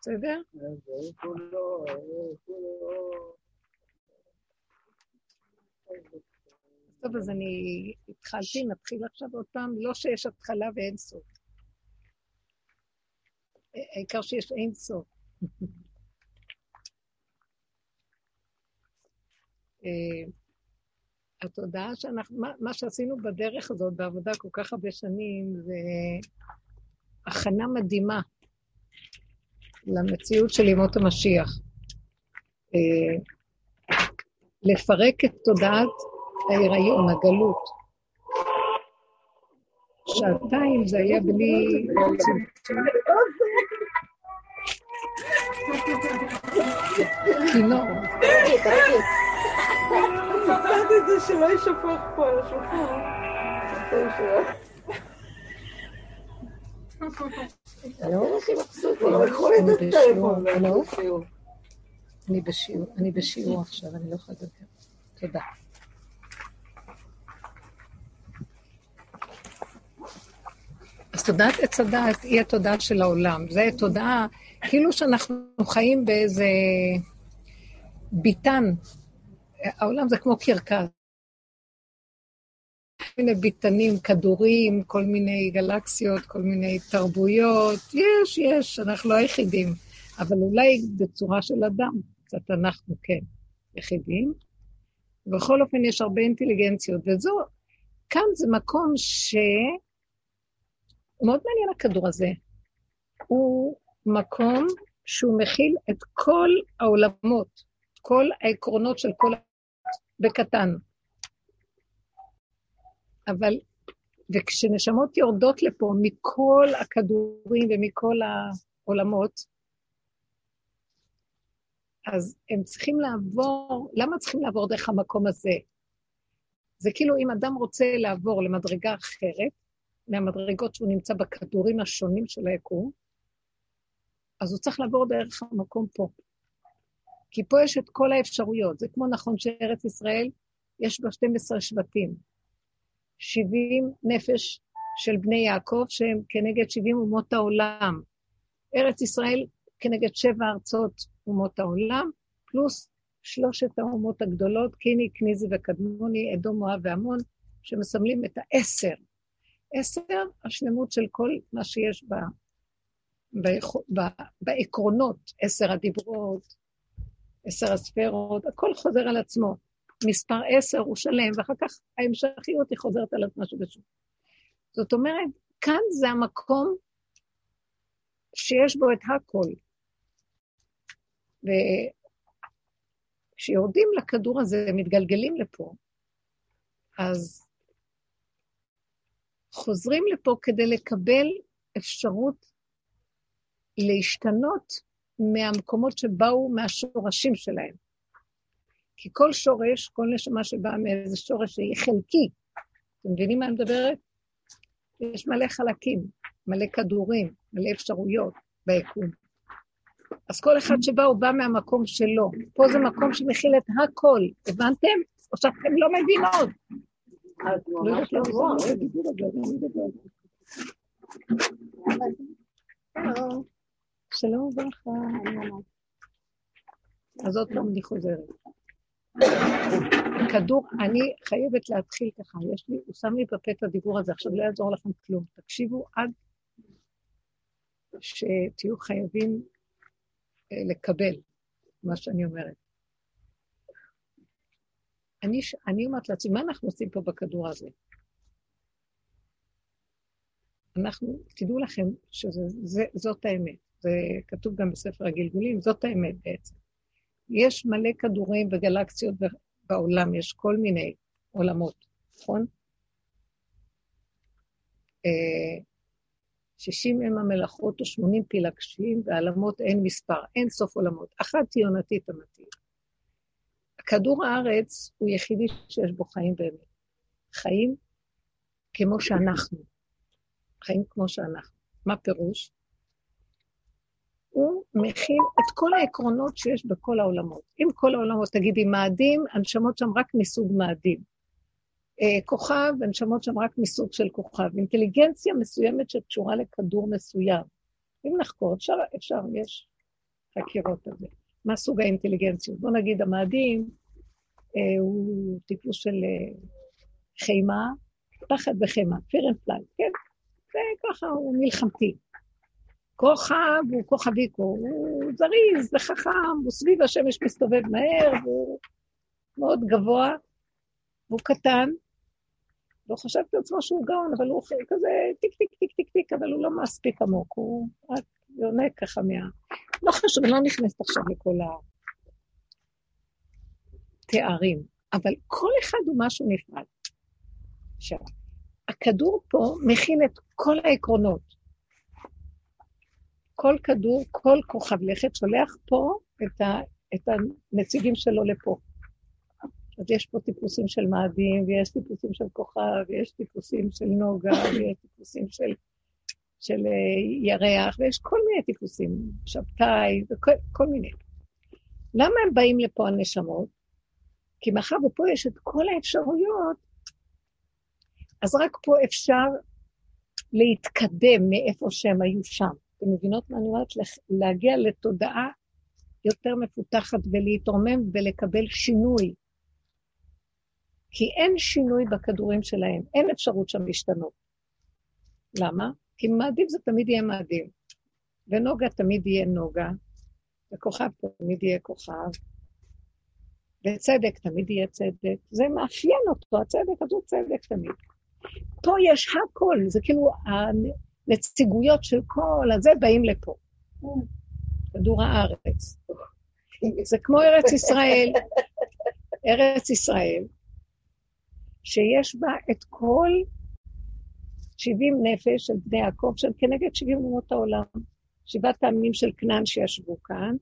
בסדר? טוב, אז אני התחלתי, נתחיל עכשיו עוד פעם, לא שיש התחלה ואין סוף. העיקר שיש אין סוף. אה, התודעה שאנחנו, מה, מה שעשינו בדרך הזאת, בעבודה כל כך הרבה שנים, זה הכנה מדהימה למציאות של ימות המשיח. אה, לפרק את תודעת ההיריון, הגלות. שעתיים זה היה בלי... כינור. מצאתי את זה שלא יישפך פה על השולחן. אני בשיעור עכשיו, אני לא יכולה לדבר. תודה. אז תודעת עץ הדעת היא התודעה של העולם. זו תודעה, כאילו שאנחנו חיים באיזה ביתן. העולם זה כמו קרקס. מיני ביתנים, כדורים, כל מיני גלקסיות, כל מיני תרבויות. יש, יש, אנחנו לא היחידים. אבל אולי בצורה של אדם, קצת אנחנו כן יחידים. בכל אופן, יש הרבה אינטליגנציות, וזו, כאן זה מקום ש... מאוד מעניין הכדור הזה. הוא מקום שהוא מכיל את כל העולמות, כל העקרונות של כל... בקטן. אבל, וכשנשמות יורדות לפה מכל הכדורים ומכל העולמות, אז הם צריכים לעבור, למה צריכים לעבור דרך המקום הזה? זה כאילו אם אדם רוצה לעבור למדרגה אחרת, מהמדרגות שהוא נמצא בכדורים השונים של היקום, אז הוא צריך לעבור דרך המקום פה. כי פה יש את כל האפשרויות. זה כמו נכון שארץ ישראל, יש בה 12 שבטים. 70 נפש של בני יעקב, שהם כנגד 70 אומות העולם. ארץ ישראל כנגד שבע ארצות אומות העולם, פלוס שלושת האומות הגדולות, קיני, קניזי וקדמוני, אדום, מואב ועמון, שמסמלים את העשר. עשר, השלמות של כל מה שיש ב, ב, ב, בעקרונות, עשר הדיברות, עשר הספרות, הכל חוזר על עצמו. מספר עשר הוא שלם, ואחר כך ההמשכיות היא חוזרת על עצמה שוב ושוב. זאת אומרת, כאן זה המקום שיש בו את הכל. וכשיורדים לכדור הזה, מתגלגלים לפה, אז חוזרים לפה כדי לקבל אפשרות להשתנות מהמקומות שבאו מהשורשים שלהם. כי כל שורש, כל נשמה שבאה מאיזה שורש שהיא חלקי, אתם מבינים מה אני מדברת? יש מלא חלקים, מלא כדורים, מלא אפשרויות ביקום. אז כל אחד שבא, הוא בא מהמקום שלו. פה זה מקום שמכיל את הכל, הבנתם? או שאתם לא מבינות. שלום וברכה. אז עוד פעם אני חוזרת. כדור, אני חייבת להתחיל ככה, יש לי, הוא שם לי בפה את הדיבור הזה, עכשיו לא יעזור לכם כלום. תקשיבו עד שתהיו חייבים אה, לקבל מה שאני אומרת. אני, אני אומרת לעצמי, מה אנחנו עושים פה בכדור הזה? אנחנו, תדעו לכם שזאת האמת. זה כתוב גם בספר הגלגולים, זאת האמת בעצם. יש מלא כדורים וגלקסיות בעולם, יש כל מיני עולמות, נכון? אה, שישים הם המלאכות ושמונים פילגשים, ועלמות אין מספר, אין סוף עולמות. אחת היא עונתית אמיתית. כדור הארץ הוא יחידי שיש בו חיים באמת. חיים כמו שאנחנו. חיים כמו שאנחנו. מה פירוש? הוא מכיל את כל העקרונות שיש בכל העולמות. אם כל העולמות, תגידי מאדים, הנשמות שם רק מסוג מאדים. אה, כוכב, הנשמות שם רק מסוג של כוכב. אינטליגנציה מסוימת שקשורה לכדור מסוים. אם נחקור, אפשר, אפשר, יש החקירות הזה. מה סוג האינטליגנציות? בוא נגיד, המאדים אה, הוא טיפוס של אה, חימה, פחד וחימה, fear and flight, כן? וככה הוא מלחמתי. כוכב הוא כוכביקו, הוא זריז וחכם, הוא סביב השמש מסתובב מהר, והוא מאוד גבוה, והוא קטן, והוא חושב את עצמו שהוא גאון, אבל הוא כזה טיק טיק טיק טיק טיק, אבל הוא לא מספיק עמוק, הוא רק יונק ככה מה... לא חשוב, אני לא נכנסת עכשיו לכל התארים, אבל כל אחד הוא משהו נפרד. עכשיו, הכדור פה מכיל את כל העקרונות. כל כדור, כל כוכב לכת שולח פה את, ה, את הנציגים שלו לפה. אז יש פה טיפוסים של מאדים, ויש טיפוסים של כוכב, ויש טיפוסים של נוגה, ויש טיפוסים של, של uh, ירח, ויש כל מיני טיפוסים, שבתאי, וכל מיני. למה הם באים לפה הנשמות? כי מאחר ופה יש את כל האפשרויות, אז רק פה אפשר להתקדם מאיפה שהם היו שם. אתם מבינות מה אני אומרת? להגיע לתודעה יותר מפותחת ולהתרומם ולקבל שינוי. כי אין שינוי בכדורים שלהם, אין אפשרות שם להשתנות. למה? כי מאדים זה תמיד יהיה מאדים, ונוגה תמיד יהיה נוגה, וכוכב תמיד יהיה כוכב, וצדק תמיד יהיה צדק. זה מאפיין אותו, הצדק הזה צדק תמיד. פה יש הכל, זה כאילו הנציגויות של כל הזה באים לפה. כדור הארץ. זה כמו ארץ ישראל. ארץ ישראל, שיש בה את כל 70 נפש של בני יעקב, שהם כנגד 70 אומות העולם. שבעת העמים של כנען שישבו כאן,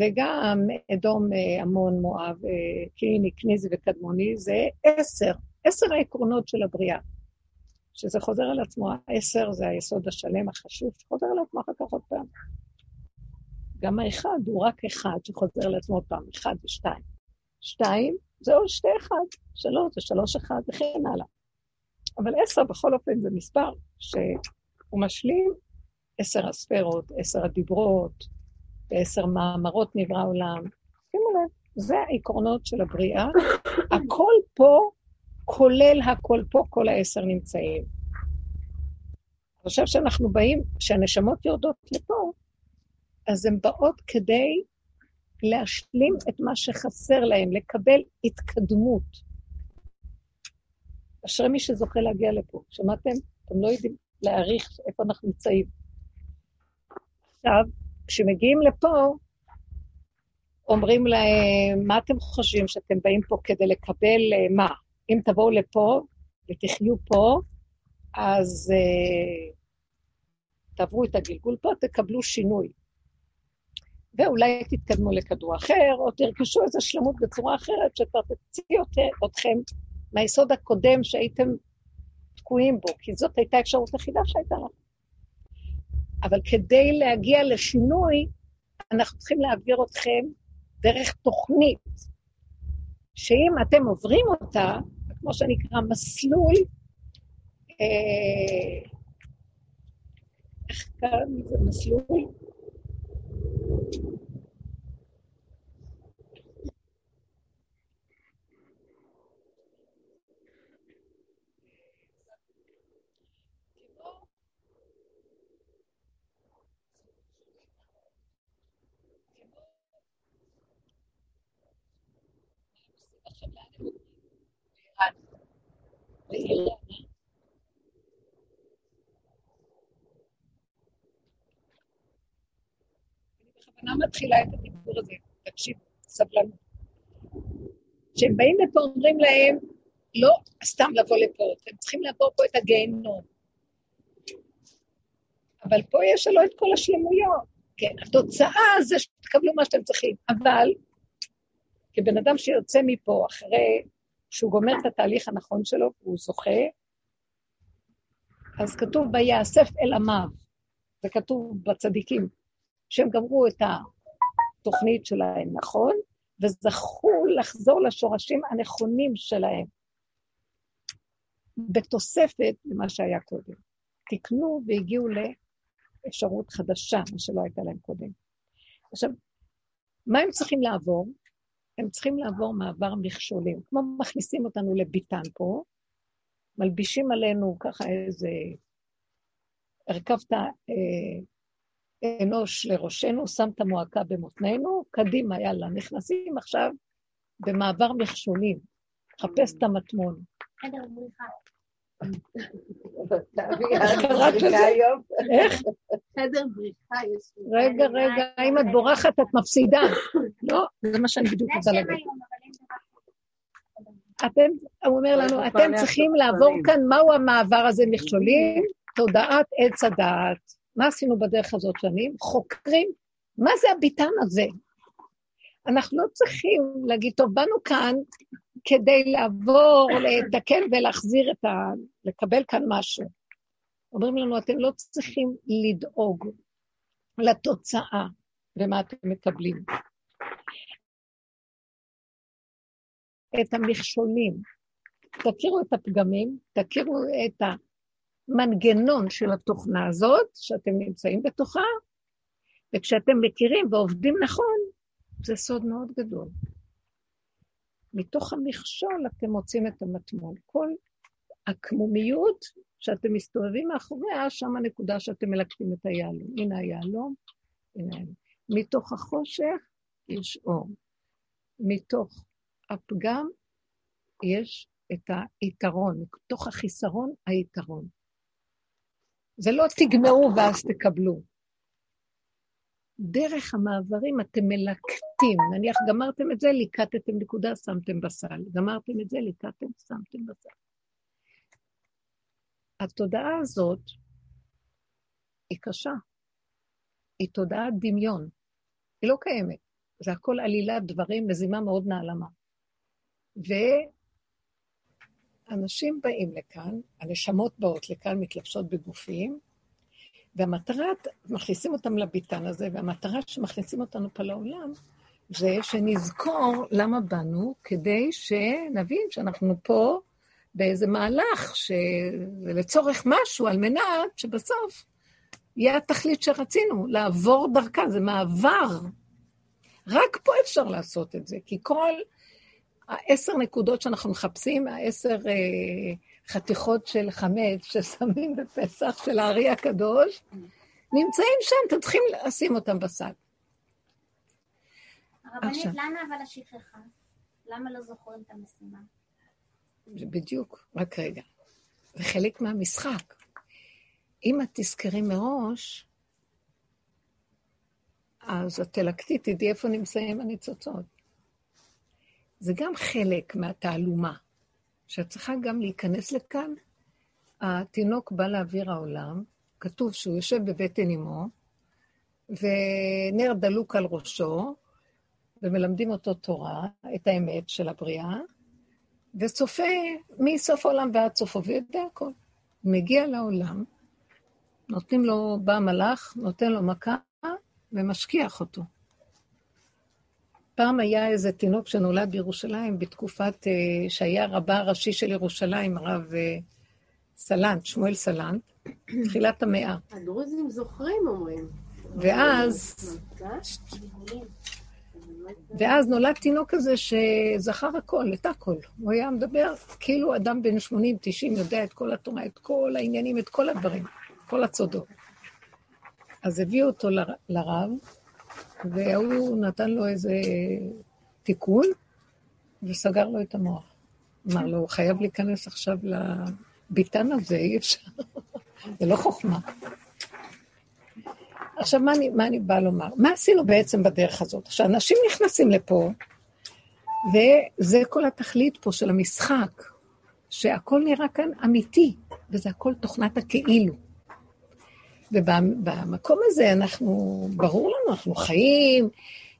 וגם אדום, אה, עמון, מואב, אה, קיני, כניזי וקדמוני, זה עשר, עשר העקרונות של הבריאה. שזה חוזר על עצמו, העשר זה היסוד השלם, החשוב, שחוזר על עצמו אחר כך עוד פעם. גם האחד הוא רק אחד שחוזר על עצמו עוד פעם, אחד ושתיים. שתיים זה עוד שתי אחד, שלוש זה שלוש אחד וכן הלאה. אבל עשר בכל אופן זה מספר שהוא משלים עשר הספרות, עשר הדיברות, ועשר מאמרות נברא עולם. שימו לב, זה העקרונות של הבריאה. הכל פה, כולל הכל פה, כל העשר נמצאים. עכשיו שאנחנו באים, כשהנשמות יורדות לפה, אז הן באות כדי להשלים את מה שחסר להם, לקבל התקדמות. אשרי מי שזוכה להגיע לפה. שמעתם? אתם לא יודעים להעריך איפה אנחנו נמצאים. עכשיו, כשמגיעים לפה, אומרים להם, מה אתם חושבים שאתם באים פה כדי לקבל אה, מה? אם תבואו לפה ותחיו פה, אז uh, תעברו את הגלגול פה, תקבלו שינוי. ואולי תתקדמו לכדור אחר, או תרכשו איזו שלמות בצורה אחרת, תציע אתכם מהיסוד הקודם שהייתם תקועים בו, כי זאת הייתה האפשרות היחידה שהייתה לכם. אבל כדי להגיע לשינוי, אנחנו צריכים להעביר אתכם דרך תוכנית, שאם אתם עוברים אותה, כמו שנקרא מסלול, אה, איך קראנו לזה מסלול? לאיראן. אני בכוונה מתחילה את הדיבור הזה, תקשיב, סבלנות. כשהם באים לפה, אומרים להם, לא סתם לבוא לפה, אתם צריכים לעבור פה את הגיהנום. אבל פה יש לו את כל השלמויות. כן, התוצאה זה שתקבלו מה שאתם צריכים, אבל כבן אדם שיוצא מפה אחרי שהוא גומר את התהליך הנכון שלו והוא זוכה, אז כתוב ויאסף אל עמיו, זה כתוב בצדיקים, שהם גמרו את התוכנית שלהם נכון, וזכו לחזור לשורשים הנכונים שלהם, בתוספת למה שהיה קודם. תיקנו והגיעו לאפשרות חדשה, מה שלא הייתה להם קודם. עכשיו, מה הם צריכים לעבור? הם צריכים לעבור מעבר מכשולים. כמו מכניסים אותנו לביתן פה, מלבישים עלינו ככה איזה... הרכבת אה, אנוש לראשנו, שם את המועקה במותנינו, קדימה, יאללה, נכנסים עכשיו במעבר מכשולים, חפש את המטמון. איך? חדר בריחה יש. רגע, רגע, אם את בורחת את מפסידה. לא, זה מה שאני בדיוק רוצה להגיד. אתם, הוא אומר לנו, אתם צריכים לעבור כאן, מהו המעבר הזה מכשולים? תודעת עץ הדעת. מה עשינו בדרך הזאת שנים? חוקרים, מה זה הביטן הזה? אנחנו לא צריכים להגיד, טוב, באנו כאן כדי לעבור, לתקן ולהחזיר את ה... לקבל כאן משהו. אומרים לנו, אתם לא צריכים לדאוג לתוצאה ומה אתם מקבלים. את המכשולים, תכירו את הפגמים, תכירו את המנגנון של התוכנה הזאת, שאתם נמצאים בתוכה, וכשאתם מכירים ועובדים נכון, זה סוד מאוד גדול. מתוך המכשול אתם מוצאים את המטמון. כל הקמומיות שאתם מסתובבים מאחוריה, שם הנקודה שאתם מלקטים את היהלום. הנה היהלום, הנה היהלום. מתוך החושך יש אור. מתוך הפגם יש את היתרון, מתוך החיסרון, היתרון. זה לא תגמרו ואז תקבלו. דרך המעברים אתם מלקטים, נניח גמרתם את זה, ליקטתם נקודה, שמתם בסל. גמרתם את זה, ליקטתם, שמתם בסל. התודעה הזאת היא קשה. היא תודעת דמיון. היא לא קיימת. זה הכל עלילת דברים, מזימה מאוד נעלמה. ואנשים באים לכאן, הנשמות באות לכאן, מתלבשות בגופים, והמטרה, מכניסים אותם לביתן הזה, והמטרה שמכניסים אותנו פה לעולם, זה שנזכור למה באנו, כדי שנבין שאנחנו פה באיזה מהלך, שזה לצורך משהו, על מנת שבסוף יהיה התכלית שרצינו, לעבור דרכה, זה מעבר. רק פה אפשר לעשות את זה, כי כל העשר נקודות שאנחנו מחפשים, העשר אה, חתיכות של חמץ ששמים בפסח של הארי הקדוש, נמצאים שם, אתם צריכים לשים אותם בסל. הרבנית, למה אבל השכחה? למה לא זוכרים את המשימה? בדיוק, רק רגע. זה חלק מהמשחק. אם את תזכרי מראש, אז את תלקטי, תדעי איפה נמצאים הניצוצות. זה גם חלק מהתעלומה, שאת צריכה גם להיכנס לכאן. התינוק בא לאוויר העולם, כתוב שהוא יושב בבטן אמו, ונר דלוק על ראשו, ומלמדים אותו תורה, את האמת של הבריאה, וצופה מסוף העולם ועד סופו, ויודע הכל. מגיע לעולם, נותנים לו, בא מלאך, נותן לו מכה ומשכיח אותו. פעם היה איזה תינוק שנולד בירושלים בתקופת uh, שהיה רבה הראשי של ירושלים, הרב uh, סלנט, שמואל סלנט, תחילת המאה. הדרוזים זוכרים, אומרים. ואז, ואז נולד תינוק כזה שזכר הכל, את הכל. הוא היה מדבר כאילו אדם בן 80-90 יודע את כל התורה, את כל העניינים, את כל הדברים, כל הצודות. אז הביאו אותו לרב, והוא נתן לו איזה תיקון, וסגר לו את המוח. אמר לו, הוא חייב להיכנס עכשיו לביתן הזה, אי אפשר. זה לא חוכמה. עכשיו, מה אני, מה אני באה לומר? מה עשינו בעצם בדרך הזאת? עכשיו, אנשים נכנסים לפה, וזה כל התכלית פה של המשחק, שהכל נראה כאן אמיתי, וזה הכל תוכנת הכאילו. ובמקום הזה אנחנו, ברור לנו, אנחנו חיים,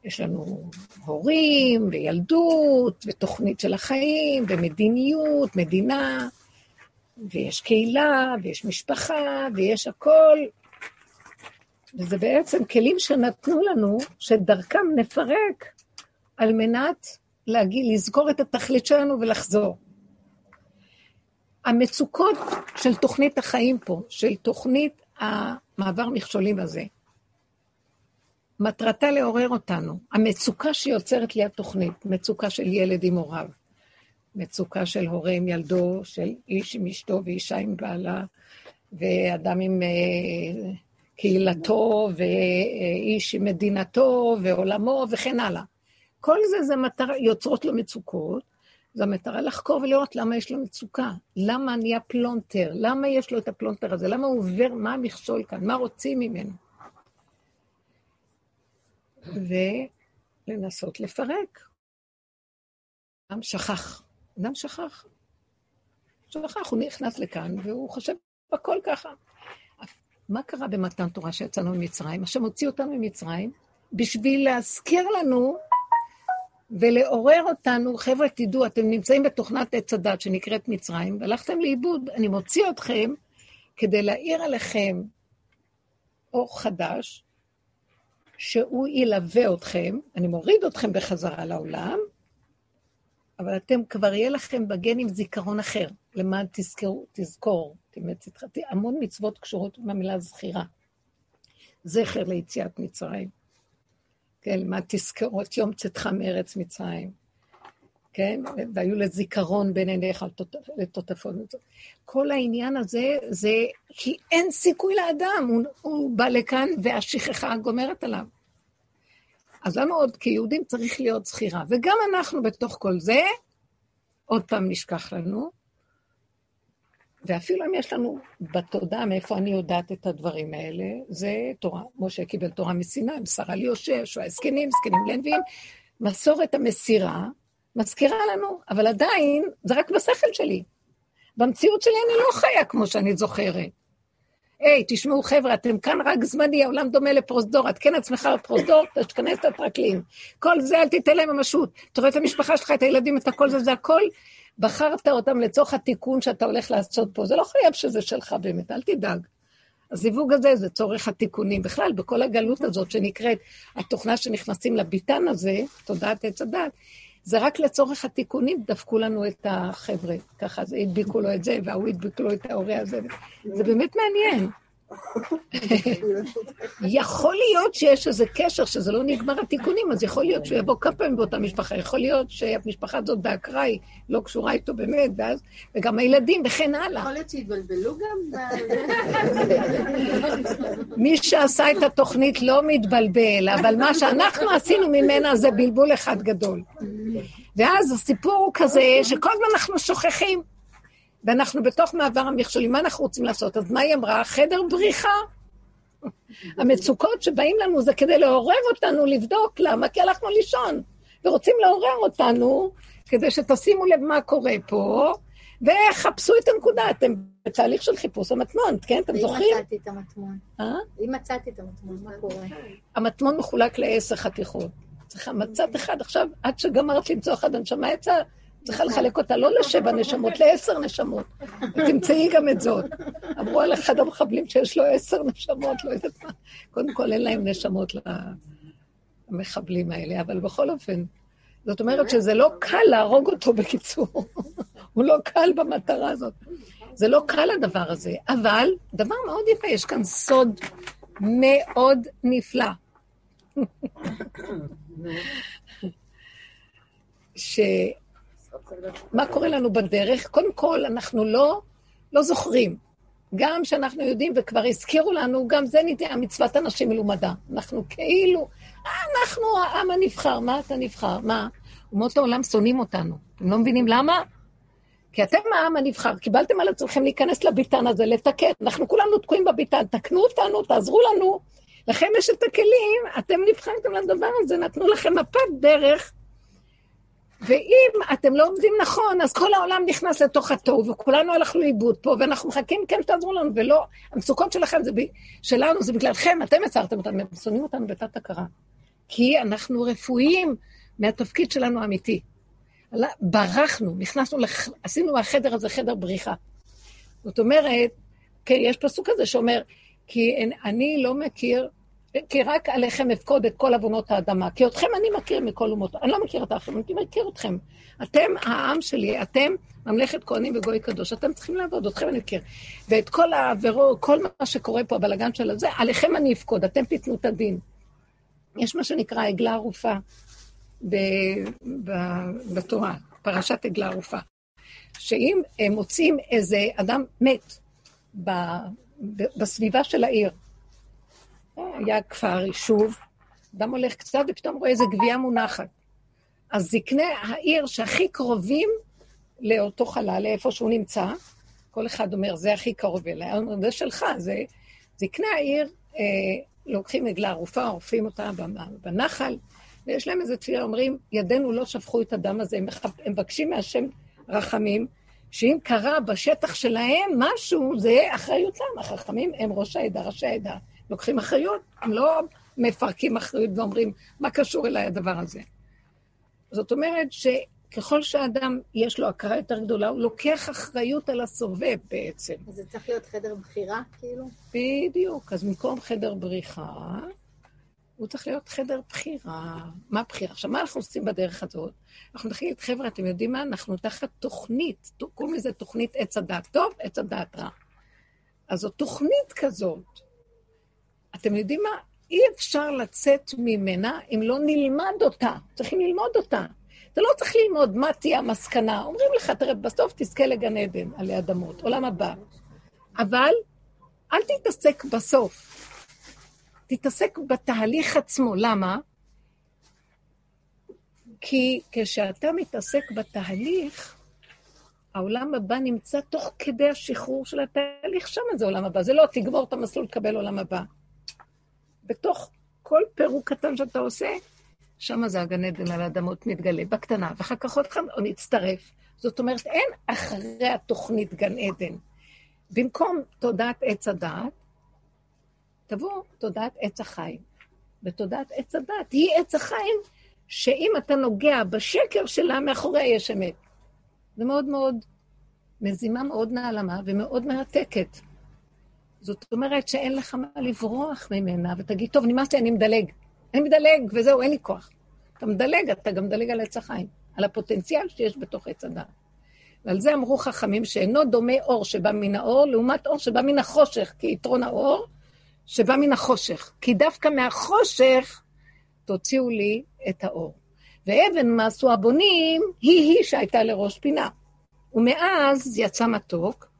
יש לנו הורים וילדות ותוכנית של החיים ומדיניות, מדינה, ויש קהילה ויש משפחה ויש הכל. וזה בעצם כלים שנתנו לנו, שדרכם נפרק על מנת להגיד, לזכור את התכלית שלנו ולחזור. המצוקות של תוכנית החיים פה, של תוכנית המעבר מכשולים הזה. מטרתה לעורר אותנו. המצוקה שיוצרת לי התוכנית, מצוקה של ילד עם הוריו, מצוקה של הורה עם ילדו, של איש עם אשתו ואישה עם בעלה, ואדם עם אה, קהילתו, ואיש עם מדינתו, ועולמו, וכן הלאה. כל זה זה מטרה, יוצרות לו מצוקות, זו המטרה לחקור ולראות למה יש לו מצוקה, למה נהיה פלונטר, למה יש לו את הפלונטר הזה, למה הוא עובר, מה המכשול כאן, מה רוצים ממנו. ולנסות לפרק. אדם שכח, אדם שכח. שכח, הוא נכנס לכאן והוא חושב הכל ככה. מה קרה במתן תורה שיצאנו ממצרים? השם הוציא אותנו ממצרים בשביל להזכיר לנו ולעורר אותנו, חבר'ה, תדעו, אתם נמצאים בתוכנת עץ הדת שנקראת מצרים, והלכתם לאיבוד, אני מוציא אתכם כדי להאיר עליכם אור חדש, שהוא ילווה אתכם, אני מוריד אתכם בחזרה לעולם, אבל אתם כבר יהיה לכם בגנים זיכרון אחר, למען תזכרו, תזכור, איתך, המון מצוות קשורות עם המילה זכירה. זכר ליציאת מצרים. כן, למען תזכרו את יום צאתך מארץ מצרים. כן, והיו לזיכרון בין עיניך לטוטפות. כל העניין הזה, זה כי אין סיכוי לאדם, הוא, הוא בא לכאן והשכחה גומרת עליו. אז לנו עוד כיהודים צריך להיות זכירה. וגם אנחנו בתוך כל זה, עוד פעם נשכח לנו, ואפילו אם יש לנו בתודעה מאיפה אני יודעת את הדברים האלה, זה תורה. משה קיבל תורה מסיני, מסרה לי יושע, שואה זקנים, זקנים לנביאים. מסורת המסירה מזכירה לנו, אבל עדיין זה רק בשכל שלי. במציאות שלי אני לא חיה כמו שאני זוכרת. היי, hey, תשמעו, חבר'ה, אתם כאן רק זמני, העולם דומה לפרוזדור, את כן עצמך לפרוזדור, תכנס את הטרקלין. כל זה, אל תיתן להם ממשות. אתה רואה את המשפחה שלך, את הילדים, את הכל זה, זה הכל. בחרת אותם לצורך התיקון שאתה הולך לעשות פה. זה לא חייב שזה שלך באמת, אל תדאג. הזיווג הזה זה צורך התיקונים. בכלל, בכל הגלות הזאת שנקראת, התוכנה שנכנסים לביתן הזה, תודעת עץ הדת, זה רק לצורך התיקונים, דפקו לנו את החבר'ה. ככה, זה הדביקו לו את זה, וההוא הדביק לו את ההורה הזה. זה באמת מעניין. יכול להיות שיש איזה קשר שזה לא נגמר התיקונים, אז יכול להיות שהוא יבוא כמה פעמים באותה משפחה, יכול להיות שהמשפחה הזאת באקראי לא קשורה איתו באמת, ואז, וגם הילדים וכן הלאה. יכול להיות שהתבלבלו גם? מי שעשה את התוכנית לא מתבלבל, אבל מה שאנחנו עשינו ממנה זה בלבול אחד גדול. ואז הסיפור הוא כזה, שכל הזמן אנחנו שוכחים. ואנחנו בתוך מעבר המכשולים, מה אנחנו רוצים לעשות? אז מה היא אמרה? חדר בריחה. המצוקות שבאים לנו זה כדי לעורר אותנו לבדוק למה, כי הלכנו לישון, ורוצים לעורר אותנו כדי שתשימו לב מה קורה פה, וחפשו את הנקודה. אתם בתהליך של חיפוש המטמון, כן? אתם זוכרים? אם מצאתי את המטמון. אה? אם מצאתי את המטמון, מה קורה? המטמון מחולק לעשר חתיכות. צריכה מצאת אחד עכשיו, עד שגמרת למצוא אחד הנשמה יצאה, צריכה לחלק אותה לא לשבע נשמות, לעשר נשמות. ותמצאי גם את זאת. אמרו על אחד המחבלים שיש לו עשר נשמות, לא יודעת מה. קודם כל, אין להם נשמות למחבלים האלה, אבל בכל אופן, זאת אומרת שזה לא קל להרוג אותו בקיצור. הוא לא קל במטרה הזאת. זה לא קל הדבר הזה, אבל דבר מאוד יפה, יש כאן סוד מאוד נפלא. ש... מה קורה לנו בדרך? קודם כל, אנחנו לא, לא זוכרים. גם שאנחנו יודעים, וכבר הזכירו לנו, גם זה נדע, מצוות אנשים מלומדה. אנחנו כאילו, אנחנו העם הנבחר, מה אתה נבחר? מה? אומות העולם שונאים אותנו. אתם לא מבינים למה? כי אתם העם הנבחר, קיבלתם על עצמכם להיכנס לביתן הזה, לתקן. אנחנו כולנו תקועים בביתן, תקנו אותנו, תעזרו לנו. לכם יש את הכלים, אתם נבחרתם לדבר הזה, נתנו לכם מפת דרך ואם אתם לא עומדים נכון, אז כל העולם נכנס לתוך התוהו, וכולנו הלכנו לאיבוד פה, ואנחנו מחכים כן שתעזרו לנו, ולא, המצוקות שלכם, זה ב, שלנו, זה בגללכם, אתם יצרתם אותנו, הם שונאים אותנו בתת הכרה. כי אנחנו רפואיים מהתפקיד שלנו האמיתי. ברחנו, נכנסנו, לח... עשינו מהחדר הזה חדר בריחה. זאת אומרת, כן, יש פסוק כזה שאומר, כי אני לא מכיר כי רק עליכם אפקוד את כל עוונות האדמה. כי אתכם אני מכיר מכל אומות. אני לא מכיר את האחרים, אני מכיר אתכם. אתם העם שלי, אתם ממלכת כהנים וגוי קדוש, אתם צריכים לעבוד, אתכם אני מכיר. ואת כל העבירות, כל מה שקורה פה, הבלגן של הזה, עליכם אני אפקוד, אתם תיתנו את הדין. יש מה שנקרא עגלה ערופה ב, ב, בתורה, פרשת עגלה ערופה. שאם הם מוצאים איזה אדם מת ב, בסביבה של העיר, היה כפר, יישוב, אדם הולך קצת ופתאום רואה איזה גבייה מונחת. אז זקני העיר שהכי קרובים לאותו חלל, לאיפה שהוא נמצא, כל אחד אומר, זה הכי קרוב אליי, אומר, זה שלך, זה... זקני העיר אה, לוקחים עגלה ערופה, עורפים אותה בנחל, ויש להם איזה תפילה, אומרים, ידינו לא שפכו את הדם הזה. הם מבקשים מהשם רחמים, שאם קרה בשטח שלהם משהו, זה אחריותם. החכמים הם ראש העדה, ראשי העדה. לוקחים אחריות, הם לא מפרקים אחריות ואומרים, מה קשור אליי הדבר הזה? זאת אומרת שככל שאדם יש לו הכרה יותר גדולה, הוא לוקח אחריות על הסובב בעצם. אז זה צריך להיות חדר בחירה, כאילו? בדיוק. אז במקום חדר בריחה, הוא צריך להיות חדר בחירה. מה בחירה? עכשיו, מה אנחנו עושים בדרך הזאת? אנחנו נחליט, חבר'ה, אתם יודעים מה? אנחנו תחת תוכנית, קוראים לזה תוכנית עץ הדת טוב, עץ הדת רע. אז זו תוכנית כזאת. אתם יודעים מה? אי אפשר לצאת ממנה אם לא נלמד אותה. צריכים ללמוד אותה. אתה לא צריך ללמוד מה תהיה המסקנה. אומרים לך, תראה, בסוף תזכה לגן עדן עלי אדמות, עולם הבא. אבל אל תתעסק בסוף. תתעסק בתהליך עצמו. למה? כי כשאתה מתעסק בתהליך, העולם הבא נמצא תוך כדי השחרור של התהליך, שם זה עולם הבא. זה לא תגמור את המסלול, תקבל עולם הבא. בתוך כל פירוק קטן שאתה עושה, שם זה הגן עדן על האדמות מתגלה, בקטנה, ואחר כך עוד אחד מצטרף. זאת אומרת, אין אחרי התוכנית גן עדן. במקום תודעת עץ הדעת, תבוא תודעת עץ החיים. ותודעת עץ הדעת היא עץ החיים, שאם אתה נוגע בשקר שלה, מאחוריה יש אמת. זה מאוד מאוד, מזימה מאוד נעלמה ומאוד מרתקת. זאת אומרת שאין לך מה לברוח ממנה, ותגיד, טוב, נמאס לי, אני מדלג. אני מדלג, וזהו, אין לי כוח. אתה מדלג, אתה גם מדלג על עץ החיים, על הפוטנציאל שיש בתוך עץ הדעת. ועל זה אמרו חכמים שאינו דומה אור שבא מן האור, לעומת אור שבא מן החושך, כי יתרון האור שבא מן החושך. כי דווקא מהחושך תוציאו לי את האור. ואבן מה הבונים, היא-היא שהייתה לראש פינה. ומאז יצא מתוק,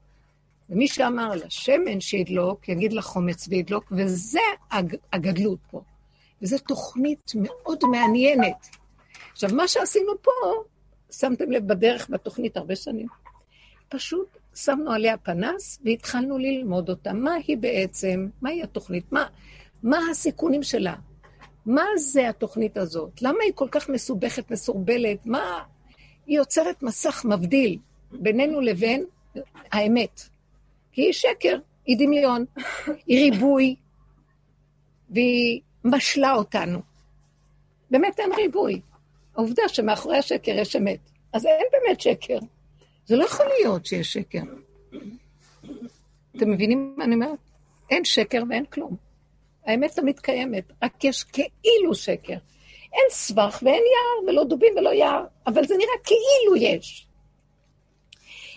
ומי שאמר לשמן שידלוק, יגיד לחומץ וידלוק, וזה הג, הגדלות פה. וזו תוכנית מאוד מעניינת. עכשיו, מה שעשינו פה, שמתם לב בדרך בתוכנית הרבה שנים, פשוט שמנו עליה פנס והתחלנו ללמוד אותה. מה היא בעצם, מהי התוכנית? מה, מה הסיכונים שלה? מה זה התוכנית הזאת? למה היא כל כך מסובכת, מסורבלת? מה... היא יוצרת מסך מבדיל בינינו לבין האמת. היא שקר, היא דמיון, היא ריבוי, והיא משלה אותנו. באמת אין ריבוי. העובדה שמאחורי השקר יש אמת. אז אין באמת שקר. זה לא יכול להיות שיש שקר. אתם מבינים מה אני אומרת? אין שקר ואין כלום. האמת תמיד קיימת, רק יש כאילו שקר. אין סבך ואין יער, ולא דובים ולא יער, אבל זה נראה כאילו יש.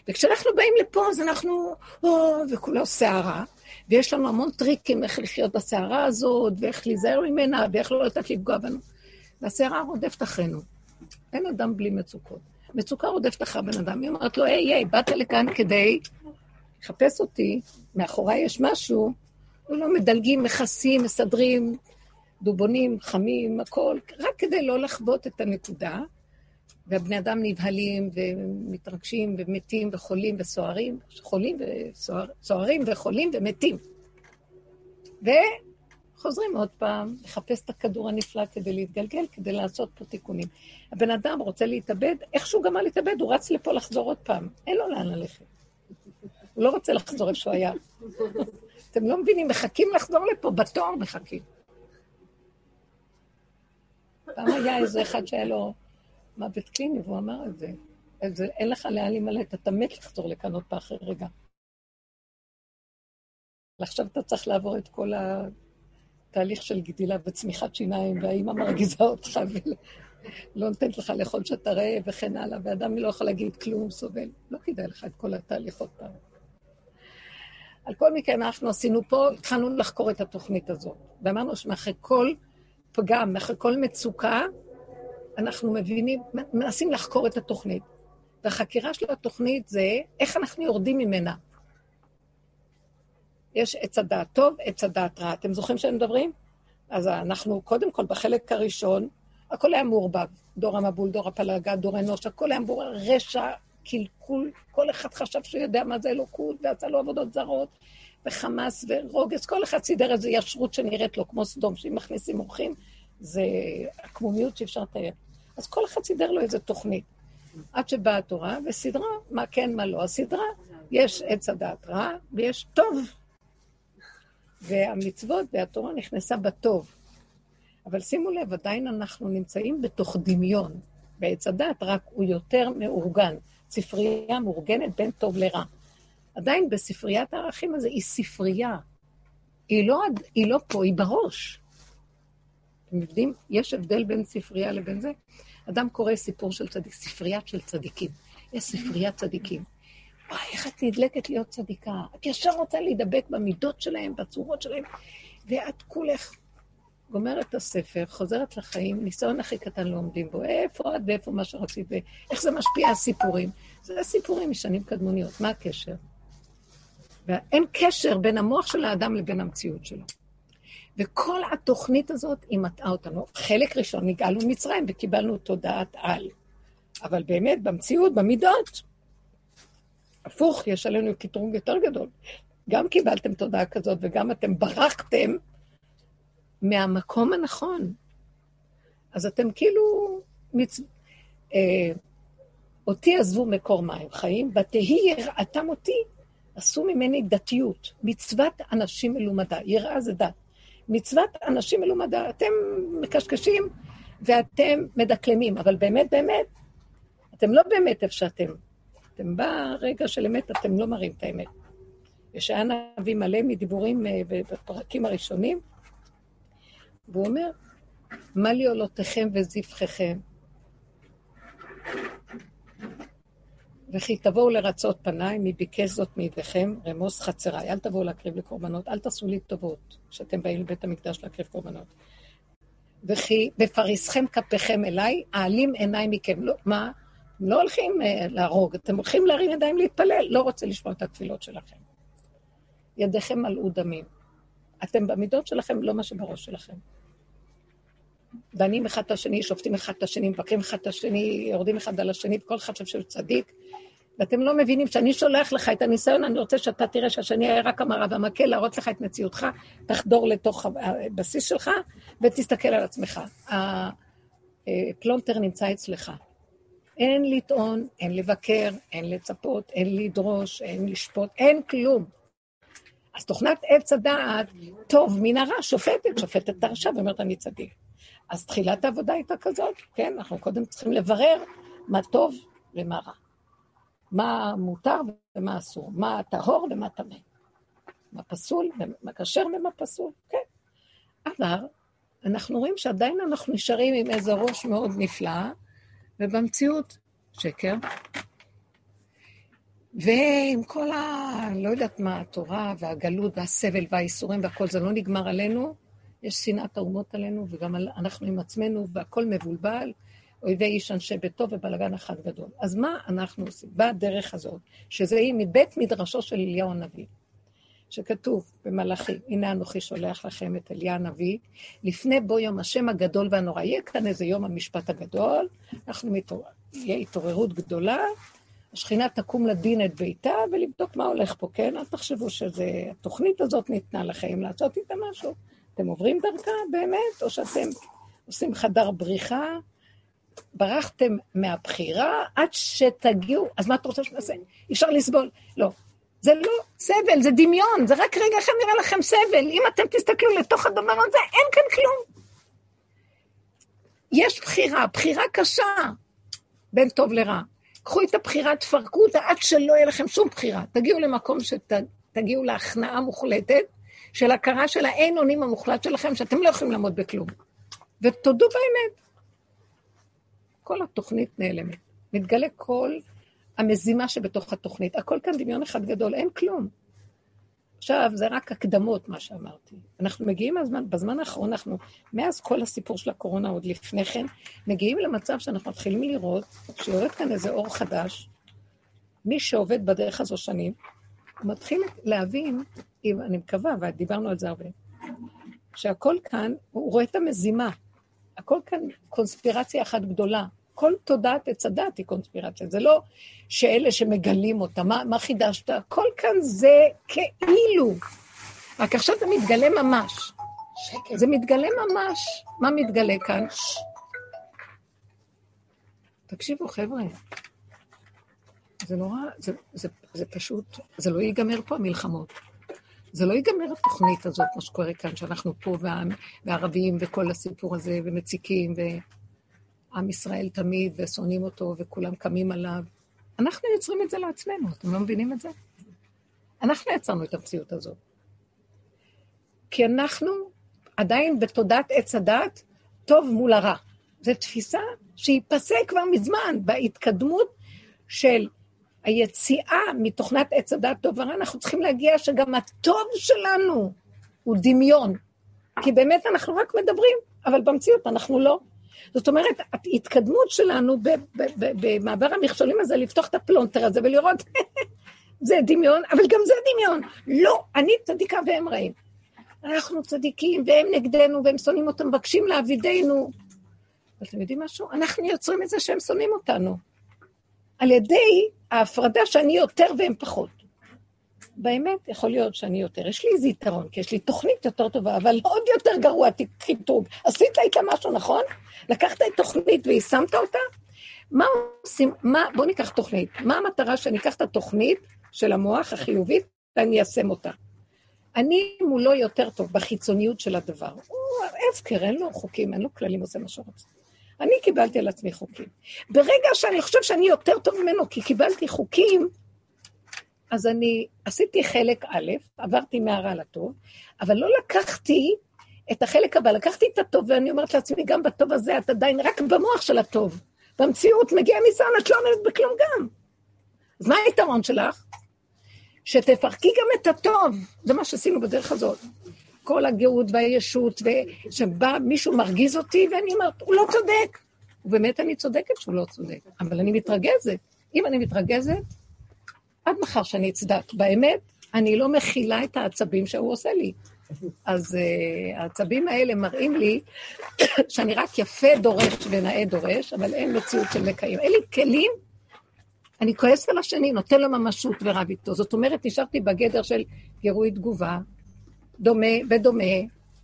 וכשאנחנו באים לפה, אז אנחנו, או, וכולו סערה, ויש לנו המון טריקים איך לחיות בסערה הזאת, ואיך להיזהר ממנה, ואיך לא לתת לפגוע בנו. והסערה רודפת אחרינו. אין אדם בלי מצוקות. מצוקה רודפת אחרי בן אדם, היא אומרת לו, היי, היי, באת לכאן כדי לחפש אותי, מאחוריי יש משהו, לא מדלגים, מכסים, מסדרים, דובונים, חמים, הכל, רק כדי לא לחוות את הנקודה. והבני אדם נבהלים ומתרגשים ומתים וחולים וסוערים, חולים וסוערים וחולים ומתים. וחוזרים עוד פעם לחפש את הכדור הנפלא כדי להתגלגל, כדי לעשות פה תיקונים. הבן אדם רוצה להתאבד, איך שהוא גמר להתאבד, הוא רץ לפה לחזור עוד פעם. אין לו לאן ללכת. הוא לא רוצה לחזור איפה שהוא היה. אתם לא מבינים, מחכים לחזור לפה, בתואר מחכים. פעם היה איזה אחד שהיה לו מוות קליני, והוא אמר את זה. זה אין לך לאן להימלט, אתה מת לחזור לכאן עוד פעם אחרי רגע. עכשיו אתה צריך לעבור את כל התהליך של גדילה וצמיחת שיניים, והאימא מרגיזה אותך ולא נותנת לך לאכול שאתה רעב וכן הלאה, ואדם לא יכול להגיד כלום, סובל. לא כדאי לך את כל התהליך עוד פעם. על כל מקרה, אנחנו עשינו פה, התחלנו לחקור את התוכנית הזאת, ואמרנו שמאחרי כל פגם, אחרי כל מצוקה, אנחנו מבינים, מנסים לחקור את התוכנית. והחקירה של התוכנית זה איך אנחנו יורדים ממנה. יש עץ הדעת טוב, עץ הדעת רע. אתם זוכרים שהם מדברים? אז אנחנו, קודם כל, בחלק הראשון, הכל היה מעורבב. דור המבול, דור הפלגה, דור אנוש, הכל היה מעורבב, רשע, קלקול, כל אחד חשב שהוא יודע מה זה אלוקות, ועשה לו עבודות זרות, וחמאס ורוגז, כל אחד סידר איזו ישרות שנראית לו כמו סדום, שאם מכניסים אורחים, זה עקמומיות שאי אפשר לתאר. אז כל אחד סידר לו איזו תוכנית. עד שבאה התורה וסידרה מה כן, מה לא. הסדרה, יש עץ הדעת רע ויש טוב. והמצוות והתורה נכנסה בטוב. אבל שימו לב, עדיין אנחנו נמצאים בתוך דמיון. בעץ הדת, רק הוא יותר מאורגן. ספרייה מאורגנת בין טוב לרע. עדיין בספריית הערכים הזה היא ספרייה. היא לא, היא לא פה, היא בראש. אתם יודעים? יש הבדל בין ספרייה לבין זה. אדם קורא סיפור של צדיק, ספרייה של צדיקים. יש ספריית צדיקים. וואי, איך את נדלקת להיות צדיקה. את ישר רוצה להידבק במידות שלהם, בצורות שלהם, ואת כולך גומרת את הספר, חוזרת לחיים, ניסיון הכי קטן לא עומדים בו. איפה את ואיפה מה שרצית, ואיך זה משפיע על סיפורים. זה סיפורים משנים קדמוניות, מה הקשר? ואין קשר בין המוח של האדם לבין המציאות שלו. וכל התוכנית הזאת, היא מטעה אותנו. חלק ראשון, נגאלנו ממצרים וקיבלנו תודעת על. אבל באמת, במציאות, במידות, הפוך, יש עלינו קטרוג יותר גדול. גם קיבלתם תודעה כזאת וגם אתם ברחתם מהמקום הנכון. אז אתם כאילו... מצ... אה, אותי עזבו מקור מים חיים, ותהי יראתם אותי, עשו ממני דתיות. מצוות אנשים מלומדה, יראה זה דת. מצוות אנשים מלומדה, אתם מקשקשים ואתם מדקלמים, אבל באמת, באמת, אתם לא באמת איפה שאתם. אתם ברגע של אמת, אתם לא מראים את האמת. ישעיה נביא מלא מדיבורים אה, בפרקים הראשונים, והוא אומר, מה לי עולותיכם וזבחיכם? וכי תבואו לרצות פניי, מי ביקש זאת מידיכם, רמוס חצריי. אל תבואו להקריב לקורבנות, אל תעשו לי טובות, שאתם באים לבית המקדש להקריב קורבנות. וכי בפריסכם כפיכם אליי, אעלים עיניי מכם. לא, מה? לא הולכים uh, להרוג, אתם הולכים להרים ידיים להתפלל, לא רוצה לשמוע את התפילות שלכם. ידיכם מלאו דמים. אתם במידות שלכם, לא מה שבראש שלכם. דנים אחד את השני, שופטים אחד את השני, מבקרים אחד את השני, יורדים אחד על השני, וכל אחד חושב שהוא צדיק. ואתם לא מבינים שאני שולח לך את הניסיון, אני רוצה שאתה תראה שהשני היה רק המראה והמקל, להראות לך את מציאותך, תחדור לתוך הבסיס שלך ותסתכל על עצמך. הפלונטר נמצא אצלך. אין לטעון, אין לבקר, אין לצפות, אין לדרוש, אין לשפוט, אין כלום. אז תוכנת עץ הדעת, טוב מן הרע, שופטת, שופטת את ואומרת אני צדיק. אז תחילת העבודה הייתה כזאת, כן, אנחנו קודם צריכים לברר מה טוב ומה רע. מה מותר ומה אסור, מה טהור ומה טמא. מה פסול ומה כשר ומה פסול, כן. אבל אנחנו רואים שעדיין אנחנו נשארים עם איזה ראש מאוד נפלא, ובמציאות שקר. ועם כל ה... לא יודעת מה, התורה והגלות והסבל והאיסורים והכל, זה לא נגמר עלינו, יש שנאת האומות עלינו, וגם אנחנו עם עצמנו, והכל מבולבל, אויבי איש אנשי ביתו ובלאגן אחד גדול. אז מה אנחנו עושים? בדרך הזאת, שזה היא מבית מדרשו של אליהו הנביא, שכתוב במלאכי, הנה אנוכי שולח לכם את אליה הנביא, לפני בוא יום השם הגדול והנורא. יהיה כאן איזה יום המשפט הגדול, אנחנו מתעורר, יהיה התעוררות גדולה, השכינה תקום לדין את ביתה ולבדוק מה הולך פה, כן? אל תחשבו שהתוכנית הזאת ניתנה לכם לעשות איתה משהו. אתם עוברים דרכה באמת, או שאתם עושים חדר בריחה, ברחתם מהבחירה עד שתגיעו, אז מה את רוצה שנעשה? אי אפשר לסבול. לא. זה לא סבל, זה דמיון, זה רק רגע אחד נראה לכם סבל. אם אתם תסתכלו לתוך הדבר הזה, אין כאן כלום. יש בחירה, בחירה קשה בין טוב לרע. קחו את הבחירה, תפרקו אותה עד שלא יהיה לכם שום בחירה. תגיעו למקום שתגיעו להכנעה מוחלטת, של הכרה של האין אונים המוחלט שלכם, שאתם לא יכולים לעמוד בכלום. ותודו באמת. כל התוכנית נעלמת. מתגלה כל המזימה שבתוך התוכנית. הכל כאן דמיון אחד גדול, אין כלום. עכשיו, זה רק הקדמות, מה שאמרתי. אנחנו מגיעים הזמן, בזמן האחרון, אנחנו, מאז כל הסיפור של הקורונה, עוד לפני כן, מגיעים למצב שאנחנו מתחילים לראות שיורד כאן איזה אור חדש. מי שעובד בדרך הזו שנים, מתחיל להבין, אם, אני מקווה, ודיברנו על זה הרבה, שהכל כאן, הוא רואה את המזימה. הכל כאן קונספירציה אחת גדולה. כל תודעת עץ הדת היא קונספירציה. זה לא שאלה שמגלים אותה, מה, מה חידשת? הכל כאן זה כאילו. רק עכשיו זה מתגלה ממש. שקר. זה מתגלה ממש. מה מתגלה כאן? תקשיבו, חבר'ה, זה נורא, זה, זה, זה פשוט, זה לא ייגמר פה המלחמות. זה לא ייגמר התוכנית הזאת, מה שקורה כאן, שאנחנו פה והערבים וכל הסיפור הזה, ומציקים, ועם ישראל תמיד, ושונאים אותו, וכולם קמים עליו. אנחנו יוצרים את זה לעצמנו, אתם לא מבינים את זה? אנחנו יצרנו את המציאות הזאת. כי אנחנו עדיין בתודעת עץ הדת, טוב מול הרע. זו תפיסה שהיא פסה כבר מזמן בהתקדמות של היציאה מתוכנת עץ הדעת טוב ורע, אנחנו צריכים להגיע שגם הטוב שלנו הוא דמיון. כי באמת אנחנו רק מדברים, אבל במציאות אנחנו לא. זאת אומרת, ההתקדמות שלנו במעבר המכשולים הזה, לפתוח את הפלונטר הזה ולראות, זה דמיון, אבל גם זה דמיון. לא, אני צדיקה והם רעים. אנחנו צדיקים והם נגדנו והם שונאים אותם, מבקשים לעבידנו. ואתם יודעים משהו? אנחנו יוצרים את זה שהם שונאים אותנו. על ידי ההפרדה שאני יותר והם פחות. באמת, יכול להיות שאני יותר. יש לי איזה יתרון, כי יש לי תוכנית יותר טובה, אבל עוד יותר גרוע חיתוג. עשית איתה משהו, נכון? לקחת את תוכנית ויישמת אותה? מה עושים, מה, בואו ניקח תוכנית. מה המטרה שאני אקח את התוכנית של המוח החיובית ואני איישם אותה? אני מולו יותר טוב בחיצוניות של הדבר. הוא הפקר, אין לו חוקים, אין לו כללים, עושה מה שהוא רוצה. אני קיבלתי על עצמי חוקים. ברגע שאני חושב שאני יותר טוב ממנו, כי קיבלתי חוקים, אז אני עשיתי חלק א', עברתי מהרע לטוב, אבל לא לקחתי את החלק הבא, לקחתי את הטוב, ואני אומרת לעצמי, גם בטוב הזה את עדיין רק במוח של הטוב. במציאות מגיע ניסיון, את לא עומדת בכלום גם. אז מה היתרון שלך? שתפרקי גם את הטוב, זה מה שעשינו בדרך הזאת. כל הגאות והישות, ושבא מישהו מרגיז אותי, ואני אומרת, הוא לא צודק. ובאמת אני צודקת שהוא לא צודק, אבל אני מתרגזת. אם אני מתרגזת, עד מחר שאני אצדק. באמת, אני לא מכילה את העצבים שהוא עושה לי. אז uh, העצבים האלה מראים לי שאני רק יפה דורש ונאה דורש, אבל אין מציאות של מקיים. אין לי כלים, אני כועס על השני, נותן לו ממשות ורב איתו. זאת אומרת, נשארתי בגדר של גירוי תגובה, דומה ודומה.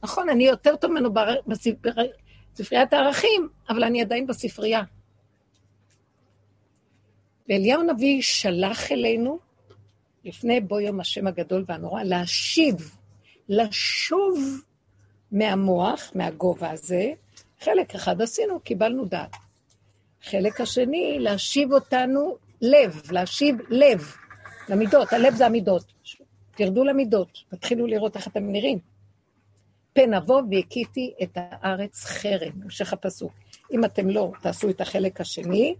נכון, אני יותר טוב ממנו בספריית הערכים, אבל אני עדיין בספרייה. ואליהו הנביא שלח אלינו, לפני בוא יום השם הגדול והנורא, להשיב, לשוב מהמוח, מהגובה הזה. חלק אחד עשינו, קיבלנו דעת. חלק השני, להשיב אותנו לב, להשיב לב, למידות, הלב זה המידות. תרדו למידות, תתחילו לראות איך אתם נראים. פן אבוא והכיתי את הארץ חרם, המשך הפסוק. אם אתם לא תעשו את החלק השני,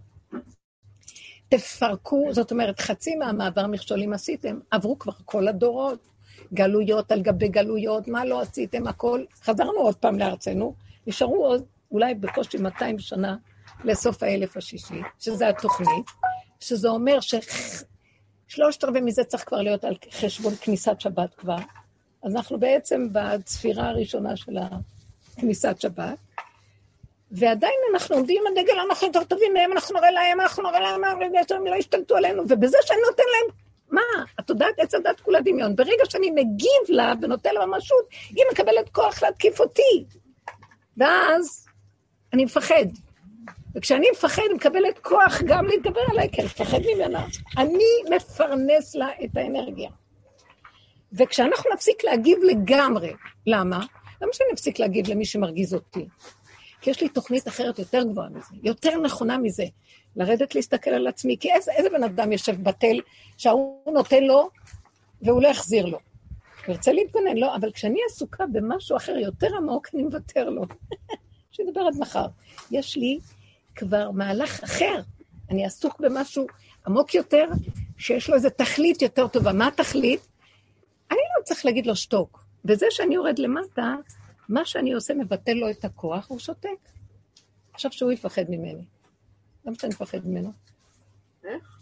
תפרקו, זאת אומרת, חצי מהמעבר מכשולים עשיתם, עברו כבר כל הדורות, גלויות על גבי גלויות, מה לא עשיתם, הכל, חזרנו עוד פעם לארצנו, נשארו עוד אולי בקושי 200 שנה לסוף האלף השישי, שזה התוכנית, שזה אומר ששלושת רבעי מזה צריך כבר להיות על חשבון כניסת שבת כבר. אז אנחנו בעצם בצפירה הראשונה של כניסת שבת, ועדיין אנחנו עומדים עם הדגל, אנחנו יותר טובים מהם, אנחנו נראה להם, אנחנו נראה להם, הם לא ישתלטו עלינו, ובזה שאני נותן להם, מה? התודעת עץ הדת כולה דמיון. ברגע שאני מגיב לה ונותן לה ממשות, היא מקבלת כוח להתקיף אותי. ואז אני מפחד. וכשאני מפחד, היא מקבלת כוח גם להתגבר עליי, כי אני מפחד ממנה. אני מפרנס לה את האנרגיה. וכשאנחנו נפסיק להגיב לגמרי, למה? למה שאני אפסיק להגיב למי שמרגיז אותי? כי יש לי תוכנית אחרת יותר גבוהה מזה, יותר נכונה מזה. לרדת להסתכל על עצמי, כי איזה, איזה בן אדם יושב בתל שההוא נותן לו והוא לא יחזיר לו. הוא ירצה להתגונן, לא, אבל כשאני עסוקה במשהו אחר יותר עמוק, אני מוותר לו. שידבר עד מחר. יש לי כבר מהלך אחר. אני עסוק במשהו עמוק יותר, שיש לו איזו תכלית יותר טובה. מה התכלית? אני לא צריך להגיד לו שתוק. וזה שאני יורד למטה, מה שאני עושה מבטל לו את הכוח, הוא שותק. עכשיו שהוא יפחד ממני. למה שאני מפחד ממנו? איך?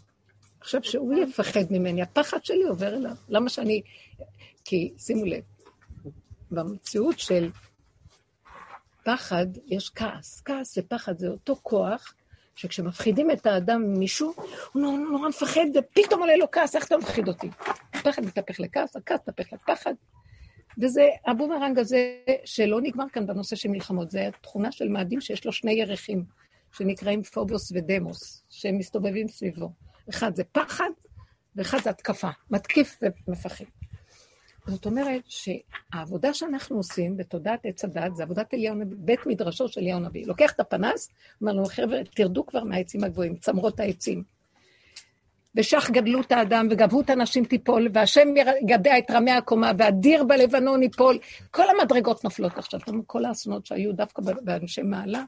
עכשיו שהוא יפחד ממני, הפחד שלי עובר אליו. למה שאני... כי, שימו לב, במציאות של פחד יש כעס. כעס ופחד זה אותו כוח שכשמפחידים את האדם ממישהו, הוא נורא, נורא מפחד, ופתאום עולה לו כעס, איך אתה מפחיד אותי? הפחד מתהפך לכעס, הכעס מתהפך לפחד. וזה הבומרנג הזה שלא נגמר כאן בנושא של מלחמות, זה תכונה של מאדים שיש לו שני ירחים, שנקראים פובוס ודמוס, שהם מסתובבים סביבו. אחד זה פחד, ואחד זה התקפה, מתקיף ומפחד. זאת אומרת שהעבודה שאנחנו עושים בתודעת עץ הדת, זה עבודת אליהו נביא, בית מדרשו של אליהו נביא. לוקח את הפנס, אומר לנו, חבר'ה, תרדו כבר מהעצים הגבוהים, צמרות העצים. ושך גדלו את האדם, וגבהו את הנשים תיפול, והשם יגדע את רמי הקומה, והדיר בלבנון ייפול. כל המדרגות נופלות עכשיו. כל האסונות שהיו דווקא באנשי מעלה,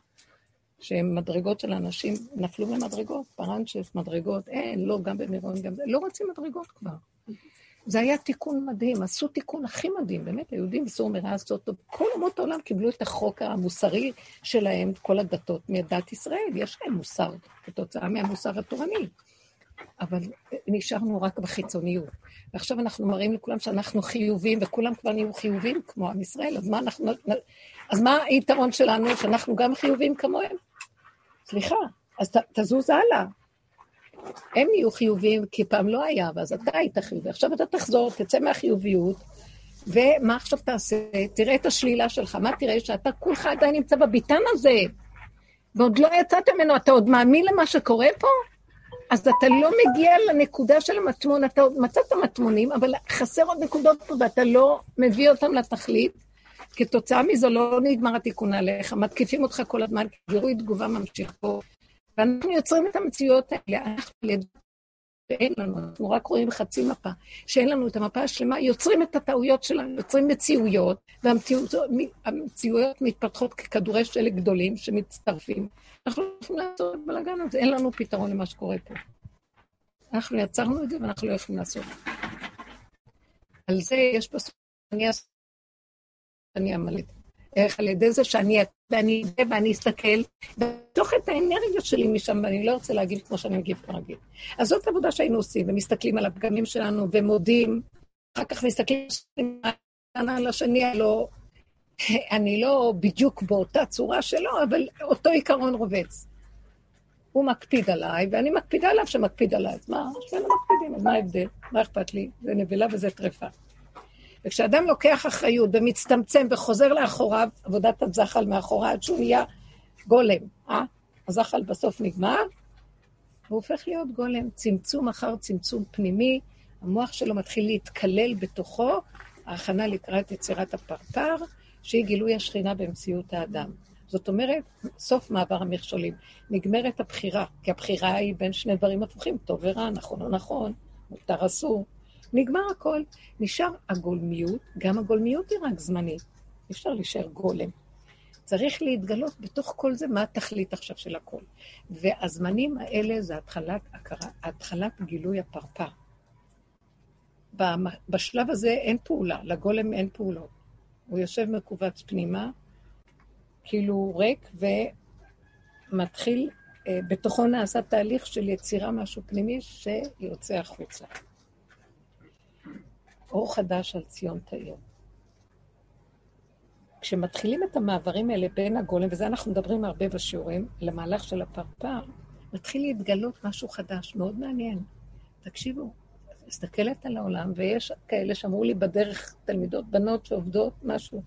שהם מדרגות של אנשים, נפלו במדרגות, פרנצ'ס, מדרגות, אין, לא, גם במירון, גם... לא רוצים מדרגות כבר. זה היה תיקון מדהים, עשו תיקון הכי מדהים, באמת, היהודים עשו טוב. כל אומות העולם קיבלו את החוק המוסרי שלהם, כל הדתות, מדת ישראל, יש להם מוסר, כתוצאה מהמוסר התורני. אבל נשארנו רק בחיצוניות. ועכשיו אנחנו מראים לכולם שאנחנו חיובים, וכולם כבר נהיו חיובים כמו עם ישראל, אז מה אנחנו... אז מה היתרון שלנו, שאנחנו גם חיובים כמוהם? סליחה, אז ת, תזוז הלאה. הם יהיו חיוביים, כי פעם לא היה, ואז אתה היית חיובי. עכשיו אתה תחזור, תצא מהחיוביות, ומה עכשיו תעשה? תראה את השלילה שלך. מה תראה? שאתה כולך עדיין נמצא בביתן הזה, ועוד לא יצאת ממנו. אתה עוד מאמין למה שקורה פה? אז אתה לא מגיע לנקודה של המטמון, אתה עוד מצאת מטמונים, אבל חסר עוד נקודות פה, ואתה לא מביא אותם לתכלית. כתוצאה מזו לא נגמר התיקון עליך, מתקיפים אותך כל הזמן, גירוי תגובה ממשיך פה. ואנחנו יוצרים את המציאות האלה, אנחנו ואין לנו, אנחנו רק רואים חצי מפה, שאין לנו את המפה השלמה, יוצרים את הטעויות שלנו, יוצרים מציאויות, והמציאויות מתפתחות ככדורי שלג גדולים שמצטרפים. אנחנו לא יכולים לעשות את הבלאגן הזה, אין לנו פתרון למה שקורה פה. אנחנו יצרנו את זה ואנחנו לא יכולים לעשות. על זה יש בסוף, אני אמלט. איך על ידי זה שאני ואני אדע ואני אסתכל, ואתוך את האנרגיה שלי משם, ואני לא רוצה להגיב כמו שאני מגיב כרגיל. אז זאת עבודה שהיינו עושים, ומסתכלים על הפגמים שלנו, ומודים, אחר כך מסתכלים על השני, לא, אני לא בדיוק באותה צורה שלו, אבל אותו עיקרון רובץ. הוא מקפיד עליי, ואני מקפידה עליו שמקפיד עליי. אז מה? שנינו מקפידים, אז מה ההבדל? מה אכפת לי? זה נבלה וזה טרפה. וכשאדם לוקח אחריות ומצטמצם וחוזר לאחוריו, עבודת הזחל מאחוריו, עד שהוא נהיה גולם, אה? הזחל בסוף נגמר, הוא הופך להיות גולם, צמצום אחר צמצום פנימי, המוח שלו מתחיל להתקלל בתוכו, ההכנה לקראת יצירת הפרפר, שהיא גילוי השכינה במציאות האדם. זאת אומרת, סוף מעבר המכשולים. נגמרת הבחירה, כי הבחירה היא בין שני דברים הפוכים, טוב ורע, נכון או נכון, מותר אסור. נגמר הכל. נשאר הגולמיות, גם הגולמיות היא רק זמנית. אי אפשר להישאר גולם. צריך להתגלות בתוך כל זה מה התכלית עכשיו של הכל. והזמנים האלה זה התחלת, הכרה, התחלת גילוי הפרפר. בשלב הזה אין פעולה, לגולם אין פעולות. הוא יושב מכווץ פנימה, כאילו ריק, ומתחיל, אה, בתוכו נעשה תהליך של יצירה משהו פנימי שיוצא החוצה. אור חדש על ציון תאיר. כשמתחילים את המעברים האלה בין הגולם, וזה אנחנו מדברים הרבה בשיעורים, למהלך של הפרפר, מתחיל להתגלות משהו חדש, מאוד מעניין. תקשיבו, מסתכלת על העולם, ויש כאלה שאמרו לי בדרך, תלמידות, בנות שעובדות, משהו.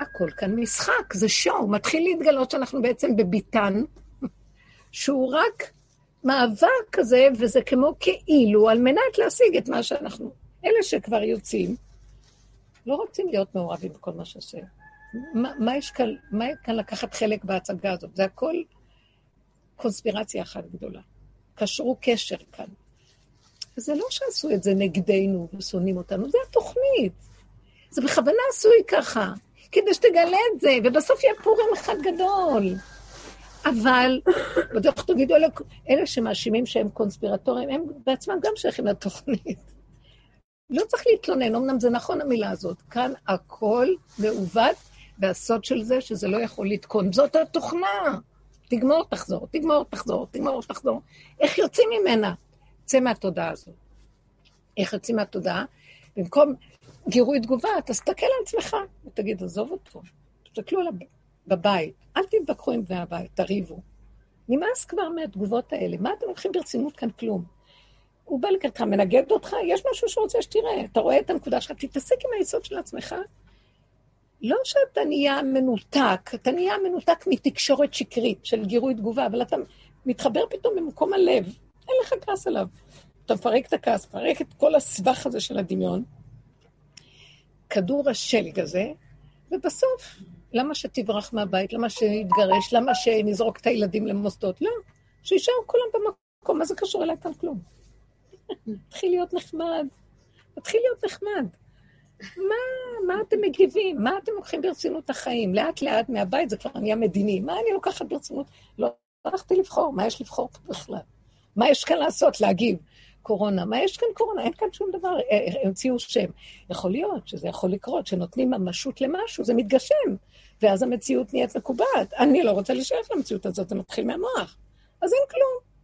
הכל כאן משחק, זה שואו. מתחיל להתגלות שאנחנו בעצם בביתן, שהוא רק מעבר כזה, וזה כמו כאילו, על מנת להשיג את מה שאנחנו... אלה שכבר יוצאים, לא רוצים להיות מעורבים בכל מה שעושה. מה, מה יש כאן, מה כאן לקחת חלק בהצגה הזאת? זה הכל קונספירציה אחת גדולה. קשרו קשר כאן. וזה לא שעשו את זה נגדנו ושונאים אותנו, זה התוכנית. זה בכוונה עשוי ככה, כדי שתגלה את זה, ובסוף יהיה פורים אחד גדול. אבל, בטח תגידו, אלה, שמאשימים שהם קונספירטורים, הם בעצמם גם שייכים לתוכנית. לא צריך להתלונן, אמנם זה נכון המילה הזאת. כאן הכל מעוות, והסוד של זה שזה לא יכול לתקון. זאת התוכנה. תגמור, תחזור, תגמור, תחזור, תגמור, תחזור. איך יוצאים ממנה? צא מהתודעה הזאת. איך יוצאים מהתודעה? במקום גירוי תגובה, תסתכל על עצמך ותגיד, עזוב אותו. תסתכלו עליו בבית, אל תתווכחו עם בני הבית, תריבו. נמאס כבר מהתגובות האלה. מה אתם לוקחים ברצינות כאן כלום? הוא בא לקראתך, מנגד אותך, יש משהו שרוצה שתראה. אתה רואה את הנקודה שלך, תתעסק עם היסוד של עצמך. לא שאתה נהיה מנותק, אתה נהיה מנותק מתקשורת שקרית של גירוי תגובה, אבל אתה מתחבר פתאום במקום הלב, אין לך כעס עליו. אתה מפרק את הכעס, מפרק את כל הסבך הזה של הדמיון, כדור השלג הזה, ובסוף, למה שתברח מהבית? למה שיתגרש? למה שנזרוק את הילדים למוסדות? לא, שישארו כולם במקום, מה זה קשור אליי כאן כלום? תתחיל להיות נחמד, תתחיל להיות נחמד. מה, מה אתם מגיבים? מה אתם לוקחים ברצינות החיים? לאט לאט מהבית זה כבר נהיה מדיני. מה אני לוקחת ברצינות? לא הלכתי לבחור, מה יש לבחור פה בכלל? מה יש כאן לעשות? להגיב. קורונה. מה יש כאן קורונה? אין כאן שום דבר. אה, אה, המציאו שם. יכול להיות שזה יכול לקרות, שנותנים ממשות למשהו, זה מתגשם, ואז המציאות נהיית מקובעת. אני לא רוצה להישאר למציאות הזאת, זה מתחיל מהמוח. אז אין כלום.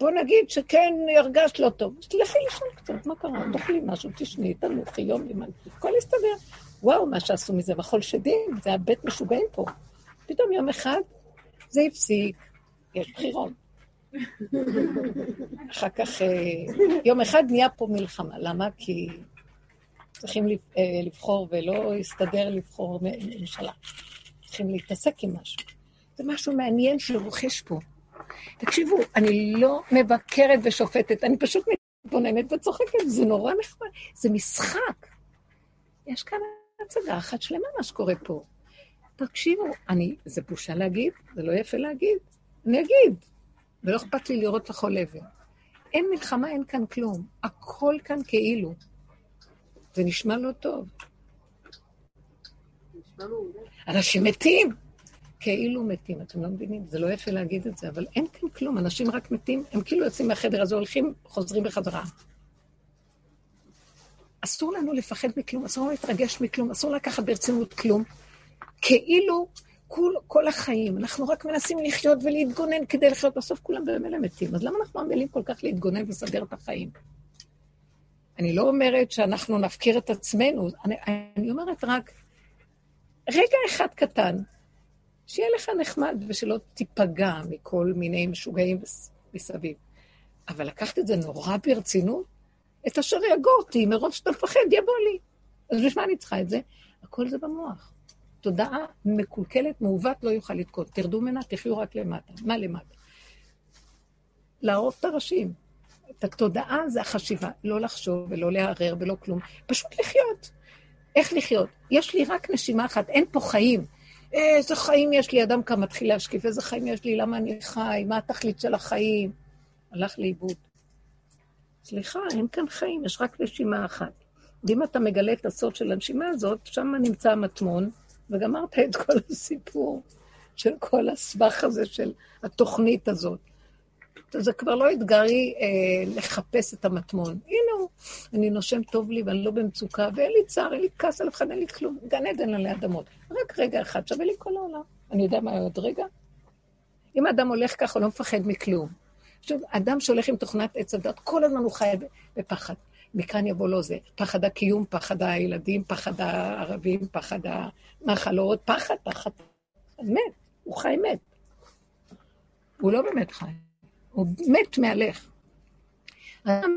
בוא נגיד שכן הרגשת לא טוב, תלכי לישון קצת, מה קרה? תאכלי משהו, תשני, תנוחי, יום לימן, הכל יסתדר. וואו, מה שעשו מזה מחול שדים, זה היה בית משוגעים פה. פתאום יום אחד זה הפסיק, יש בחירות. אחר כך, אה, יום אחד נהיה פה מלחמה. למה? כי צריכים אה, לבחור ולא יסתדר לבחור ממשלה. צריכים להתעסק עם משהו. זה משהו מעניין שרוכש פה. תקשיבו, אני לא מבקרת ושופטת, אני פשוט מתבוננת וצוחקת, זה נורא נחמד, זה משחק. יש כאן הצגה אחת שלמה מה שקורה פה. תקשיבו, אני, זה בושה להגיד, זה לא יפה להגיד, אני אגיד. ולא אכפת לי לראות לכל עבר. אין מלחמה, אין כאן כלום. הכל כאן כאילו. זה נשמע לא טוב. אנשים מתים. כאילו מתים, אתם לא מבינים? זה לא יפה להגיד את זה, אבל אין כאן כלום, אנשים רק מתים, הם כאילו יוצאים מהחדר הזה, הולכים, חוזרים בחזרה. אסור לנו לפחד מכלום, אסור לנו להתרגש מכלום, אסור לקחת ברצינות כלום. כאילו כל, כל החיים, אנחנו רק מנסים לחיות ולהתגונן כדי לחיות, בסוף כולם במילא מתים. אז למה אנחנו עמלים כל כך להתגונן ולסדר את החיים? אני לא אומרת שאנחנו נפקיר את עצמנו, אני, אני אומרת רק, רגע אחד קטן, שיהיה לך נחמד ושלא תיפגע מכל מיני משוגעים מסביב. אבל לקחת את זה נורא ברצינות, את אשר יגור אותי, מרוב שאתה מפחד, יבוא לי. אז בשביל מה אני צריכה את זה? הכל זה במוח. תודעה מקולקלת, מעוות, לא יוכל לתקון. תרדו ממנה, תחיו רק למטה. מה למטה? לערוף את הראשים. את התודעה זה החשיבה, לא לחשוב ולא לערער ולא כלום, פשוט לחיות. איך לחיות? יש לי רק נשימה אחת, אין פה חיים. איזה חיים יש לי, אדם כאן מתחיל להשקיף, איזה חיים יש לי, למה אני חי, מה התכלית של החיים? הלך לאיבוד. סליחה, אין כאן חיים, יש רק נשימה אחת. ואם אתה מגלה את הסוד של הנשימה הזאת, שם נמצא המטמון, וגמרת את כל הסיפור של כל הסבך הזה של התוכנית הזאת. זה כבר לא אתגרי אה, לחפש את המטמון. הנה הוא, אני נושם טוב לי ואני לא במצוקה, ואין לי צער, אין לי כעס על אחד, אין לי כלום. גן עדן עלי אדמות. רק רגע אחד שווה לי כל העולם. אני יודע מה עוד רגע? אם אדם הולך ככה, הוא לא מפחד מכלום. עכשיו, אדם שהולך עם תוכנת עץ הדת, כל הזמן הוא חי בפחד. מכאן יבוא לו זה. פחד הקיום, פחד הילדים, פחד הערבים, פחד המחלות, פחד, פחד. מת, הוא חי מת. הוא לא באמת חי. הוא מת מהלך. אדם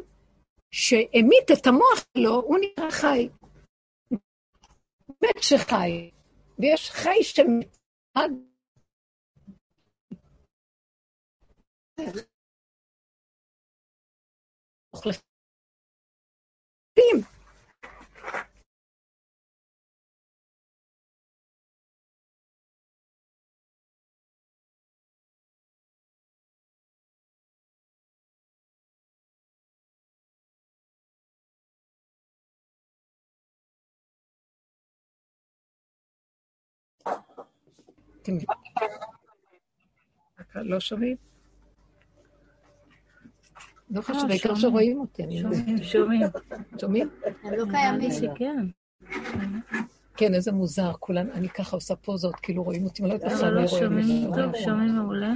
שהמית את המוח שלו, הוא נקרא חי. מת שחי, ויש חי שמת. אתם לא שומעים? לא חשוב, אה, העיקר שומעים. שרואים אותי. אני לא- שומעים, שומעים. לא קיימים. שכן. כן, איזה מוזר, כולן, אני ככה עושה פוזות, כאילו רואים אותי, אני לא יודעת אבל לא מי רואה שומעים. טוב, שומעים מעולה.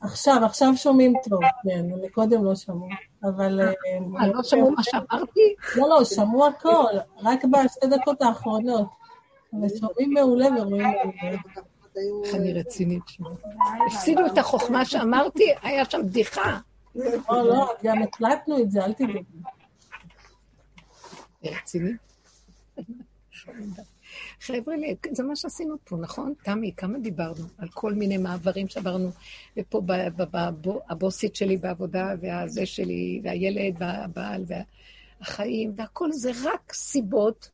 עכשיו, עכשיו שומעים טוב, כן, מקודם לא שמעו. אבל... אה, אה, לא שמעו מה שאמרתי? לא, לא, שמעו הכל, רק בשתי דקות האחרונות. אבל שומעים מעולה ורואים מעולה. איך אני רצינית. שמע. הפסידו את החוכמה שאמרתי, היה שם בדיחה. לא, לא, גם הקלטנו את זה, אל תדאגו. רציני? חבר'ה, זה מה שעשינו פה, נכון? תמי, כמה דיברנו על כל מיני מעברים שעברנו, ופה הבוסית שלי בעבודה, והזה שלי, והילד, והבעל, והחיים, והכל זה רק סיבות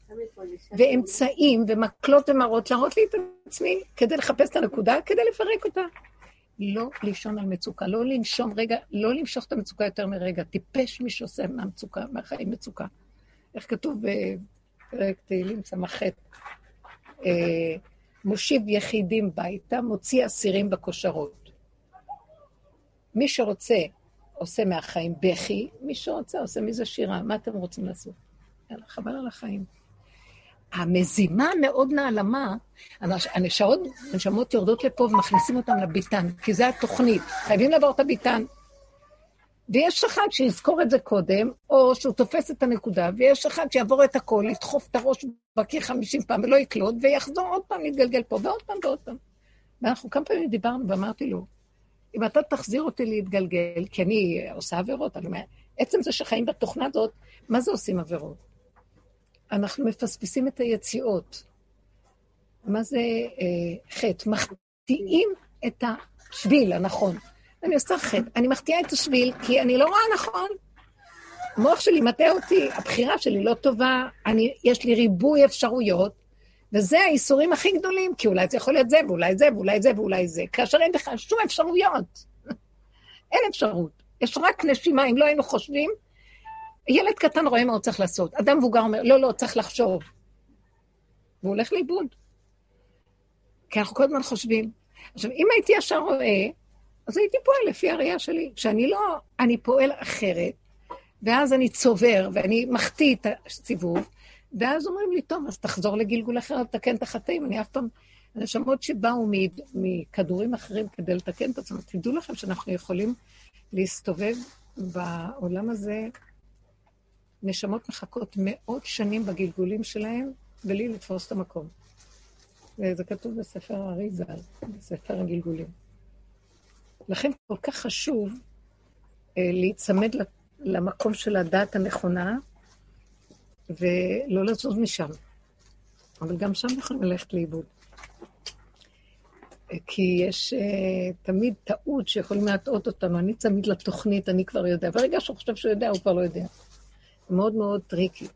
ואמצעים ומקלות ומראות להראות לי את עצמי כדי לחפש את הנקודה, כדי לפרק אותה. לא לישון על מצוקה, לא לנשום רגע, לא למשוך את המצוקה יותר מרגע. טיפש מי שעושה מהמצוקה, מהחיים מצוקה. איך כתוב בפרק תהילים ס"ח? אה, מושיב יחידים ביתה, מוציא אסירים בכושרות. מי שרוצה עושה מהחיים בכי, מי שרוצה עושה מזה שירה. מה אתם רוצים לעשות? יאללה, חבל על החיים. המזימה מאוד נעלמה, הנש- הנשאות, הנשמות יורדות לפה ומכניסים אותן לביתן, כי זה התוכנית, חייבים לעבור את הביתן. ויש אחד שיזכור את זה קודם, או שהוא תופס את הנקודה, ויש אחד שיעבור את הכל, ידחוף את הראש בקיר 50 פעם ולא יקלוט, ויחזור עוד פעם להתגלגל פה, ועוד פעם ועוד פעם. ואנחנו כמה פעמים דיברנו, ואמרתי לו, אם אתה תחזיר אותי להתגלגל, כי אני עושה עבירות, אני אומרת, עצם זה שחיים בתוכנה הזאת, מה זה עושים עבירות? אנחנו מפספסים את היציאות. מה זה אה, חטא? מחטיאים את השביל הנכון. אני עושה חטא, אני מחטיאה את השביל כי אני לא רואה נכון. המוח שלי מטעה אותי, הבחירה שלי לא טובה, אני, יש לי ריבוי אפשרויות, וזה האיסורים הכי גדולים, כי אולי זה יכול להיות זה, ואולי זה, ואולי זה, ואולי זה, כאשר אין בכלל שום אפשרויות. אין אפשרות. יש רק נשימה, אם לא היינו חושבים, ילד קטן רואה מה הוא צריך לעשות. אדם מבוגר אומר, לא, לא, צריך לחשוב. והוא הולך לאיבוד. כי אנחנו כל הזמן חושבים. עכשיו, אם הייתי ישר רואה, אז הייתי פועל לפי הראייה שלי. כשאני לא, אני פועל אחרת, ואז אני צובר, ואני מחטיא את הסיבוב, ואז אומרים לי, טוב, אז תחזור לגלגול אחר, תתקן את החטאים. אני אף פעם... הנשמות שבאו מכדורים אחרים כדי לתקן את עצמם, תדעו לכם שאנחנו יכולים להסתובב בעולם הזה נשמות מחכות מאות שנים בגלגולים שלהם, בלי לתפוס את המקום. וזה כתוב בספר האריזה, בספר הגלגולים. לכן כל כך חשוב אה, להיצמד למקום של הדעת הנכונה, ולא לזוז משם. אבל גם שם יכולים ללכת לאיבוד. כי יש אה, תמיד טעות שיכולים להטעות אותנו. אני תמיד לתוכנית, אני כבר יודע. ברגע שהוא חושב שהוא יודע, הוא כבר לא יודע. מאוד מאוד tricky.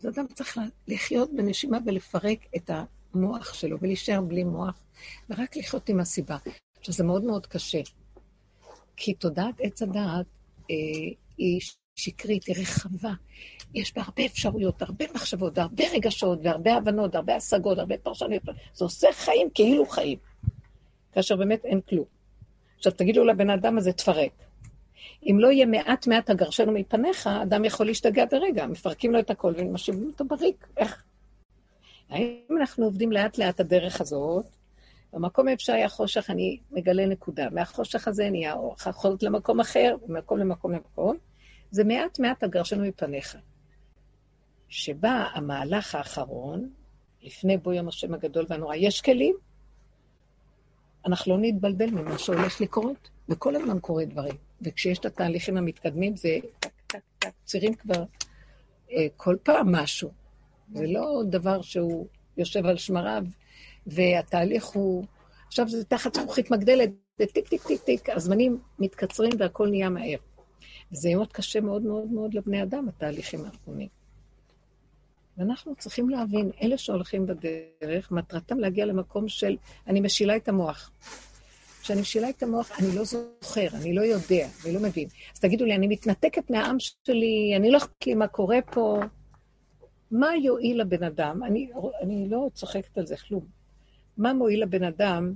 אז אדם צריך לחיות בנשימה ולפרק את המוח שלו, ולהישאר בלי מוח, ורק לחיות עם הסיבה. עכשיו, זה מאוד מאוד קשה. כי תודעת עץ הדעת אה, היא שקרית, היא רחבה. יש בה הרבה אפשרויות, הרבה מחשבות, והרבה רגשות, והרבה הבנות, והרבה השגות, הרבה פרשניות. זה עושה חיים כאילו חיים, כאשר באמת אין כלום. עכשיו, תגידו לבן אדם הזה, תפרק. אם לא יהיה מעט מעט הגרשנו מפניך, אדם יכול להשתגע ברגע, מפרקים לו את הכל ומשאירים אותו בריק. איך? האם אנחנו עובדים לאט לאט הדרך הזאת, במקום איפה שהיה חושך אני מגלה נקודה, מהחושך הזה נהיה אור, חוזרת למקום אחר, ממקום למקום למקום, זה מעט מעט הגרשנו מפניך. שבא המהלך האחרון, לפני בו יום השם הגדול והנורא, יש כלים, אנחנו לא נתבלבל ממה שהולך לקרות, וכל הזמן קורה דברים. וכשיש את התהליכים המתקדמים, זה טק, טק, טק, צירים כבר אה, כל פעם משהו. זה לא דבר שהוא יושב על שמריו, והתהליך הוא... עכשיו זה תחת זכוכית מגדלת, זה טיק, טיק, טיק, טיק, הזמנים מתקצרים והכל נהיה מהר. וזה מאוד קשה מאוד מאוד מאוד לבני אדם, התהליכים האחרונים. ואנחנו צריכים להבין, אלה שהולכים בדרך, מטרתם להגיע למקום של אני משילה את המוח. כשאני משילה את המוח, אני לא זוכר, אני לא יודע, אני לא מבין. אז תגידו לי, אני מתנתקת מהעם שלי, אני לא אכפת לי מה קורה פה. מה יועיל לבן אדם? אני, אני לא צוחקת על זה כלום. מה מועיל לבן אדם?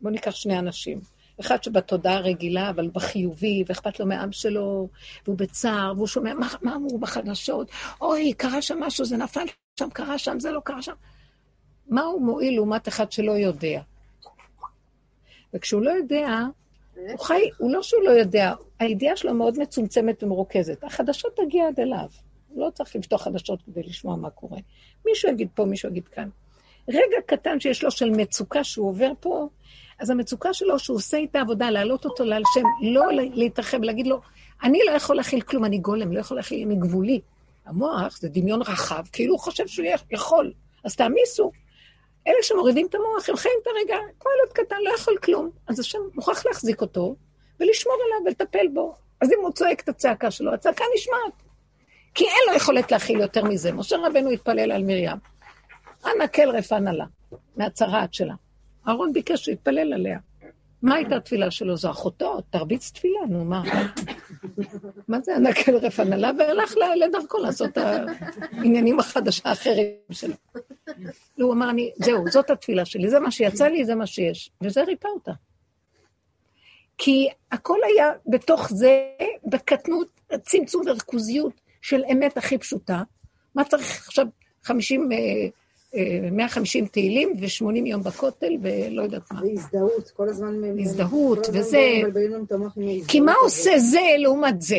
בואו ניקח שני אנשים. אחד שבתודעה הרגילה, אבל בחיובי, ואכפת לו מהעם שלו, והוא בצער, והוא שומע מה, מה אמרו בחדשות, אוי, קרה שם משהו, זה נפל שם, קרה שם, זה לא קרה שם. מה הוא מועיל לעומת אחד שלא יודע? וכשהוא לא יודע, הוא חי, הוא לא שהוא לא יודע, הידיעה שלו מאוד מצומצמת ומרוכזת. החדשות תגיע עד אליו. לא צריך לפתוח חדשות כדי לשמוע מה קורה. מישהו יגיד פה, מישהו יגיד כאן. רגע קטן שיש לו של מצוקה שהוא עובר פה, אז המצוקה שלו, שהוא עושה איתה עבודה, להעלות אותו לעל שם, לא להתרחב, להגיד לו, אני לא יכול להכיל כלום, אני גולם, לא יכול להכיל, אני גבולי. המוח זה דמיון רחב, כאילו הוא חושב שהוא יכול. אז תעמיסו. אלה שמורידים את המוח, הם חיים את הרגע, כמו ילד קטן, לא יכול כלום. אז השם מוכרח להחזיק אותו, ולשמור עליו ולטפל בו. אז אם הוא צועק את הצעקה שלו, הצעקה נשמעת. כי אין לו יכולת להכיל יותר מזה. משה רבנו התפלל על מרים. אנא כל רפן עלה, מהצרעת שלה. אהרון ביקש שיתפלל עליה. מה הייתה התפילה שלו? זו אחותו, תרביץ תפילה, נו מה? מה זה הנקל רפן עלה? והלך לדרכו לעשות את העניינים החדשה האחרים שלו. הוא אמר, אני, זהו, זאת התפילה שלי, זה מה שיצא לי, זה מה שיש. וזה ריפא אותה. כי הכל היה בתוך זה, בקטנות, צמצום וריכוזיות של אמת הכי פשוטה. מה צריך עכשיו 50 150 תהילים ו-80 יום בכותל ולא יודעת מה. והזדהות, כל הזמן... הזדהות, וזה... כי מה עושה זה לעומת זה?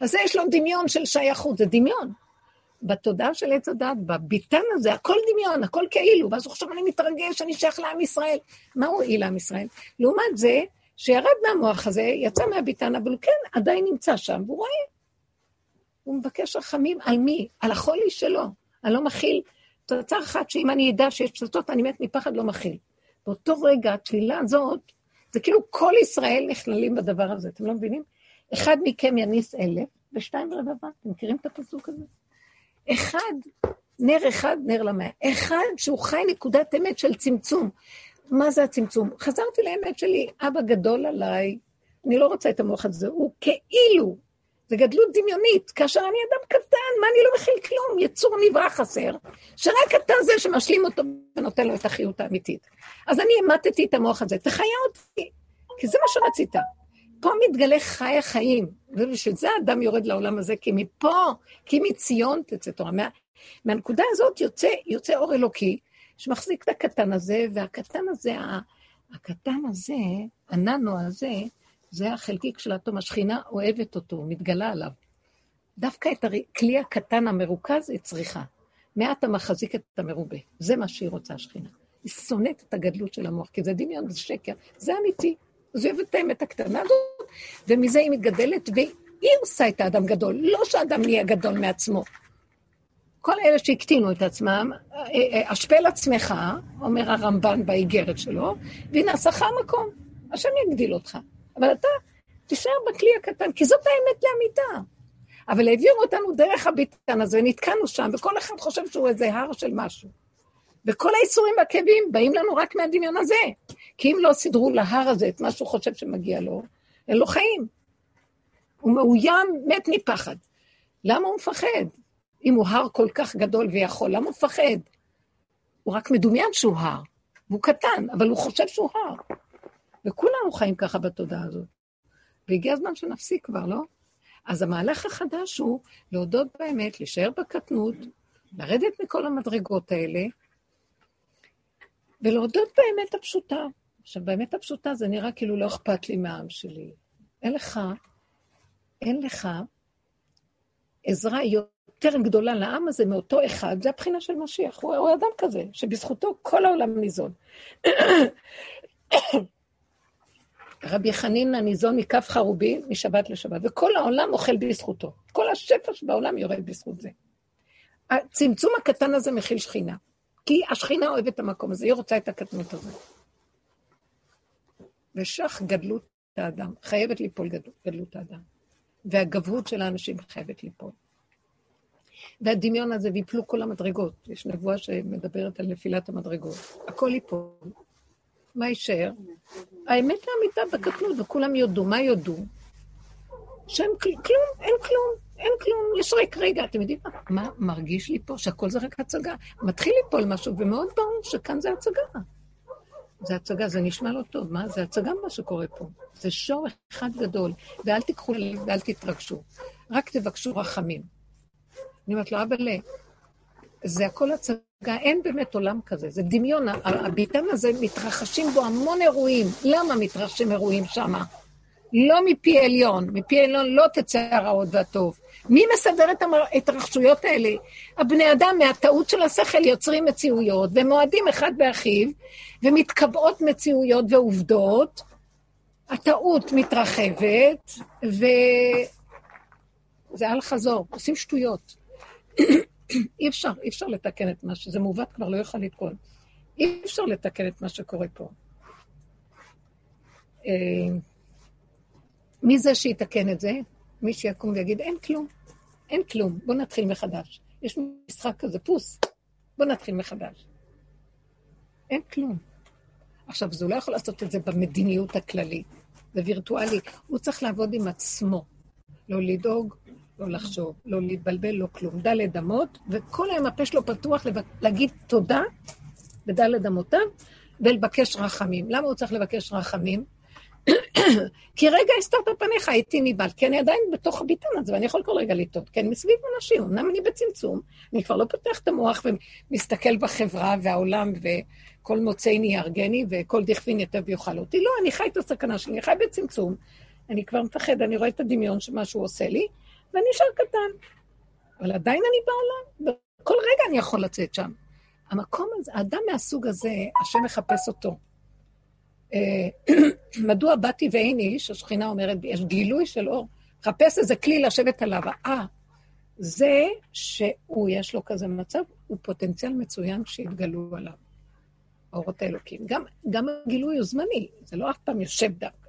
אז זה יש לו דמיון של שייכות, זה דמיון. בתודעה של עץ הדת, בביתן הזה, הכל דמיון, הכל כאילו, ואז הוא חושב, אני מתרגש, אני שייך לעם ישראל. מה הועיל לעם ישראל? לעומת זה, שירד מהמוח הזה, יצא מהביתן, אבל הוא כן עדיין נמצא שם, והוא רואה. הוא מבקש רחמים על מי? על החולי שלו. אני לא מכיל תוצאה אחת שאם אני אדע שיש פצצות, אני מת מפחד, לא מכיל. באותו רגע, התפילה הזאת, זה כאילו כל ישראל נכללים בדבר הזה, אתם לא מבינים? אחד מכם יניס אלף, ושתיים רבבה, אתם מכירים את הפסוק הזה? אחד, נר אחד, נר למאה. אחד שהוא חי נקודת אמת של צמצום. מה זה הצמצום? חזרתי לאמת שלי, אבא גדול עליי, אני לא רוצה את המוח הזה, הוא כאילו זה גדלות דמיונית, כאשר אני אדם קטן, מה אני לא מכיל כלום? יצור נברא חסר, שרק אתה זה שמשלים אותו ונותן לו את החיות האמיתית. אז אני המטתי את המוח הזה, תחיה אותי, כי זה מה שרצית. פה מתגלה חי החיים, ובשביל זה האדם יורד לעולם הזה, כי מפה, כי מציון תצא תורה. מה, מהנקודה הזאת יוצא, יוצא אור אלוקי, שמחזיק את הקטן הזה, והקטן הזה, הקטן הזה, הננו הזה, זה החלקיק של האטום, השכינה אוהבת אותו, מתגלה עליו. דווקא את הכלי הקטן המרוכז היא צריכה. מעט המחזיק את המרובה. זה מה שהיא רוצה, השכינה. היא שונאת את הגדלות של המוח, כי זה דמיון, זה שקר, זה אמיתי. אז היא אוהבת את האמת הקטנה הזאת, ומזה היא מתגדלת, והיא עושה את האדם גדול, לא שהאדם נהיה גדול מעצמו. כל אלה שהקטינו את עצמם, השפל עצמך, אומר הרמב"ן באיגרת שלו, והנה, עשך מקום, השם יגדיל אותך. אבל אתה תישאר בכלי הקטן, כי זאת האמת לאמיתה. אבל העבירו אותנו דרך הביטן הזה, ונתקענו שם, וכל אחד חושב שהוא איזה הר של משהו. וכל האיסורים והכאבים באים לנו רק מהדמיון הזה. כי אם לא סידרו להר הזה את מה שהוא חושב שמגיע לו, אין לו חיים. הוא מאוים, מת מפחד. למה הוא מפחד? אם הוא הר כל כך גדול ויכול, למה הוא מפחד? הוא רק מדומיין שהוא הר. והוא קטן, אבל הוא חושב שהוא הר. וכולנו חיים ככה בתודעה הזאת. והגיע הזמן שנפסיק כבר, לא? אז המהלך החדש הוא להודות באמת, להישאר בקטנות, לרדת מכל המדרגות האלה, ולהודות באמת הפשוטה. עכשיו, באמת הפשוטה זה נראה כאילו לא אכפת לי מהעם שלי. אין לך, אין לך עזרה יותר גדולה לעם הזה מאותו אחד, זה הבחינה של משיח. הוא, הוא אדם כזה, שבזכותו כל העולם ניזון. רבי חנינא ניזון מכף חרובי משבת לשבת, וכל העולם אוכל בזכותו. כל השפע שבעולם יורד בזכות זה. הצמצום הקטן הזה מכיל שכינה, כי השכינה אוהבת את המקום הזה, היא רוצה את הקטנות הזאת. ושך גדלות האדם, חייבת ליפול גדלות, גדלות האדם. והגבהות של האנשים חייבת ליפול. והדמיון הזה, ויפלו כל המדרגות. יש נבואה שמדברת על נפילת המדרגות. הכל ייפול. מה יישאר? האמת לאמיתה בקטנות, וכולם יודו. מה יודו? שאין כלום, אין כלום, אין כלום, יש רק רגע. אתם יודעים מה? מה מרגיש לי פה? שהכל זה רק הצגה. מתחיל ליפול משהו, ומאוד ברור שכאן זה הצגה. זה הצגה, זה נשמע לא טוב, מה? זה הצגה מה שקורה פה. זה שור אחד גדול, ואל תיקחו ללב ואל תתרגשו. רק תבקשו רחמים. אני אומרת לו, אבא'לה, זה הכל הצגה, אין באמת עולם כזה, זה דמיון. הביתן הזה, מתרחשים בו המון אירועים. למה מתרחשים אירועים שמה? לא מפי עליון, מפי עליון לא תצא הרעות והטוב. מי מסדר את ההתרחשויות האלה? הבני אדם מהטעות של השכל יוצרים מציאויות, ומועדים אחד באחיו, ומתקבעות מציאויות ועובדות. הטעות מתרחבת, וזה אל חזור, עושים שטויות. אי אפשר, אי אפשר לתקן את מה שזה מעוות כבר לא יוכל לתקון. אי אפשר לתקן את מה שקורה פה. אה, מי זה שיתקן את זה? מי שיקום ויגיד, אין כלום, אין כלום, בואו נתחיל מחדש. יש משחק כזה, פוס, בואו נתחיל מחדש. אין כלום. עכשיו, אז הוא לא יכול לעשות את זה במדיניות הכללית, זה וירטואלי. הוא צריך לעבוד עם עצמו. לא לדאוג, לא לחשוב, לא להתבלבל, לא כלום. דלת אמות, וכל היום הפה שלו פתוח להגיד תודה בדלת אמותיו, ולבקש רחמים. למה הוא צריך לבקש רחמים? כי רגע הסתרת פניך, הייתי ניבל, כי אני עדיין בתוך הביטן הזה, ואני יכול כל רגע לטעות, אני מסביב אנשים, אמנם אני בצמצום, אני כבר לא פותח את המוח ומסתכל בחברה והעולם, וכל מוצאי יהרגני, וכל דכפין יטב יאכל אותי. לא, אני חי את הסכנה שלי, אני חי בצמצום, אני כבר מפחד, אני רואה את הדמיון שמה שהוא עושה לי, ואני נשאר קטן. אבל עדיין אני בעולם, וכל רגע אני יכול לצאת שם. המקום הזה, האדם מהסוג הזה, השם מחפש אותו. אה, מדוע באתי ואין איש, השכינה אומרת, יש גילוי של אור, חפש איזה כלי לשבת עליו. אה, זה שהוא, יש לו כזה מצב, הוא פוטנציאל מצוין שיתגלו עליו, האורות האלוקים. גם, גם הגילוי הוא זמני, זה לא אף פעם יושב דווקא.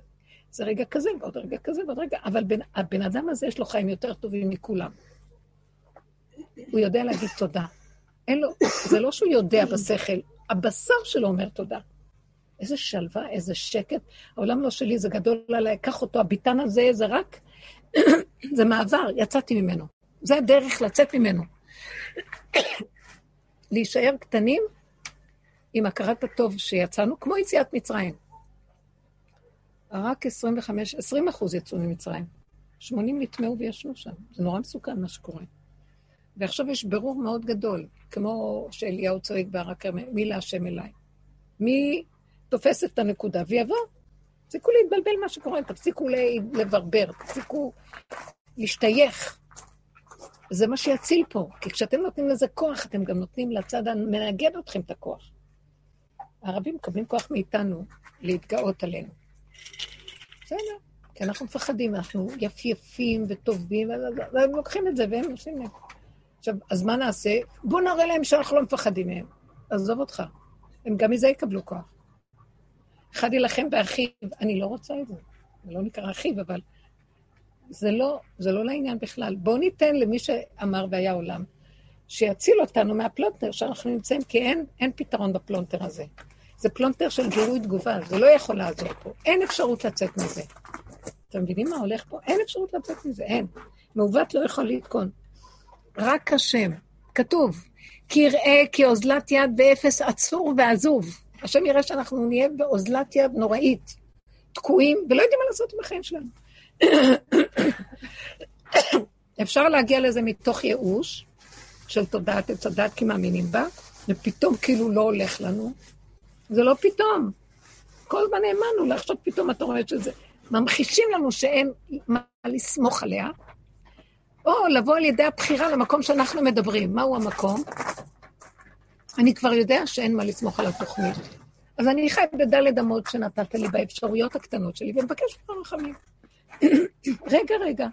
זה רגע כזה, ועוד רגע כזה, ועוד רגע, אבל בין, הבן אדם הזה יש לו חיים יותר טובים מכולם. הוא יודע להגיד תודה. אין לו, זה לא שהוא יודע בשכל, הבשר שלו אומר תודה. איזה שלווה, איזה שקט. העולם לא שלי, זה גדול עליי, קח אותו, הביטן הזה, זה רק... זה מעבר, יצאתי ממנו. זה הדרך לצאת ממנו. להישאר קטנים עם הכרת הטוב שיצאנו, כמו יציאת מצרים. רק 25, 20 אחוז יצאו ממצרים. 80 נטמעו וישנו שם. זה נורא מסוכן מה שקורה. ועכשיו יש ברור מאוד גדול, כמו שאליהו צועק בהר הכרמל, מי להשם אליי? מי תופס את הנקודה ויבוא. תפסיקו להתבלבל מה שקורה, תפסיקו לברבר, תפסיקו להשתייך. זה מה שיציל פה, כי כשאתם נותנים לזה כוח, אתם גם נותנים לצד המנגד אתכם את הכוח. הערבים מקבלים כוח מאיתנו להתגאות עלינו. בסדר, כי אנחנו מפחדים, אנחנו יפייפים וטובים, והם לוקחים את זה והם עושים את זה. עכשיו, אז מה נעשה? בואו נראה להם שאנחנו לא מפחדים מהם. עזוב אותך. הם גם מזה יקבלו כוח. אחד יילחם באחיו, אני לא רוצה את זה. זה לא נקרא אחיו, אבל זה לא, זה לא לעניין בכלל. בואו ניתן למי שאמר והיה עולם, שיציל אותנו מהפלונטר שאנחנו נמצאים, כי אין, אין פתרון בפלונטר הזה. זה פלונטר של גירוי תגובה, זה לא יכול לעזור פה. אין אפשרות לצאת מזה. אתם מבינים מה הולך פה? אין אפשרות לצאת מזה, אין. מעוות לא יוכל לתקון. רק השם. כתוב, כי יראה כי אוזלת יד באפס עצור ועזוב. השם יראה שאנחנו נהיה באוזלת יד נוראית, תקועים, ולא יודעים מה לעשות עם החיים שלנו. אפשר להגיע לזה מתוך ייאוש של תודעת עץ הדת, כי מאמינים בה, ופתאום כאילו לא הולך לנו. זה לא פתאום. כל הזמן האמנו לעכשיו פתאום אתה רואה שזה... ממחישים לנו שאין מה לסמוך עליה, או לבוא על ידי הבחירה למקום שאנחנו מדברים. מהו המקום? אני כבר יודע שאין מה לסמוך על התוכנית. אז אני חי בדלת אמות שנתת לי באפשרויות הקטנות שלי, ומבקש ממך רחמים. רגע, רגע.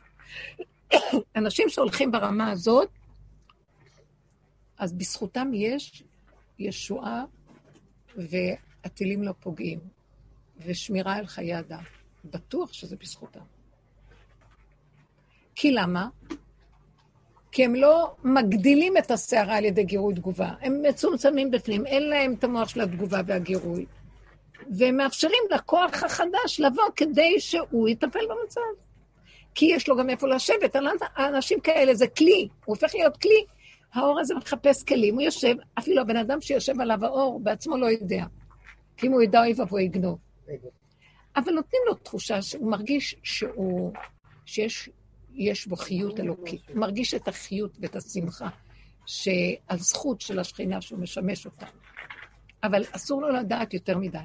אנשים שהולכים ברמה הזאת, אז בזכותם יש ישועה והטילים לא פוגעים, ושמירה על חיי אדם. בטוח שזה בזכותם. כי למה? כי הם לא מגדילים את הסערה על ידי גירוי תגובה. הם מצומצמים בפנים, אין להם את המוח של התגובה והגירוי. והם מאפשרים לכוח החדש לבוא כדי שהוא יטפל במצב. כי יש לו גם איפה לשבת. האנשים כאלה זה כלי, הוא הופך להיות כלי. האור הזה מחפש כלים, הוא יושב, אפילו הבן אדם שיושב עליו האור בעצמו לא יודע. כי אם הוא ידע אוי ואבוי יגנוב. אבל נותנים לו תחושה שהוא מרגיש שהוא, שיש יש בו חיות אלוקית. הוא מרגיש את החיות ואת השמחה, שהזכות של השכינה שהוא משמש אותה. אבל אסור לו לדעת יותר מדי.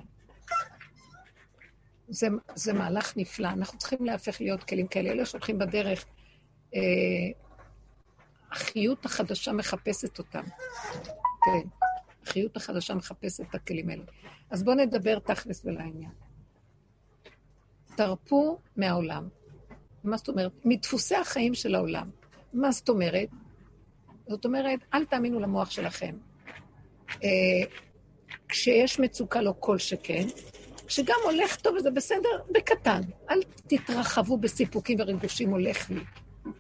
זה, זה מהלך נפלא. אנחנו צריכים להפך להיות כלים כאלה. אלה שהולכים בדרך, אה, החיות החדשה מחפשת אותם. כן, החיות החדשה מחפשת את הכלים האלה. אז בואו נדבר תכלס ולעניין. תרפו מהעולם. מה זאת אומרת? מדפוסי החיים של העולם. מה זאת אומרת? זאת אומרת, אל תאמינו למוח שלכם. אה, כשיש מצוקה לא כל שכן, כשגם הולך טוב וזה בסדר, בקטן. אל תתרחבו בסיפוקים וריגושים הולך לי.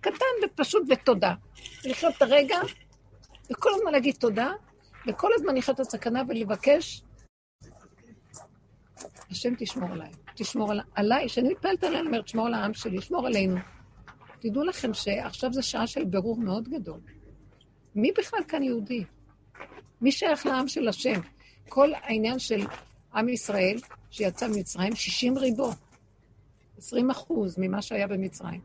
קטן ופשוט ותודה. לחיות את הרגע, וכל הזמן להגיד תודה, וכל הזמן לחיות את הסכנה ולבקש, השם תשמור עליי. תשמור על, עליי, כשאני מתפעלת עליי, אני אומרת, שמור על העם שלי, שמור עלינו. תדעו לכם שעכשיו זו שעה של בירור מאוד גדול. מי בכלל כאן יהודי? מי שייך לעם של השם? כל העניין של עם ישראל, שיצא ממצרים, 60 ריבו. 20 אחוז ממה שהיה במצרים.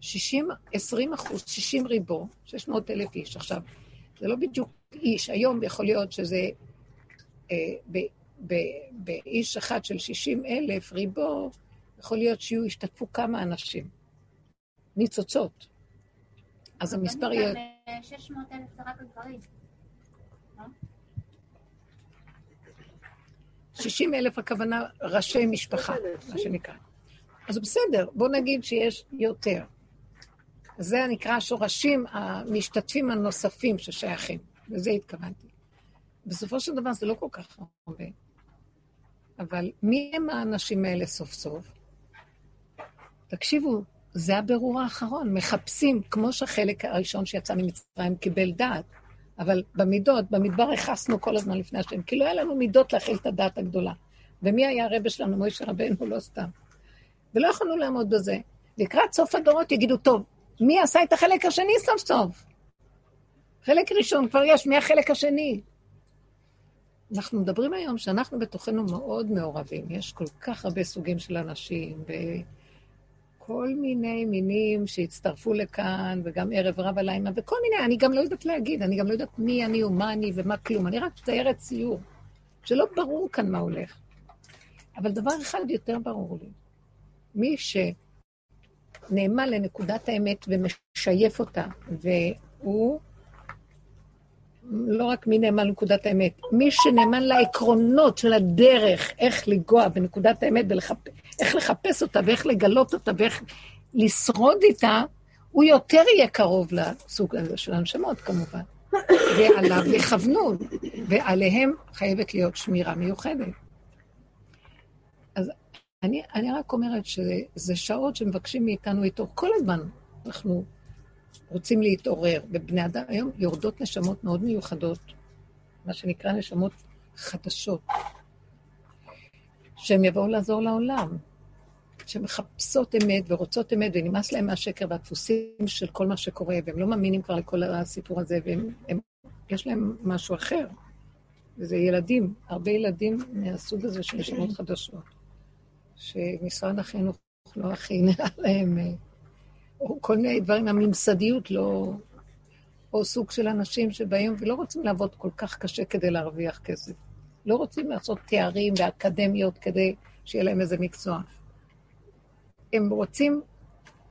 60, 20 אחוז, 60 ריבו, 600 אלף איש. עכשיו, זה לא בדיוק איש, היום יכול להיות שזה אה, ב, ב, באיש אחד של 60 אלף ריבו, יכול להיות שיהיו, ישתתפו כמה אנשים. ניצוצות. אז המספר יהיה... 600 אלף זה רק הגברים. 60 אלף הכוונה ראשי משפחה, מה שנקרא. אז בסדר, בוא נגיד שיש יותר. זה נקרא השורשים המשתתפים הנוספים ששייכים, לזה התכוונתי. בסופו של דבר זה לא כל כך הרבה. אבל מי הם האנשים האלה סוף סוף? תקשיבו, זה הבירור האחרון. מחפשים, כמו שהחלק הראשון שיצא ממצרים קיבל דעת, אבל במידות, במדבר הכסנו כל הזמן לפני השם, כי לא היה לנו מידות להכיל את הדעת הגדולה. ומי היה הרבה שלנו? מוישה רבנו, לא סתם. ולא יכולנו לעמוד בזה. לקראת סוף הדורות יגידו, טוב, מי עשה את החלק השני סוף סוף? חלק ראשון כבר יש, מי החלק השני? אנחנו מדברים היום שאנחנו בתוכנו מאוד מעורבים. יש כל כך הרבה סוגים של אנשים, וכל מיני מינים שהצטרפו לכאן, וגם ערב רב הלילה, וכל מיני, אני גם לא יודעת להגיד, אני גם לא יודעת מי אני ומה אני ומה כלום. אני רק מציירת ציור, שלא ברור כאן מה הולך. אבל דבר אחד יותר ברור לי. מי שנאמן לנקודת האמת ומשייף אותה, והוא לא רק מי נאמן לנקודת האמת, מי שנאמן לעקרונות של הדרך, איך לנגוע בנקודת האמת, ולחפ... איך לחפש אותה, ואיך לגלות אותה, ואיך לשרוד איתה, הוא יותר יהיה קרוב לסוג הזה של הנשמות, כמובן. ועליו יכוונו, ועליהם חייבת להיות שמירה מיוחדת. אז אני, אני רק אומרת שזה שעות שמבקשים מאיתנו איתו כל הזמן. אנחנו רוצים להתעורר, ובני אדם היום יורדות נשמות מאוד מיוחדות, מה שנקרא נשמות חדשות, שהן יבואו לעזור לעולם, שמחפשות אמת ורוצות אמת, ונמאס להם מהשקר והדפוסים של כל מה שקורה, והם לא מאמינים כבר לכל הסיפור הזה, ויש להם משהו אחר. וזה ילדים, הרבה ילדים מהסוג הזה של נשמות חדשות, שמשרד החינוך לא הכי נראה להם... או כל מיני דברים, הממסדיות לא... או סוג של אנשים שבאים ולא רוצים לעבוד כל כך קשה כדי להרוויח כסף. לא רוצים לעשות תארים ואקדמיות כדי שיהיה להם איזה מקצוע. הם רוצים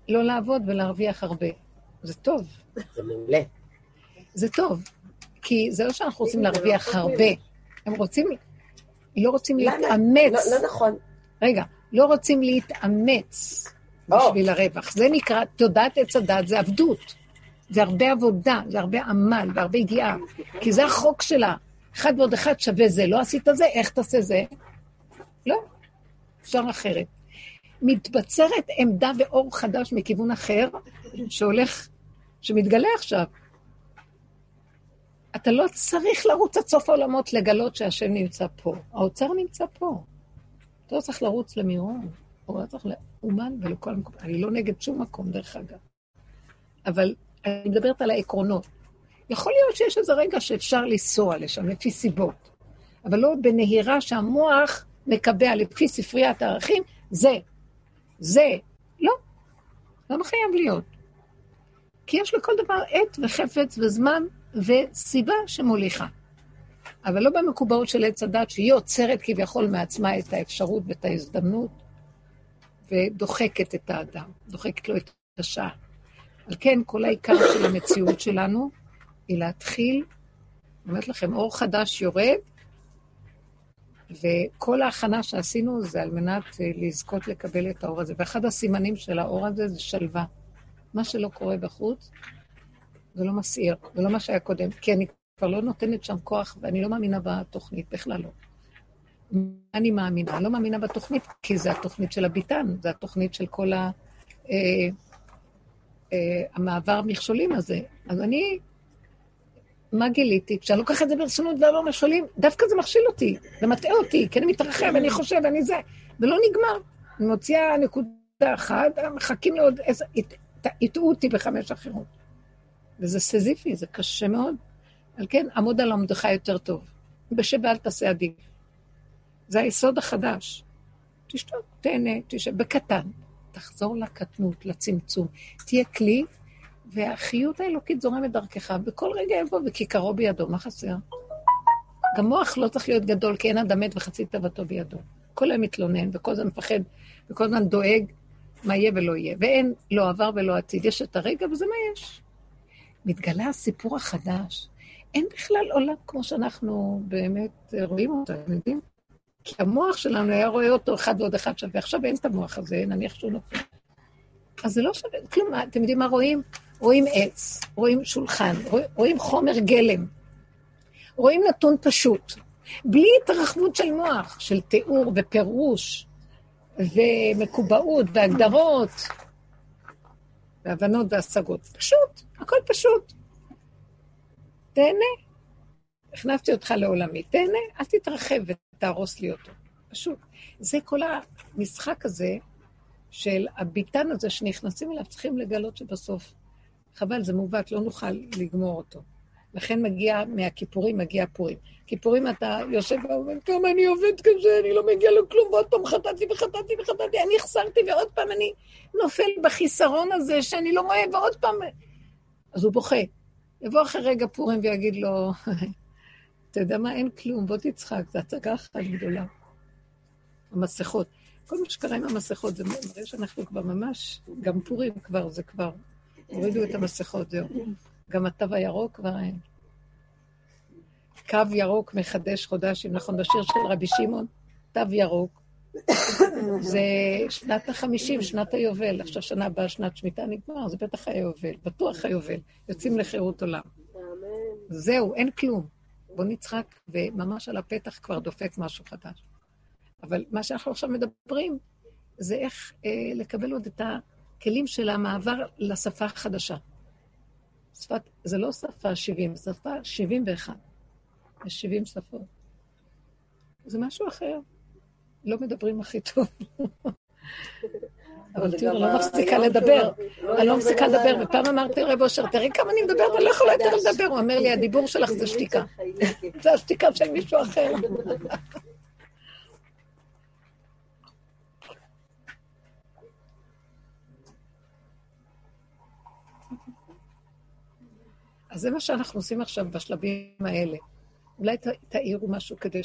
לא לעבוד ולהרוויח הרבה. זה טוב. זה מעולה. זה טוב, כי זה לא שאנחנו רוצים להרוויח הרבה. הם רוצים, לא רוצים להתאמץ. לא, לא נכון. רגע, לא רוצים להתאמץ. בשביל הרווח. זה נקרא, תודעת עץ הדת זה עבדות. זה הרבה עבודה, זה הרבה עמל והרבה יגיעה. כי זה החוק שלה. אחד ועוד אחד שווה זה. לא עשית זה, איך תעשה זה? לא, אפשר אחרת. מתבצרת עמדה ואור חדש מכיוון אחר, שהולך, שמתגלה עכשיו. אתה לא צריך לרוץ עד סוף העולמות לגלות שהשם נמצא פה. האוצר נמצא פה. אתה לא צריך לרוץ למירון. הוא לא צריך לאומן ולכל מקום. אני לא נגד שום מקום, דרך אגב. אבל אני מדברת על העקרונות. יכול להיות שיש איזה רגע שאפשר לנסוע לשם, לפי סיבות. אבל לא בנהירה שהמוח מקבע לפי ספריית הערכים, זה, זה. לא, לא חייב להיות. כי יש לכל דבר עת וחפץ וזמן וסיבה שמוליכה. אבל לא במקובעות של עץ הדת, שהיא עוצרת כביכול מעצמה את האפשרות ואת ההזדמנות, ודוחקת את האדם, דוחקת לו את השעה. על כן, כל העיקר של המציאות שלנו היא להתחיל, אני אומרת לכם, אור חדש יורד, וכל ההכנה שעשינו זה על מנת אה, לזכות לקבל את האור הזה. ואחד הסימנים של האור הזה זה שלווה. מה שלא קורה בחוץ, זה לא מסעיר, זה לא מה שהיה קודם, כי אני כבר לא נותנת שם כוח, ואני לא מאמינה בתוכנית, בכלל לא. אני מאמינה? אני לא מאמינה בתוכנית, כי זה התוכנית של הביטן, זה התוכנית של כל ה... אה, אה, המעבר מכשולים הזה. אז אני, מה גיליתי? כשאני לוקחת את זה ברצינות ועבר מכשולים, דווקא זה מכשיל אותי, זה מטעה אותי, כי אני מתרחב, אני חושב, אני זה, ולא נגמר. אני מוציאה נקודה אחת, מחכים לעוד איזה... הטעו אותי בחמש אחרות. וזה סזיפי, זה קשה מאוד. על כן, עמוד על עמדך יותר טוב. בשב ואל תעשה עדיף. זה היסוד החדש. תשתוק, תהנה, תשב, בקטן. תחזור לקטנות, לצמצום. תהיה כלי, והחיות האלוקית זורמת דרכך, בכל רגע יבוא וכיכרו בידו, מה חסר? גם מוח לא צריך להיות גדול, כי אין אדם מת וחצי תאוותו בידו. כל היום מתלונן, וכל הזמן מפחד, וכל הזמן דואג מה יהיה ולא יהיה. ואין לא עבר ולא עתיד, יש את הרגע וזה מה יש. מתגלה הסיפור החדש. אין בכלל עולם כמו שאנחנו באמת רואים אותו, אתם יודעים? כי המוח שלנו היה רואה אותו אחד ועוד אחד שווה, עכשיו אין את המוח הזה, נניח שהוא נופל. אז זה לא שווה, כלום, אתם יודעים מה רואים? רואים עץ, רואים שולחן, רואים חומר גלם, רואים נתון פשוט, בלי התרחבות של מוח, של תיאור ופירוש ומקובעות והגדרות והבנות והשגות. פשוט, הכל פשוט. תהנה. הכנסתי אותך לעולמי, תהנה, אל תתרחב ותהרוס לי אותו. פשוט. זה כל המשחק הזה של הביטן הזה שנכנסים אליו, צריכים לגלות שבסוף, חבל, זה מעוות, לא נוכל לגמור אותו. לכן מגיע, מהכיפורים מגיע פורים. כיפורים אתה יושב ואומר, כמה אני עובד כזה, אני לא מגיע לכלום, ועוד פעם חטאתי וחטאתי וחטאתי, אני החסרתי, ועוד פעם אני נופל בחיסרון הזה שאני לא רואה, ועוד פעם... אז הוא בוכה. יבוא אחרי רגע פורים ויגיד לו, אתה יודע מה, אין כלום, בוא תצחק, זו הצגה אחת גדולה. המסכות. כל מה שקרה עם המסכות, זה מראה שאנחנו כבר ממש, גם פורים כבר, זה כבר, הורידו את המסכות, זהו. גם התו הירוק כבר אין. קו ירוק מחדש חודשים, נכון, בשיר של רבי שמעון, תו ירוק. זה שנת החמישים, שנת היובל. עכשיו שנה הבאה, שנת שמיטה נגמר, זה בטח היובל, בטוח היובל. יוצאים לחירות עולם. זהו, אין כלום. בוא נצחק, וממש על הפתח כבר דופק משהו חדש. אבל מה שאנחנו עכשיו מדברים, זה איך אה, לקבל עוד את הכלים של המעבר לשפה החדשה. שפת, זה לא שפה 70, זה שפה 71. יש 70 שפות. זה משהו אחר. לא מדברים הכי טוב. אבל תראו, לא מפסיקה לדבר. אני לא מפסיקה לדבר, ופעם אמרתי לרב אושר, תראי כמה אני מדברת, אני לא יכולה יותר לדבר. הוא אומר לי, הדיבור שלך זה שתיקה. זה השתיקה של מישהו אחר. אז זה מה שאנחנו עושים עכשיו בשלבים האלה. אולי תעירו משהו כדי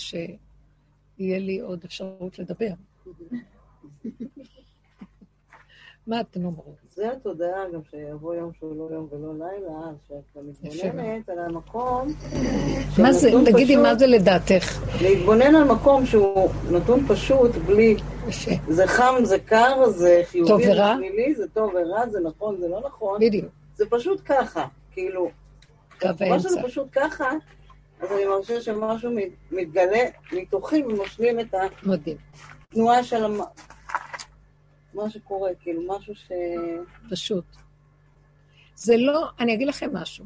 שיהיה לי עוד אפשרות לדבר. מה אתם אומרים? זה התודעה גם שיבוא יום שהוא לא יום ולא לילה, שאת מתבוננת על המקום... מה זה, תגידי, מה זה לדעתך? להתבונן על מקום שהוא נתון פשוט, בלי... זה חם, זה קר, זה חיובי, זה שלילי, זה טוב ורע, זה נכון, זה לא נכון. בדיוק. זה פשוט ככה, כאילו... קו האמצע. שזה פשוט ככה, אז אני מרגישה שמשהו מתגלה מתוכי ומשלים את התנועה של מה שקורה, כאילו משהו ש... פשוט. זה לא, אני אגיד לכם משהו.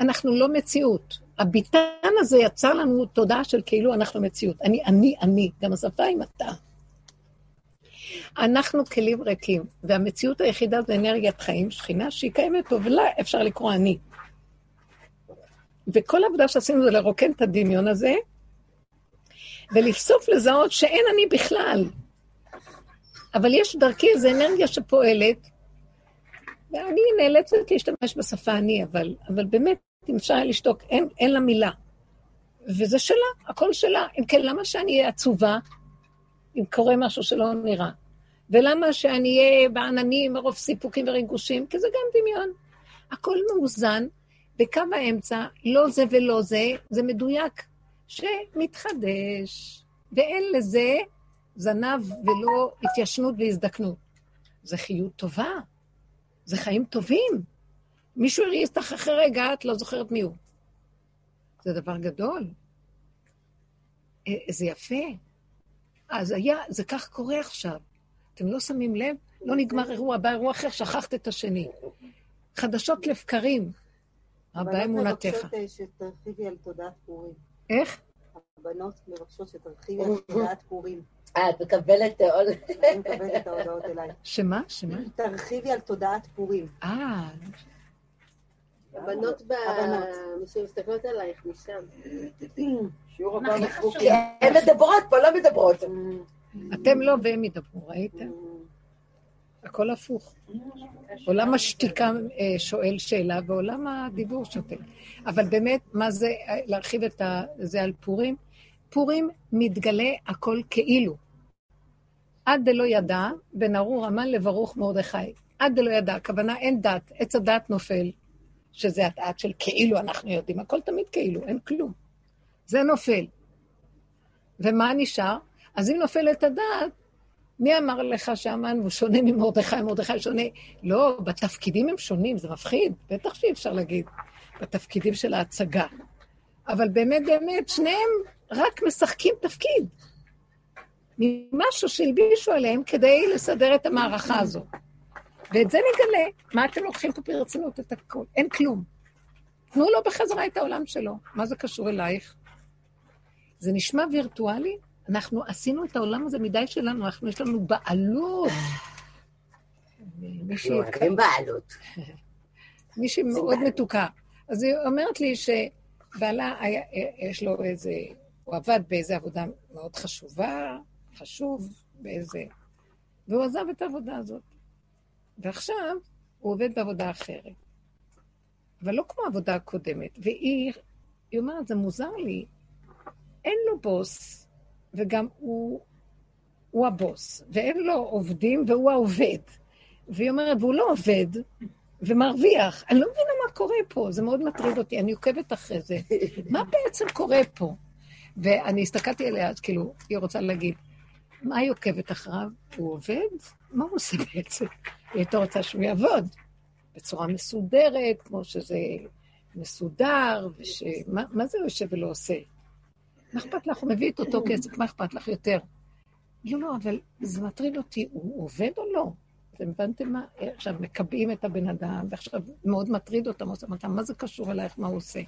אנחנו לא מציאות. הביטן הזה יצר לנו תודעה של כאילו אנחנו מציאות. אני, אני, אני. גם השפה היא מטעה. אנחנו כלים ריקים, והמציאות היחידה זה אנרגיית חיים, שכינה, שהיא קיימת פה, ולה אפשר לקרוא אני. וכל העבודה שעשינו זה לרוקן את הדמיון הזה, ולבסוף לזהות שאין אני בכלל. אבל יש דרכי איזו אנרגיה שפועלת, ואני נאלצת להשתמש בשפה אני, אבל, אבל באמת, אם אפשר לשתוק, אין, אין לה מילה. וזה שלה, הכל שלה. אם כן, למה שאני אהיה עצובה אם קורה משהו שלא נראה? ולמה שאני אהיה בעננים מרוב סיפוקים וריגושים? כי זה גם דמיון. הכל מאוזן, בקו האמצע, לא זה ולא זה, זה מדויק, שמתחדש, ואין לזה זנב ולא התיישנות והזדקנות. זה חיות טובה, זה חיים טובים. מישהו הריס אותך אחרי רגע, את לא זוכרת מי הוא. זה דבר גדול. אה, זה יפה. אז היה, זה כך קורה עכשיו. אתם לא שמים לב? לא נגמר אירוע, בא אירוע אחר, שכחת את השני. חדשות לבקרים. הבא אמונתך. הבנות מבקשות שתרחיבי על תודעת פורים. איך? הבנות מבקשות שתרחיבי על תודעת פורים. אה, את מקבלת עול. אני מקבלת את ההודעות אליי. שמה? שמה? תרחיבי על תודעת פורים. אה, הבנות שמסתכלות עלייך משם. שיעור הבא הן מדברות, פה לא מדברות. אתם לא והם ידברו, ראיתם? הכל הפוך. עולם השתיקה אה, שואל שאלה, ועולם הדיבור שותק. אבל באמת, מה זה אה, להרחיב את זה על פורים? פורים מתגלה הכל כאילו. עד דלא ידע, בין ארור המן לברוך מרדכי. עד דלא ידע, הכוונה אין דת, עץ הדת נופל, שזה הדעת של כאילו אנחנו יודעים, הכל תמיד כאילו, אין כלום. זה נופל. ומה נשאר? אז אם נופלת הדעת, מי אמר לך שהמן הוא שונה ממרדכי, מרדכי שונה? לא, בתפקידים הם שונים, זה מפחיד, בטח שאי אפשר להגיד, בתפקידים של ההצגה. אבל באמת, באמת, שניהם רק משחקים תפקיד. ממשהו שהלבישו עליהם כדי לסדר את המערכה הזו. ואת זה נגלה. מה אתם לוקחים פה ברצינות את הכול? אין כלום. תנו לו בחזרה את העולם שלו. מה זה קשור אלייך? זה נשמע וירטואלי? אנחנו עשינו את העולם הזה מדי שלנו, אנחנו, יש לנו בעלות. אין בעלות. מישהי מאוד מתוקה. אז היא אומרת לי שבעלה, היה, יש לו איזה, הוא עבד באיזה עבודה מאוד חשובה, חשוב, באיזה... והוא עזב את העבודה הזאת. ועכשיו הוא עובד בעבודה אחרת. אבל לא כמו העבודה הקודמת. והיא היא אומרת, זה מוזר לי, אין לו בוס, וגם הוא, הוא הבוס, ואין לו עובדים, והוא העובד. והיא אומרת, והוא לא עובד, ומרוויח. אני לא מבינה מה קורה פה, זה מאוד מטריד אותי, אני עוקבת אחרי זה. מה בעצם קורה פה? ואני הסתכלתי עליה, אז כאילו, היא רוצה להגיד, מה היא עוקבת אחריו? הוא עובד? מה הוא עושה בעצם? היא הייתה רוצה שהוא יעבוד בצורה מסודרת, כמו שזה מסודר, ושמה מה זה יושב ולא עושה? מה אכפת לך? הוא מביא את אותו כסף, מה אכפת לך יותר? לא, לא, אבל זה מטריד אותי, הוא עובד או לא? אתם הבנתם מה? עכשיו מקבעים את הבן אדם, ועכשיו מאוד מטריד אותם, עושים אותם, מה זה קשור אלייך, מה הוא עושה?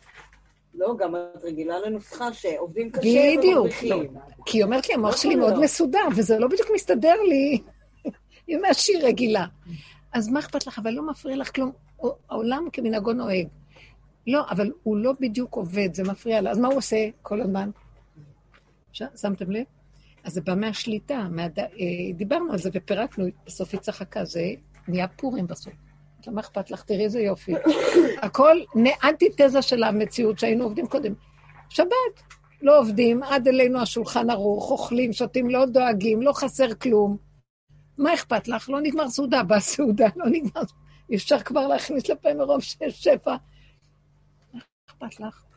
לא, גם את רגילה לנוסחה שעובדים קשה ומרוויחים. בדיוק, לא. כי היא אומרת לי, המוח שלי מאוד מסודר, וזה לא בדיוק מסתדר לי. היא שהיא רגילה. אז מה אכפת לך? אבל לא מפריע לך כלום. העולם כמנהגו נוהג. לא, אבל הוא לא בדיוק עובד, זה מפריע לה. אז מה הוא עושה כל הזמן? שמתם לב? אז זה בא מהשליטה, מהד... אה, דיברנו על זה ופירקנו, בסוף היא צחקה, זה נהיה פורים בסוף. מה אכפת לך? תראי איזה יופי. הכל אנטיתזה של המציאות שהיינו עובדים קודם. שבת, לא עובדים, עד אלינו השולחן ערוך, אוכלים, שותים, לא דואגים, לא חסר כלום. מה אכפת לך? לא נגמר סעודה בסעודה, לא נגמר... אפשר כבר להכניס לפה מרוב שיש שפע. מה אכפת לך?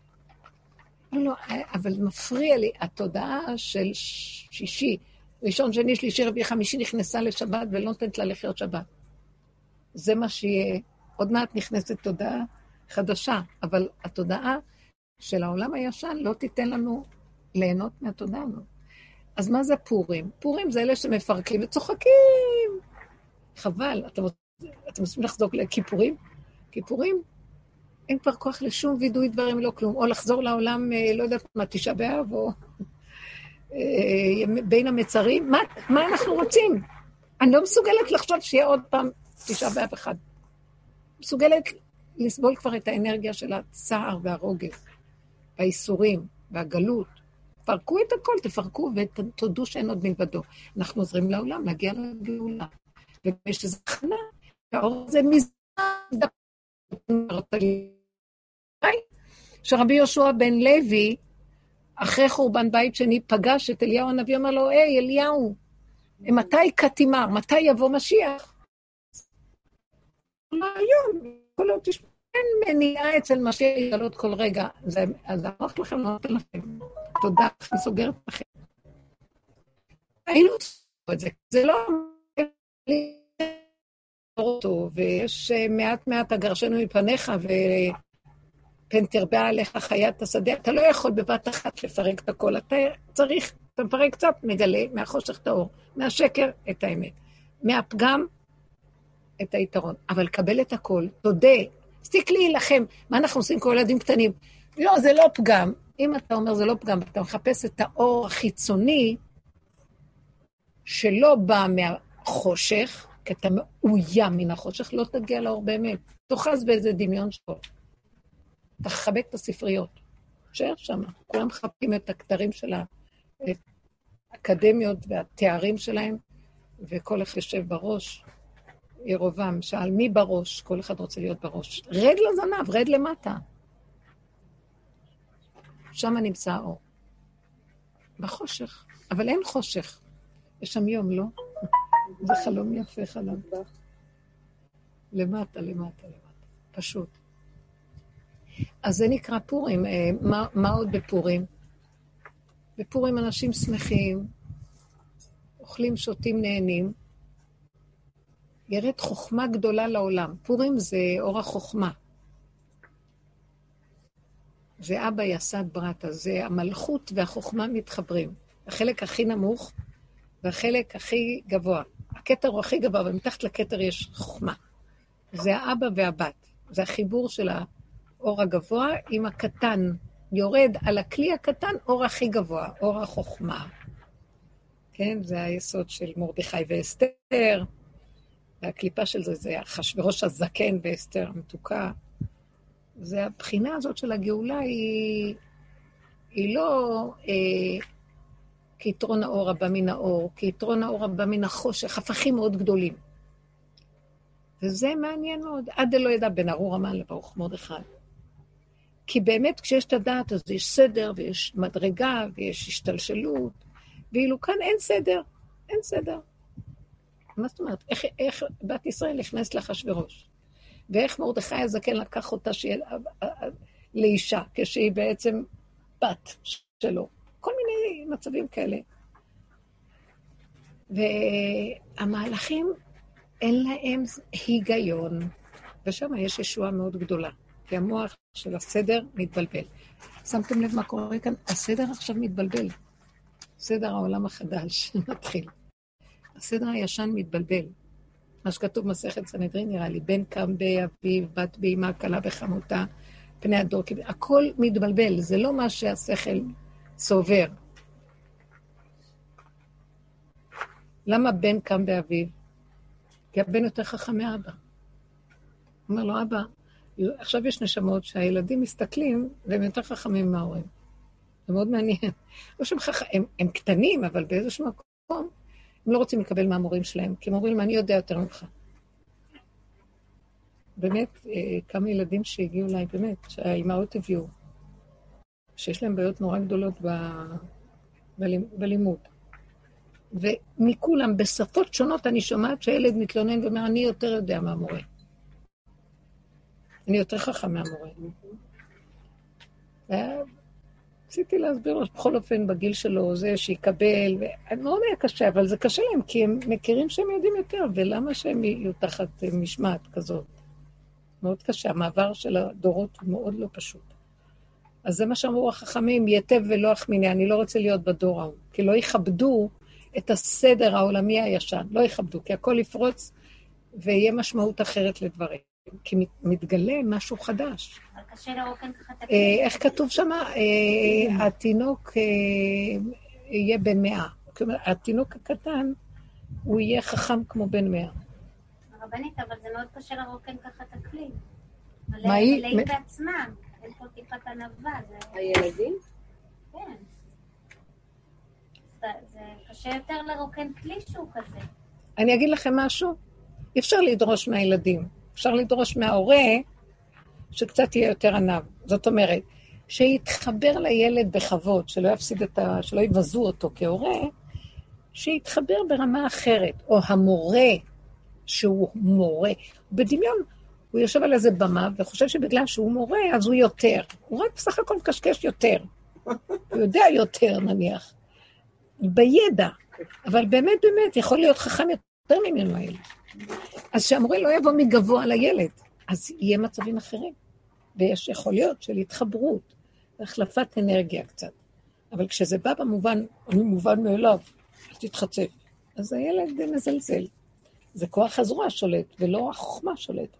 לא, לא, אבל מפריע לי, התודעה של שישי, ראשון, שני, שלישי, רביעי, חמישי נכנסה לשבת ולא נותנת לה לחיות שבת. זה מה שיהיה. עוד מעט נכנסת תודעה חדשה, אבל התודעה של העולם הישן לא תיתן לנו ליהנות מהתודעה הזאת. אז מה זה פורים? פורים זה אלה שמפרקים וצוחקים. חבל, אתם, אתם רוצים לחזור לכיפורים? כיפורים, אין כבר כוח לשום וידוי דברים, לא כלום. או לחזור לעולם, אה, לא יודעת מה, תשעה באב, או אה, בין המצרים. מה, מה אנחנו רוצים? אני לא מסוגלת לחשוב שיהיה עוד פעם תשעה באב אחד. מסוגלת לסבול כבר את האנרגיה של הצער והרוגז, והאיסורים, והגלות. פרקו את הכל, תפרקו ותודו שאין עוד מלבדו. אנחנו עוזרים לעולם להגיע לגאולה. ויש איזו הכנה, הזה מזמן שרבי יהושע בן לוי, אחרי חורבן בית שני, פגש את אליהו הנביא, אמר לו, היי, אליהו, מתי כתימר? מתי יבוא משיח? היום, כל עוד תשמע, אין מניעה אצל משיח להתגלות כל רגע. אז אמרתי לכם, לא נותן לכם. תודה, אני סוגרת לכם. היינו עושים את זה, זה לא... ויש אה, מעט מעט הגרשנו מפניך, ופן תרבה עליך חיית השדה. אתה לא יכול בבת אחת לפרק את הכל, אתה צריך, אתה מפרק קצת, מגלה מהחושך את האור, מהשקר את האמת, מהפגם את היתרון. אבל קבל את הכל, תודה, תפסיק להילחם. מה אנחנו עושים כל ילדים קטנים? לא, זה לא פגם. אם אתה אומר זה לא פגם, אתה מחפש את האור החיצוני שלא בא מהחושך, כי אתה מאוים מן החושך, לא תגיע לאור באמת. תאחז באיזה דמיון שלו. תחבק את הספריות. תשאר שם. כולם מחבקים את הכתרים של האקדמיות והתארים שלהם, וכל אחד יושב בראש. ירובעם שאל, מי בראש? כל אחד רוצה להיות בראש. רד לזנב, רד למטה. שם נמצא האור. בחושך. אבל אין חושך. יש שם יום, לא? זה חלום יפה, חלום. למטה, למטה, למטה. פשוט. אז זה נקרא פורים. אה, מה, מה עוד בפורים? בפורים אנשים שמחים, אוכלים, שותים, נהנים. ירד חוכמה גדולה לעולם. פורים זה אור החוכמה. זה אבא יסד ברטה, זה המלכות והחוכמה מתחברים. החלק הכי נמוך והחלק הכי גבוה. הכתר הוא הכי גבוה, ומתחת לכתר יש חוכמה. זה האבא והבת. זה החיבור של האור הגבוה עם הקטן. יורד על הכלי הקטן אור הכי גבוה, אור החוכמה. כן, זה היסוד של מרדכי ואסתר, והקליפה של זה זה אחשוורוש הזקן ואסתר המתוקה. זה הבחינה הזאת של הגאולה היא, היא לא אה, כיתרון האור הבא מן האור, כיתרון האור הבא מן החושך, הפכים מאוד גדולים. וזה מעניין מאוד. עד דלא ידע בין ארור המן לברוך מרדכי. כי באמת כשיש את הדעת אז יש סדר ויש מדרגה ויש השתלשלות, ואילו כאן אין סדר, אין סדר. מה זאת אומרת? איך, איך בת ישראל נכנסת לאחשוורוש? ואיך מרדכי הזקן לקח אותה שיה, לאישה, כשהיא בעצם בת שלו. כל מיני מצבים כאלה. והמהלכים, אין להם היגיון, ושם יש ישועה מאוד גדולה, כי המוח של הסדר מתבלבל. שמתם לב מה קורה כאן? הסדר עכשיו מתבלבל. סדר העולם החדש מתחיל. הסדר הישן מתבלבל. מה שכתוב במסכת סנהדרין נראה לי, בן קם באביו, בת באמה, כלה בחמותה, פני הדור, הכל מתבלבל, זה לא מה שהשכל סובר. למה בן קם באביו? כי הבן יותר חכם מאבא. אומר לו, אבא, עכשיו יש נשמות שהילדים מסתכלים והם יותר חכמים מההורים. זה מאוד מעניין. לא שהם חכמים, הם, קטנים, אבל באיזשהו מקום הם לא רוצים לקבל מהמורים שלהם, כי הם אומרים, אני יודע יותר ממך. באמת, אה, כמה ילדים שהגיעו אליי, באמת, שהאימהות הביאו, שיש להם בעיות נורא גדולות ב... בלימוד. ומכולם, בשפות שונות, אני שומעת שהילד מתלונן ואומר, אני יותר יודע מהמורה. אני יותר חכם מהמורה. רציתי להסביר לו, בכל אופן, בגיל שלו, זה שיקבל, ומאוד היה קשה, אבל זה קשה להם, כי הם מכירים שהם יודעים יותר, ולמה שהם יהיו תחת משמעת כזאת? מאוד קשה, המעבר של הדורות הוא מאוד לא פשוט. אז זה מה שאמרו החכמים, יתב ולא אחמיני, אני לא רוצה להיות בדור ההוא, כי לא יכבדו את הסדר העולמי הישן, לא יכבדו, כי הכל יפרוץ ויהיה משמעות אחרת לדברים. כי מתגלה משהו חדש. אבל קשה לרוקן ככה את אה, איך כתוב שם? אה, התינוק אה, יהיה בן מאה. כלומר, התינוק הקטן, הוא יהיה חכם כמו בן מאה. הרבנית, אבל זה מאוד קשה לרוקן ככה את הכלי. מה היא? מלאים בעצמם. אין פה טיפת ענווה. הילדים? כן. זה קשה יותר לרוקן כלי שהוא כזה. אני אגיד לכם משהו, אי אפשר לדרוש מהילדים, אפשר לדרוש מההורה שקצת יהיה יותר עניו. זאת אומרת, שיתחבר לילד בכבוד, שלא יפסיד את ה... שלא יבזו אותו כהורה, שיתחבר ברמה אחרת, או המורה, שהוא מורה. בדמיון, הוא יושב על איזה במה וחושב שבגלל שהוא מורה, אז הוא יותר. הוא רק בסך הכל מקשקש יותר. הוא יודע יותר, נניח. בידע. אבל באמת, באמת, יכול להיות חכם יותר ממנו הילד. אז שהמורה לא יבוא מגבוה לילד, אז יהיה מצבים אחרים. ויש יכול להיות של התחברות, החלפת אנרגיה קצת. אבל כשזה בא במובן, אני מובן מאליו, אל תתחצף. אז הילד מזלזל. זה כוח הזרוע שולט, ולא החוכמה שולטת.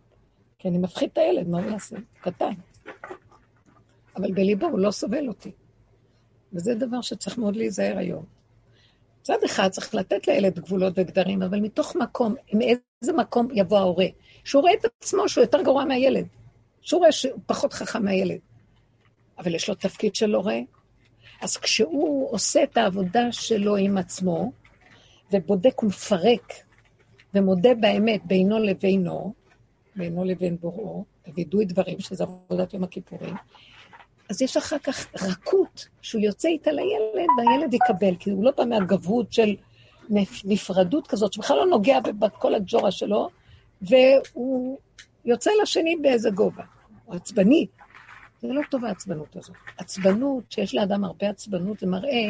כי אני מפחיד את הילד, מה הוא יעשה? קטן. אבל בליבו הוא לא סובל אותי. וזה דבר שצריך מאוד להיזהר היום. מצד אחד צריך לתת לילד גבולות וגדרים, אבל מתוך מקום, מאיזה מקום יבוא ההורה? שהוא רואה את עצמו שהוא יותר גרוע מהילד. שהוא רואה שהוא פחות חכם מהילד. אבל יש לו תפקיד של הורה. אז כשהוא עושה את העבודה שלו עם עצמו, ובודק ומפרק, ומודה באמת בינו לבינו, בינו לבין בוראו, ווידוי דברים, שזה עבודת יום הכיפורים, אז יש אחר כך רכות שהוא יוצא איתה לילד, והילד יקבל, כי הוא לא בא מהגבות של נפ- נפרדות כזאת, שבכלל לא נוגע בכל הג'ורה שלו, והוא יוצא לשני באיזה גובה. הוא עצבני. זה לא טוב העצבנות הזאת. עצבנות, שיש לאדם הרבה עצבנות, זה מראה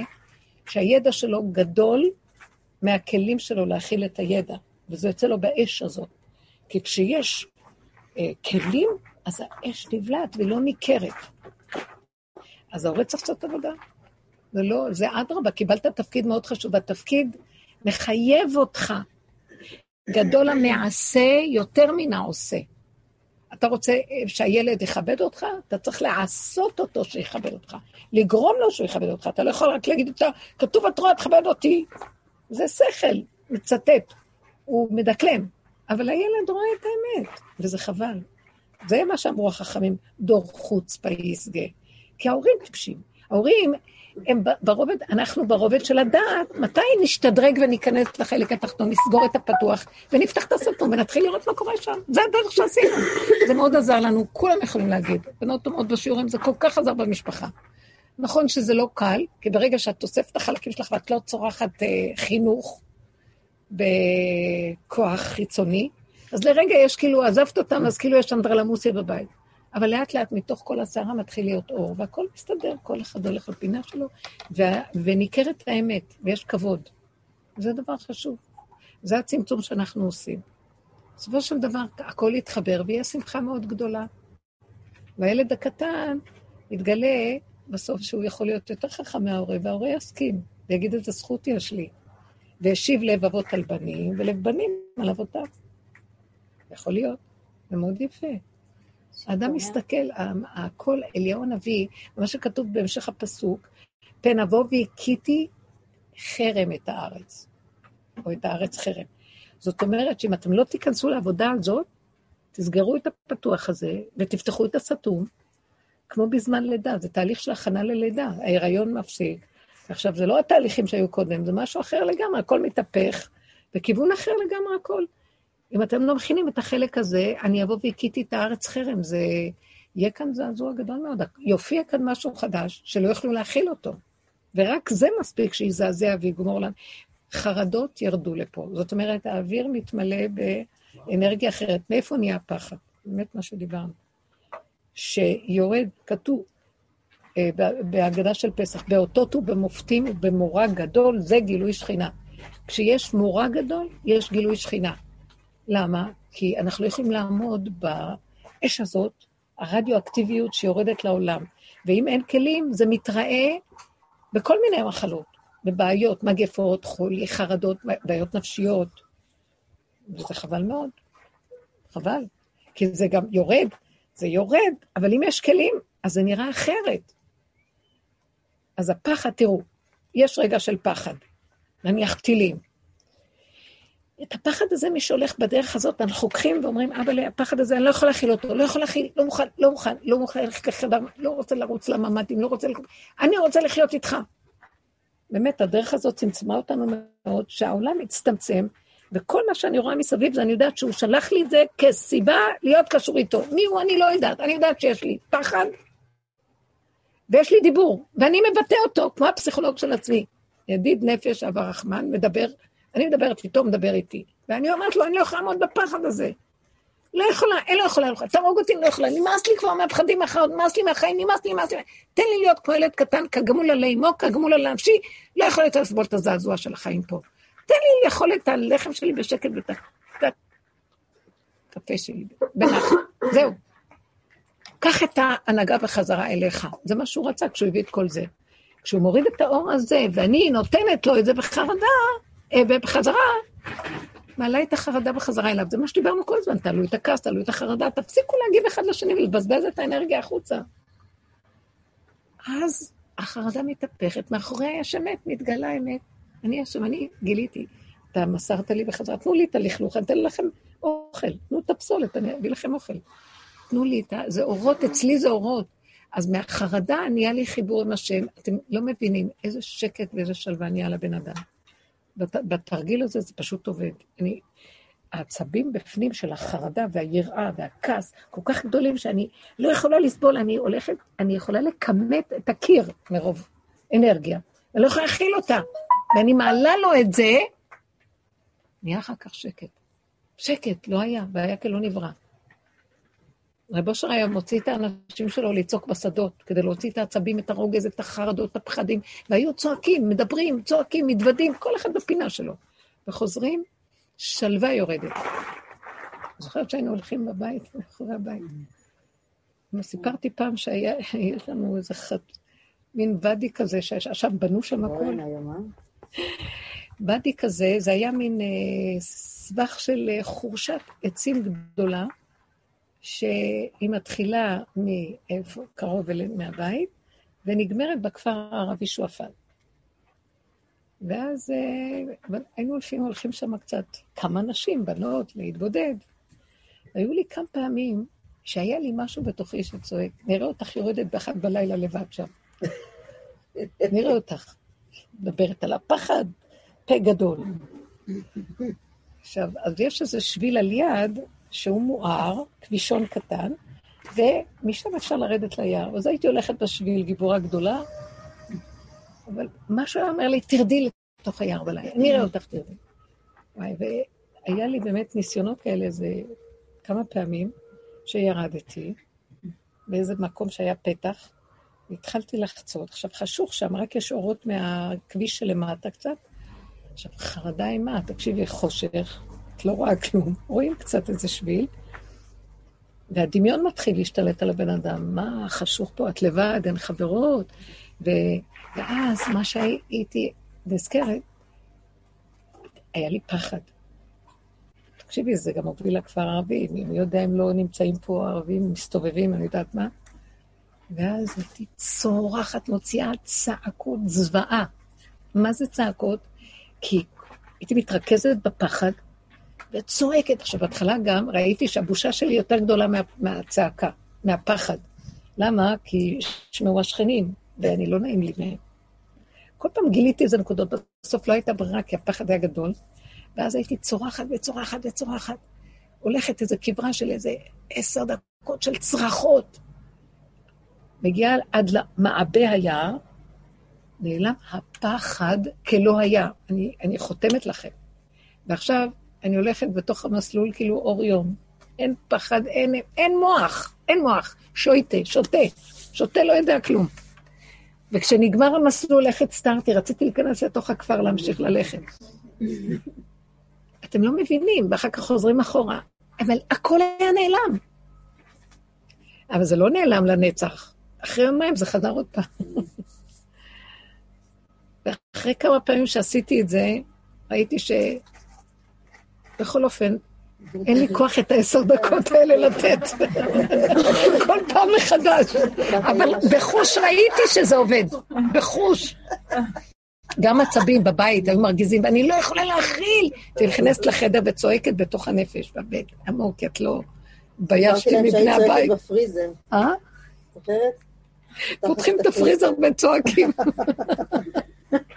שהידע שלו גדול מהכלים שלו להכיל את הידע, וזה יוצא לו באש הזאת. כי כשיש אה, כלים, אז האש נבלעת והיא לא ניכרת. אז ההורה צריך לעשות עבודה. זה לא, זה אדרבה, קיבלת תפקיד מאוד חשוב, והתפקיד מחייב אותך. גדול המעשה יותר מן העושה. אתה רוצה שהילד יכבד אותך, אתה צריך לעשות אותו שיכבד אותך. לגרום לו שהוא יכבד אותך. אתה לא יכול רק להגיד, "אתה- כתוב בתורה, תכבד אותי. זה שכל, מצטט. הוא מדקלם. אבל הילד רואה את האמת, וזה חבל. זה מה שאמרו החכמים, דור חוץ פייסגה. כי ההורים טיפשים. ההורים הם ברובד, אנחנו ברובד של הדעת, מתי נשתדרג וניכנס לחלק התחתון, נסגור את הפתוח ונפתח את הסרטון ונתחיל לראות מה קורה שם. זה הדרך שעשינו. זה מאוד עזר לנו, כולם יכולים להגיד. בנות טומאות בשיעורים, זה כל כך עזר במשפחה. נכון שזה לא קל, כי ברגע שאת אוספת את החלקים שלך ואת לא צורחת אה, חינוך בכוח חיצוני, אז לרגע יש כאילו, עזבת אותם, אז כאילו יש אנדרלמוסיה בבית. אבל לאט לאט מתוך כל הסערה מתחיל להיות אור, והכל מסתדר, כל אחד הולך לפינה שלו, וה- וניכרת האמת, ויש כבוד. זה דבר חשוב. זה הצמצום שאנחנו עושים. בסופו של דבר הכל יתחבר ויהיה שמחה מאוד גדולה. והילד הקטן יתגלה בסוף שהוא יכול להיות יותר חכם מההורה, וההורה יסכים, ויגיד איזה זכות יש לי. והשיב לב אבות על בנים, ולב בנים על אבותיו. יכול להיות, זה מאוד יפה. האדם מסתכל, הכל, אליהו הנביא, מה שכתוב בהמשך הפסוק, פן אבוא והכיתי חרם את הארץ, או את הארץ חרם. זאת אומרת שאם אתם לא תיכנסו לעבודה הזאת, תסגרו את הפתוח הזה ותפתחו את הסתום, כמו בזמן לידה, זה תהליך של הכנה ללידה, ההיריון מפסיק. עכשיו, זה לא התהליכים שהיו קודם, זה משהו אחר לגמרי, הכל מתהפך, בכיוון אחר לגמרי הכל. אם אתם לא מכינים את החלק הזה, אני אבוא והכיתי את הארץ חרם, זה... יהיה כאן זעזוע גדול מאוד. יופיע כאן משהו חדש שלא יוכלו להכיל אותו. ורק זה מספיק שיזעזע ויגמור לנו. חרדות ירדו לפה. זאת אומרת, האוויר מתמלא באנרגיה אחרת. מאיפה נהיה הפחד? באמת מה שדיברנו. שיורד, כתוב אה, בהגדה של פסח, באותות ובמופתים ובמורא גדול, זה גילוי שכינה. כשיש מורא גדול, יש גילוי שכינה. למה? כי אנחנו לא יכולים לעמוד באש הזאת, הרדיואקטיביות שיורדת לעולם. ואם אין כלים, זה מתראה בכל מיני מחלות, בבעיות, מגפות, חולי, חרדות, בעיות נפשיות. וזה חבל מאוד. חבל. כי זה גם יורד, זה יורד, אבל אם יש כלים, אז זה נראה אחרת. אז הפחד, תראו, יש רגע של פחד, נניח טילים. את הפחד הזה, מי שהולך בדרך הזאת, אנחנו לוקחים ואומרים, אבא, הפחד הזה, אני לא יכול להכיל אותו, לא יכול להכיל, לא מוכן, לא מוכן, לא מוכן ללכת לחדר, לא רוצה לרוץ לממ"דים, לא רוצה... אני רוצה לחיות איתך. באמת, הדרך הזאת צמצמה אותנו מאוד, שהעולם הצטמצם, וכל מה שאני רואה מסביב זה אני יודעת שהוא שלח לי את זה כסיבה להיות קשור איתו. מי הוא אני לא יודעת, אני יודעת שיש לי פחד, ויש לי דיבור, ואני מבטא אותו, כמו הפסיכולוג של עצמי. ידיד נפש, אב הרחמן, מדבר, אני מדברת איתו, מדבר איתי. ואני אומרת לו, אני לא יכולה לעמוד בפחד הזה. לא יכולה, אין לא יכולה, לא יכולה, תהרוג אותי, לא יכולה, נמאס לי כבר מהפחדים מהחיות, נמאס לי מהחיים, נמאס לי, נמאס לי, תן לי להיות כמו ילד קטן, כגמול על אימו, כגמול על נפשי, לא יכול יותר לסבול את הזעזוע של החיים פה. תן לי לאכול את הלחם שלי בשקט ואת הקפה שלי, בנחת, זהו. קח את ההנהגה בחזרה אליך, זה מה שהוא רצה כשהוא הביא את כל זה. כשהוא מוריד את האור הזה, ואני נותנת לו את זה בחרדה, אה, בחזרה, מעלה את החרדה בחזרה אליו. זה מה שדיברנו כל הזמן, תעלו את הכעס, תעלו את החרדה, תפסיקו להגיב אחד לשני ולבזבז את האנרגיה החוצה. אז החרדה מתהפכת, מאחורי יש אמת, מתגלה אמת. אני השם, אני גיליתי. אתה מסרת לי בחזרה, תנו לי את הלכלוך, אני אתן לכם אוכל, תנו את הפסולת, אני אביא לכם אוכל. תנו לי את ה... זה אורות, אצלי זה אורות. אז מהחרדה נהיה לי חיבור עם השם. אתם לא מבינים איזה שקט ואיזה שלווה נהיה לבן אדם. בת, בתרגיל הזה זה פשוט עובד. אני, העצבים בפנים של החרדה והיראה והכעס כל כך גדולים שאני לא יכולה לסבול, אני הולכת, אני יכולה לכמת את הקיר מרוב אנרגיה. אני לא יכולה להכיל אותה. ואני מעלה לו את זה, נהיה אחר כך שקט. שקט, לא היה, והיה כלא נברא. רב אושר היה מוציא את האנשים שלו לצעוק בשדות, כדי להוציא את העצבים, את הרוגז, את החרדות, את הפחדים, והיו צועקים, מדברים, צועקים, מתוודים, כל אחד בפינה שלו. וחוזרים, שלווה יורדת. זוכרת שהיינו הולכים בבית, מאחורי הבית. סיפרתי פעם שהיה, יש לנו איזה חת... מין ואדי כזה, שעכשיו בנו שם הכול. ואדי כזה, זה היה מין אה, סבך של אה, חורשת עצים גדולה, שהיא מתחילה מאיפה, קרוב אלינו מהבית, ונגמרת בכפר הערבי שועפאט. ואז אה, היינו לפעמים הולכים שם קצת, כמה נשים, בנות, להתבודד. היו לי כמה פעמים שהיה לי משהו בתוכי שצועק, נראה אותך יורדת באחת בלילה לבד שם. נראה אותך. מדברת על הפחד, פה גדול. עכשיו, אז יש איזה שביל על יד, שהוא מואר, כבישון קטן, ומשם אפשר לרדת ליער. אז הייתי הולכת בשביל, גיבורה גדולה, אבל משהו היה אומר לי, תרדי לתוך היער בלילה, אני אראה אותך, תרדי. וואי, והיה לי באמת ניסיונות כאלה איזה כמה פעמים, שירדתי באיזה מקום שהיה פתח, והתחלתי לחצות. עכשיו, חשוך שם, רק יש אורות מהכביש שלמטה קצת. עכשיו, חרדה אימה, תקשיבי, חושך, לא רואה כלום, רואים קצת איזה שביל, והדמיון מתחיל להשתלט על הבן אדם. מה חשוך פה? את לבד, אין חברות. ו... ואז מה שהייתי נזכרת, היה לי פחד. תקשיבי, זה גם מוביל לכפר ערבי, מי יודע אם לא נמצאים פה ערבים מסתובבים, אני יודעת מה. ואז הייתי צורחת, מוציאה צעקות זוועה. מה זה צעקות? כי הייתי מתרכזת בפחד, וצועקת. עכשיו, בהתחלה גם ראיתי שהבושה שלי יותר גדולה מה, מהצעקה, מהפחד. למה? כי שמעו השכנים, ואני לא נעים לי מהם. כל פעם גיליתי איזה נקודות, בסוף לא הייתה ברירה, כי הפחד היה גדול, ואז הייתי צורחת וצורחת וצורחת. הולכת איזו כברה של איזה עשר דקות של צרחות. מגיעה עד למעבה היער, נעלם הפחד כלא היה. אני, אני חותמת לכם. ועכשיו, אני הולכת בתוך המסלול כאילו אור יום. אין פחד, אין, אין מוח, אין מוח. שויטה, שותה. שותה לא יודע כלום. וכשנגמר המסלול, איך הצטרתי? רציתי להיכנס לתוך הכפר להמשיך ללכת. אתם לא מבינים, ואחר כך חוזרים אחורה. אבל הכל היה נעלם. אבל זה לא נעלם לנצח. אחרי יומיים זה חזר עוד פעם. ואחרי כמה פעמים שעשיתי את זה, ראיתי ש... בכל אופן, אין לי כוח את העשר דקות האלה לתת. כל פעם מחדש. אבל בחוש ראיתי שזה עובד. בחוש. גם עצבים בבית היו מרגיזים, ואני לא יכולה להכיל. הייתי נכנסת לחדר וצועקת בתוך הנפש, בבית, עמוק, כי את לא התביישתי מבני הבית. אה? פותחים את הפריזר וצועקים.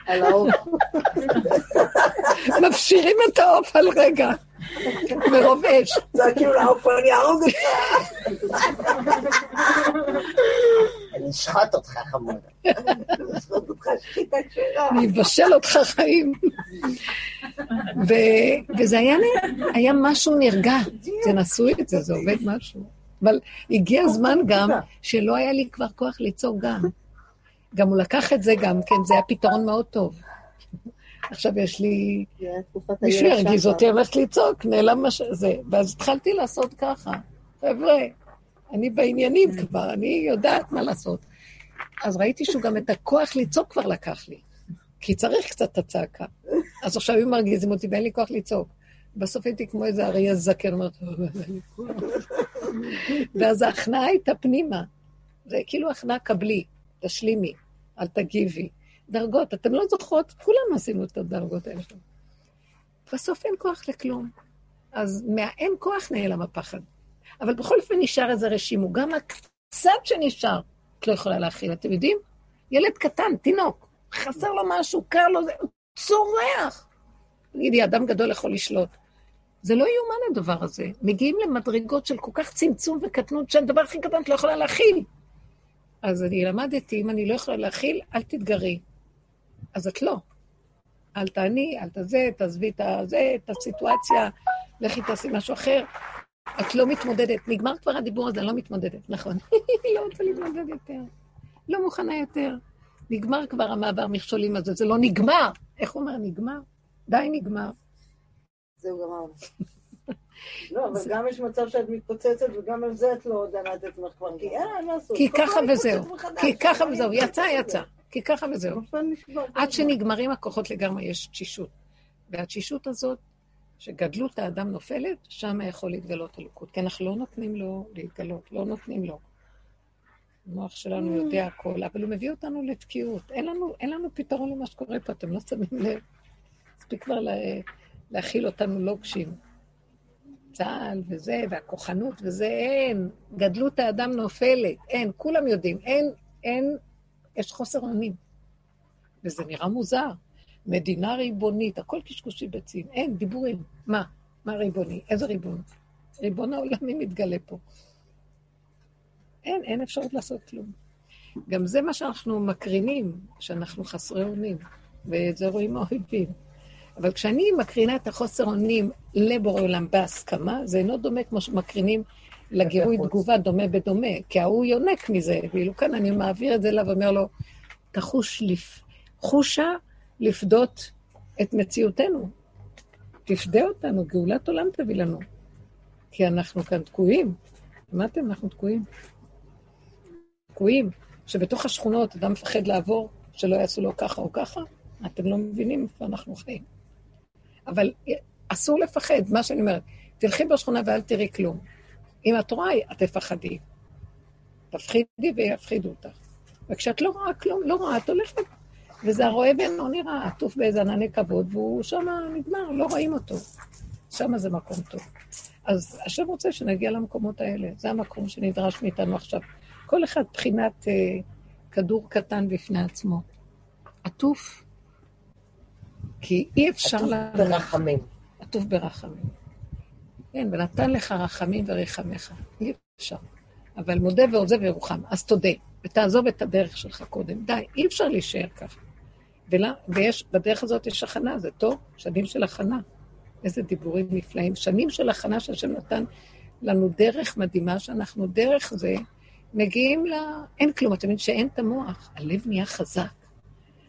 על העוף. מפשירים את העוף על רגע, מרוב אש. צועקים לעוף, אני אהרוג אותך. אני אשחוט אותך, חמוד. אני אשחוט אותך, שחיטה כשרה. אני אבשל אותך חיים. וזה היה, היה משהו נרגע. תנסו את זה, זה עובד משהו. אבל הגיע הזמן גם שלא היה לי כבר כוח ליצור גם. גם הוא לקח את זה גם כן, זה היה פתרון מאוד טוב. עכשיו יש לי... מישהו ירגיז. אותי, הולכת לצעוק, נעלם מה שזה. ואז התחלתי לעשות ככה. חבר'ה, אני בעניינים כבר, אני יודעת מה לעשות. אז ראיתי שהוא גם את הכוח לצעוק כבר לקח לי. כי צריך קצת את הצעקה. אז עכשיו היו מרגיזים אותי ואין לי כוח לצעוק. בסוף הייתי כמו איזה אריה זקן, אומרת, "אין לי כוח." ואז ההכנעה הייתה פנימה. זה כאילו הכנעה קבלי, תשלימי, אל תגיבי. דרגות, אתם לא זוכרות? כולנו עשינו את הדרגות האלה. בסוף אין כוח לכלום. אז מהאין כוח נעלם הפחד. אבל בכל אופן נשאר איזה רשימו. גם הקצת שנשאר, את לא יכולה להכיל. אתם יודעים? ילד קטן, תינוק, חסר לו משהו, קר לו, זה, צורח. תגידי, אדם גדול יכול לשלוט. זה לא יאומן הדבר הזה. מגיעים למדרגות של כל כך צמצום וקטנות, שהדבר הכי קטן את לא יכולה להכיל. אז אני למדתי, אם אני לא יכולה להכיל, אל תתגרי. אז את לא. אל תעני, אל תזה, תעזבי את הזה, את הסיטואציה, לכי תעשי משהו אחר. את לא מתמודדת. נגמר כבר הדיבור הזה, אני לא מתמודדת, נכון. לא רוצה להתמודד יותר. לא מוכנה יותר. נגמר כבר המעבר מכשולים הזה, זה לא נגמר. איך הוא אומר, נגמר? די נגמר. זהו, גמרנו. לא, אבל גם יש מצב שאת מתפוצצת, וגם על זה את לא דנה את עצמך כבר, כי אין מה לעשות. כי ככה וזהו. כי ככה וזהו. אני יצא. יצא. כי ככה וזהו. עד שנגמרים הכוחות לגמרי, יש תשישות. והתשישות הזאת, שגדלות האדם נופלת, שם יכול להתגלות אלוקות. כי אנחנו לא נותנים לו להתגלות, לא נותנים לו. המוח שלנו יודע הכל, אבל הוא מביא אותנו לתקיעות. אין לנו, אין לנו פתרון למה שקורה פה, אתם לא שמים לב. מספיק כבר לה, להכיל אותנו לוקשים. צה"ל וזה, והכוחנות וזה, אין. גדלות האדם נופלת, אין. כולם יודעים, אין, אין, יש חוסר אונים. וזה נראה מוזר. מדינה ריבונית, הכל קשקושי ביצים, אין, דיבורים. מה? מה ריבוני? איזה ריבון? ריבון העולמי מתגלה פה. אין, אין אפשרות לעשות כלום. גם זה מה שאנחנו מקרינים, שאנחנו חסרי אונים, וזה רואים האויבים. אבל כשאני מקרינה את החוסר אונים לבורא עולם בהסכמה, זה אינו דומה כמו שמקרינים לגירוי. תגובה דומה בדומה, כי ההוא יונק מזה, ואילו כאן אני מעביר את זה אליו ואומר לו, תחוש לפ... חושה לפדות את מציאותנו. תפדה אותנו, גאולת עולם תביא לנו. כי אנחנו כאן תקועים. שמעתם? אנחנו תקועים. תקועים. שבתוך השכונות אדם מפחד לעבור, שלא יעשו לו ככה או ככה. אתם לא מבינים איפה אנחנו חיים. אבל אסור לפחד, מה שאני אומרת. תלכי בשכונה ואל תראי כלום. אם את רואה, את תפחדי. תפחידי ויפחידו אותך. וכשאת לא רואה כלום, לא רואה, את הולכת. וזה הרואה ואינו נראה, עטוף באיזה ענני כבוד, והוא שם נגמר, לא רואים אותו. שם זה מקום טוב. אז השם רוצה שנגיע למקומות האלה, זה המקום שנדרש מאיתנו עכשיו. כל אחד בחינת אה, כדור קטן בפני עצמו. עטוף, כי אי אפשר עטוף לה... ברחמים. עטוף ברחמים. כן, ונתן לך רחמים ורחמך. אי אפשר. אבל מודה ועוזב ירוחם, אז תודה, ותעזוב את הדרך שלך קודם. די, אי אפשר להישאר ככה. ולה, ויש, בדרך הזאת יש הכנה, זה טוב, שנים של הכנה. איזה דיבורים נפלאים. שנים של הכנה שהשם נתן לנו דרך מדהימה, שאנחנו דרך זה מגיעים ל... אין כלום, אתם יודעים שאין את המוח, הלב נהיה חזק.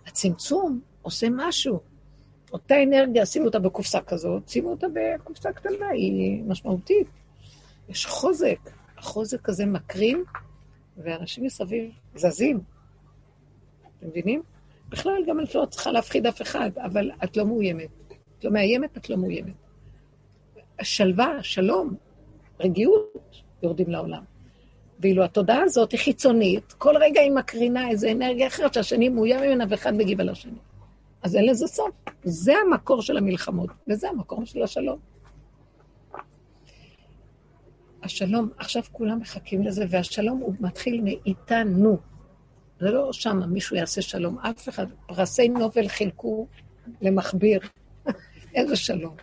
הצמצום עושה משהו. אותה אנרגיה, שימו אותה בקופסה כזאת, שימו אותה בקופסה קטנה, היא משמעותית. יש חוזק, החוזק הזה מקרין, ואנשים מסביב זזים. אתם מבינים? בכלל, גם את לא צריכה להפחיד אף אחד, אבל את לא מאוימת. את לא מאיימת, את לא מאוימת. שלווה, שלום, רגיעות יורדים לעולם. ואילו התודעה הזאת היא חיצונית, כל רגע היא מקרינה איזו אנרגיה אחרת שהשני מאוים ממנה ואחד מגיב על השני. אז אין לזה סוף. זה המקור של המלחמות, וזה המקור של השלום. השלום, עכשיו כולם מחכים לזה, והשלום הוא מתחיל מאיתנו. זה לא שם מישהו יעשה שלום, אף אחד. פרסי נובל חילקו למכביר. איזה שלום.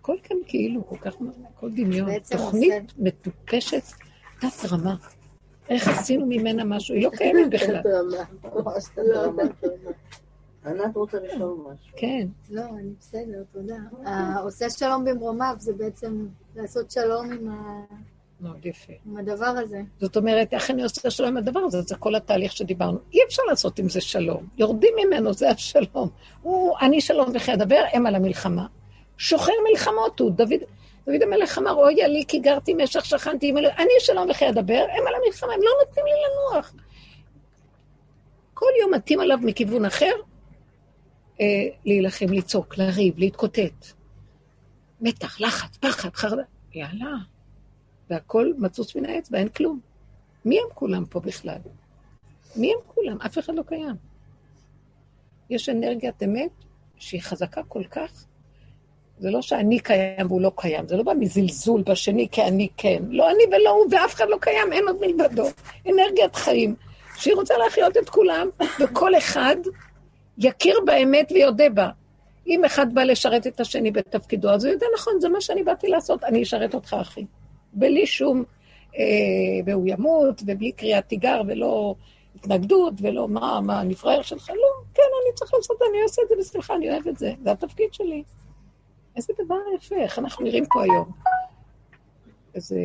הכל כאן כאילו, כל כך, הכל דמיון. תוכנית מטופשת, תת רמה. איך עשינו ממנה משהו? היא לא קיימת בכלל. ענת רוצה לשאול משהו. כן. לא, אני בסדר, תודה. עושה שלום במרומיו זה בעצם לעשות שלום עם ה... מאוד יפה. עם הדבר הזה. זאת אומרת, איך אני עושה שלום עם הדבר הזה? זה כל התהליך שדיברנו. אי אפשר לעשות עם זה שלום. יורדים ממנו, זה השלום. הוא, אני שלום וכי אדבר, הם על המלחמה. שוחר מלחמות הוא. דוד, דוד המלך אמר, אוי לי כי גרתי משך שכנתי עם אלוהים. אני שלום וכי אדבר, הם על המלחמה, הם לא נותנים לי לנוח. כל יום מתאים עליו מכיוון אחר, אה, להילחם, לצעוק, לריב, להתקוטט. מתח, לחץ, פחד, חרדה. יאללה. והכל מצוץ מן האצבע, אין כלום. מי הם כולם פה בכלל? מי הם כולם? אף אחד לא קיים. יש אנרגיית אמת שהיא חזקה כל כך. זה לא שאני קיים והוא לא קיים, זה לא בא מזלזול בשני כי אני כן. לא אני ולא הוא ואף אחד לא קיים, אין עוד מלבדו. אנרגיית חיים, שהיא רוצה להחיות את כולם, וכל אחד יכיר באמת ויודה בה. אם אחד בא לשרת את השני בתפקידו, אז הוא יודע, נכון, זה מה שאני באתי לעשות, אני אשרת אותך, אחי. בלי שום, אה, והוא ימות, ובלי קריאת תיגר, ולא התנגדות, ולא מה, מה, אני פראייר שלך? לא, כן, אני צריך לעשות, אני עושה את זה בשמחה, אני אוהב את זה, זה התפקיד שלי. איזה דבר יפה, איך אנחנו נראים פה היום. איזה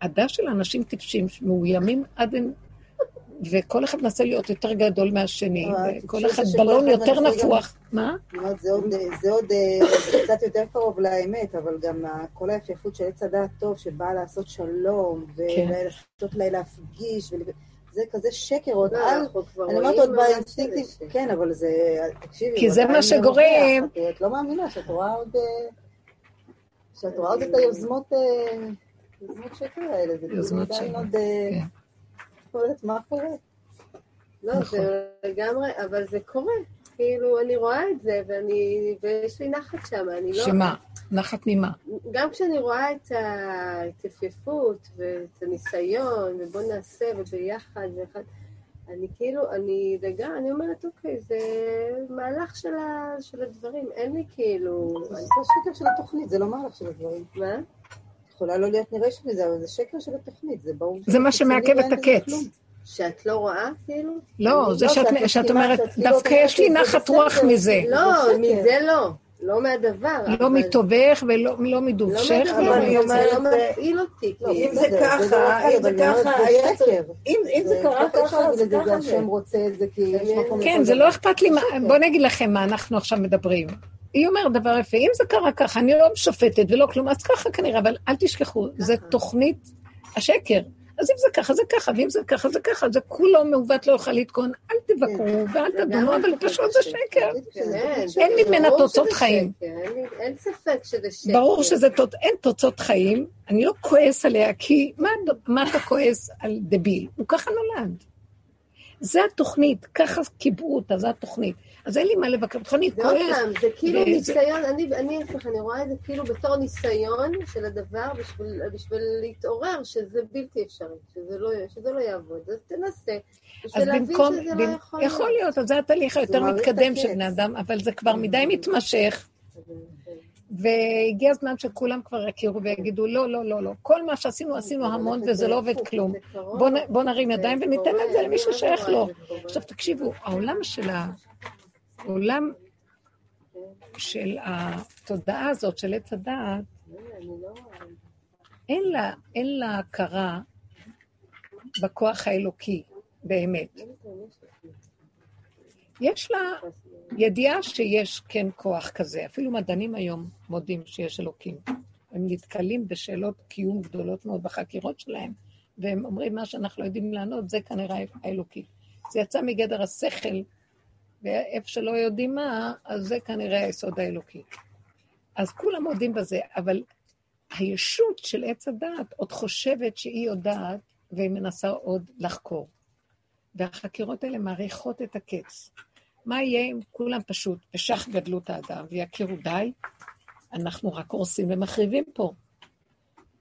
עדה של אנשים טיפשים, מאוימים עד אין... וכל אחד מנסה להיות יותר גדול מהשני, אה, וכל אחד בלון יותר נפוח. מה? זה עוד קצת יותר קרוב לאמת, אבל גם כל היפייפות של עץ הדעת טוב, שבאה לעשות שלום, כן. ולעשות לה להפגיש, זה כזה שקר עוד על, אני אומרת עוד באינסטינקטים, כן, אבל זה, תקשיבי, כי זה מה שגורם. את לא מאמינה שאת רואה עוד, שאת רואה עוד את היוזמות, יוזמות שקר האלה, זה יוזמות שקר, כן. לא יודעת מה קורה. לא, זה לגמרי, אבל זה קורה. כאילו, אני רואה את זה, ואני, ויש לי נחת שם, אני לא... שמה? נחת ממה? גם כשאני רואה את ההתייפייפות ואת הניסיון, ובוא נעשה, וביחד, ואחד, אני כאילו, אני לגמרי, אני אומרת, אוקיי, זה מהלך של, ה, של הדברים, אין לי כאילו... זה שקר של התוכנית, זה לא מהלך של הדברים. מה? יכולה לא להיות נראה מזה, אבל זה שקר של התוכנית, זה ברור. זה מה שמעכב את הקץ. שאת לא רואה, כאילו? לא, זה שאת אומרת, דווקא יש לי נחת רוח מזה. לא, מזה לא. לא מהדבר. לא מטובך ולא מדובשך. לא מהדבר, זה לא מפעיל אותי. אם זה ככה, אם זה ככה. אם זה קרה ככה, אז ככה השם רוצה את זה, כי יש מקום... כן, זה לא אכפת לי, בואו נגיד לכם מה אנחנו עכשיו מדברים. היא אומרת דבר יפה, אם זה קרה ככה, אני לא שופטת ולא כלום, אז ככה כנראה, אבל אל תשכחו, זה תוכנית השקר. אז אם זה ככה, זה ככה, ואם זה ככה, זה ככה, זה כולו מעוות לא יוכל לתקון, אל תבקרו ואל תדונו, אבל פשוט זה שקר. אין ממנה תוצאות חיים. אין ספק שזה שקר. ברור שזה, אין תוצאות חיים, אני לא כועס עליה, כי מה אתה כועס על דביל? הוא ככה נולד. זה התוכנית, ככה קיבעו אותה, זה התוכנית. אז אין לי מה לבקר, תוכנית כועס. זה עוד פעם, זה כאילו ניסיון, אני ההפך, אני רואה את זה כאילו בתור ניסיון של הדבר בשביל להתעורר שזה בלתי אפשרי, שזה לא יעבוד. אז תנסה, להבין שזה לא יכול להיות, אז זה התהליך היותר מתקדם של בני אדם, אבל זה כבר מדי מתמשך. והגיע הזמן שכולם כבר יכירו ויגידו, לא, לא, לא, לא. כל מה שעשינו, עשינו המון וזה לא עובד כלום. בואו נרים ידיים וניתן את זה למי ששייך לו. עכשיו, תקשיבו, העולם של. העולם של התודעה הזאת, של עץ הדעת, אין לה, אין לה הכרה בכוח האלוקי, באמת. יש לה ידיעה שיש כן כוח כזה. אפילו מדענים היום מודים שיש אלוקים. הם נתקלים בשאלות קיום גדולות מאוד בחקירות שלהם, והם אומרים, מה שאנחנו לא יודעים לענות, זה כנראה האלוקי. זה יצא מגדר השכל ואיפה שלא יודעים מה, אז זה כנראה היסוד האלוקי. אז כולם מודים בזה, אבל הישות של עץ הדעת עוד חושבת שהיא יודעת, והיא מנסה עוד לחקור. והחקירות האלה מעריכות את הקץ. מה יהיה אם כולם פשוט בשח גדלות האדם ויכירו די? אנחנו רק הורסים ומחריבים פה.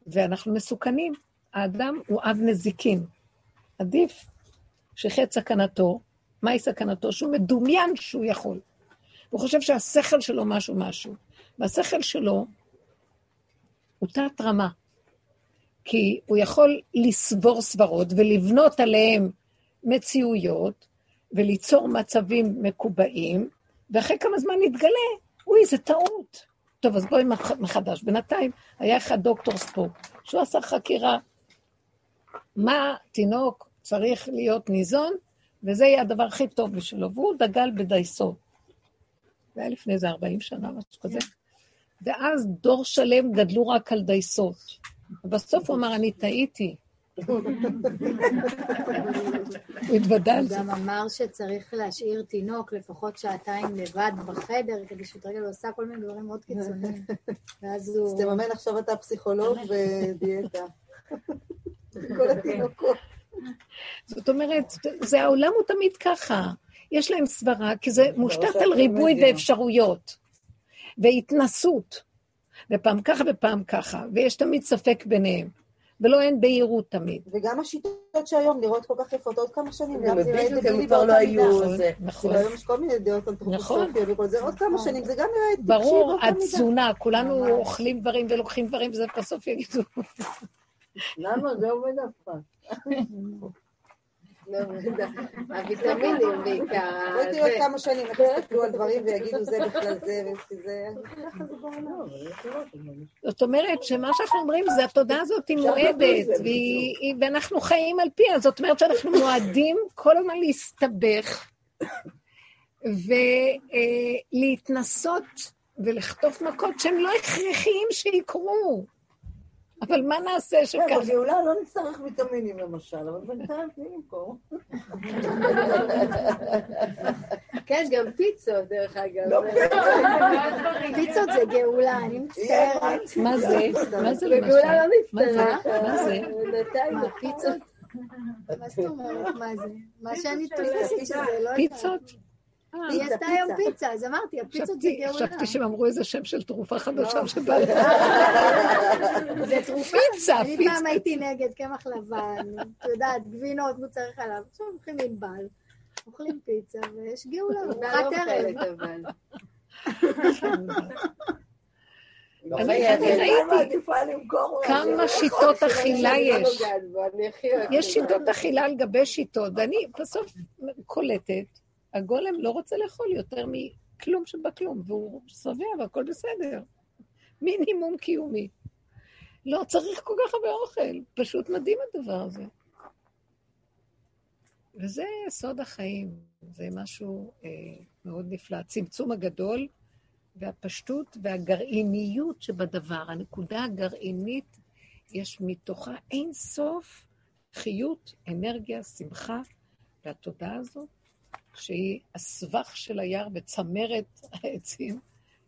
ואנחנו מסוכנים. האדם הוא אב נזיקין. עדיף שחטא סכנתו, מהי סכנתו? שהוא מדומיין שהוא יכול. הוא חושב שהשכל שלו משהו משהו. והשכל שלו הוא תת רמה. כי הוא יכול לסבור סברות ולבנות עליהם מציאויות וליצור מצבים מקובעים, ואחרי כמה זמן נתגלה, אוי, זה טעות. טוב, אז בואי מחדש. בינתיים היה אחד דוקטור ספוק, שהוא עשה חקירה מה תינוק צריך להיות ניזון, וזה יהיה הדבר הכי טוב בשבילו, והוא דגל בדייסות. זה היה לפני איזה 40 שנה, משהו כזה. ואז דור שלם גדלו רק על דייסות. ובסוף הוא אמר, אני טעיתי. הוא התוודה על זה. הוא גם אמר שצריך להשאיר תינוק לפחות שעתיים לבד בחדר, כדי שהוא תרגל, הוא עושה כל מיני דברים מאוד קיצוניים. ואז הוא... אז תממן עכשיו אתה פסיכולוג ודיאטה. כל התינוקות. זאת אומרת, זה העולם הוא תמיד ככה. יש להם סברה, כי זה מושתת על ריבוי ואפשרויות, והתנסות, ופעם ככה ופעם ככה, ויש תמיד ספק ביניהם. ולא אין בהירות תמיד. וגם השיטות שהיום נראות כל כך יפות, עוד כמה שנים, גם תראה את כבר לא היו... נכון. היום יש כל מיני דעות אנתרופוסופיות וכל זה, עוד כמה שנים, זה גם נראה טיפשי ברור, התזונה, כולנו אוכלים דברים ולוקחים דברים, וזה בסוף יגידו. למה? זה עובד אף פעם. הוויטמינים בעיקר. בואי תראו כמה שנים, איך יסתכלו על דברים ויגידו זה בכלל זה, וזה... זאת אומרת שמה שאנחנו אומרים זה התודעה הזאת היא מועדת, ואנחנו חיים על פיה, זאת אומרת שאנחנו מועדים כל הזמן להסתבך ולהתנסות ולחטוף מכות שהם לא הכרחיים שיקרו. אבל מה נעשה שככה? כן, בגאולה לא נצטרך ויטמינים למשל, אבל בינתיים תני למכור. כן, גם פיצות, דרך אגב. לא, פיצות זה גאולה, אני מצטערת. מה זה? מה זה למשל? בגאולה לא מה זה? נצטרך. מה זה? בינתיים מה, פיצות? מה זאת אומרת? מה זה? מה שאני תופסת שזה לא... פיצות? היא עשתה היום פיצה, אז אמרתי, הפיצות זה גאולה. חשבתי שהם אמרו איזה שם של תרופה חדשה שבא לך. זה תרופה. פיצה, אני פיצה. פעם הייתי נגד קמח לבן, את יודעת, גבינות, מוצרי חלב, עכשיו הולכים ענבל, אוכלים פיצה ויש גאולה, לא ארוחת ערב. אבל. אני ראיתי כמה שיטות אכילה יש. לא אני. יש שיטות אכילה על גבי שיטות, ואני בסוף קולטת, הגולם לא רוצה לאכול יותר מכלום שבכלום, והוא שבע והכל בסדר. מינימום קיומי. לא צריך כל כך הרבה אוכל, פשוט מדהים הדבר הזה. וזה סוד החיים, זה משהו אה, מאוד נפלא. הצמצום הגדול והפשטות והגרעיניות שבדבר, הנקודה הגרעינית, יש מתוכה אין סוף חיות, אנרגיה, שמחה, והתודעה הזאת, שהיא הסבך של היער וצמרת העצים,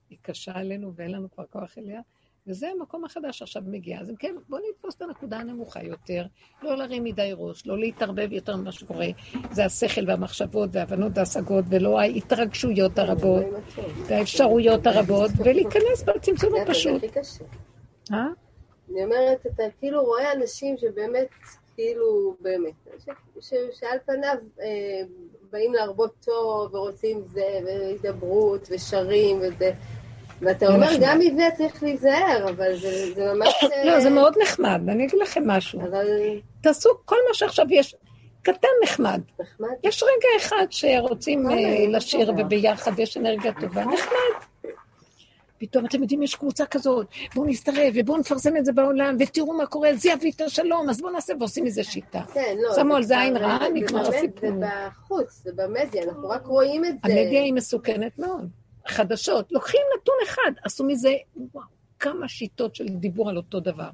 היא קשה עלינו ואין לנו כבר כוח אליה, וזה המקום החדש שעכשיו מגיע. אז אם כן, בואו נתפוס את הנקודה הנמוכה יותר, לא להרים מדי ראש, לא להתערבב יותר ממה שקורה. זה השכל והמחשבות וההבנות וההשגות, ולא ההתרגשויות הרבות, והאפשרויות הרבות, ולהיכנס בצמצום זה הפשוט. אה? אני אומרת, אתה כאילו רואה אנשים שבאמת, כאילו, באמת, ש- שעל פניו אה, באים להרבות טוב ורוצים זה, והידברות ושרים וזה, ואתה אומר. גם מזה צריך להיזהר, אבל זה, זה ממש... אה, לא, זה מאוד נחמד, אני אגיד לכם משהו. אבל תעשו כל מה שעכשיו יש, קטן נחמד. נחמד. יש רגע אחד שרוצים נכון, אה, לא לשיר טובה. וביחד, יש אנרגיה טובה, נחמד. פתאום, אתם יודעים, יש קבוצה כזאת, בואו נצטרף ובואו נפרסם את זה בעולם, ותראו מה קורה, זה יביא את השלום, אז בואו נעשה ועושים מזה שיטה. כן, לא. שמו על זה עין רעה, נגמר הסיפור. זה בחוץ, זה במדיה, אנחנו רק רואים את זה. המדיה היא מסוכנת מאוד. חדשות, לוקחים נתון אחד, עשו מזה, וואו, כמה שיטות של דיבור על אותו דבר.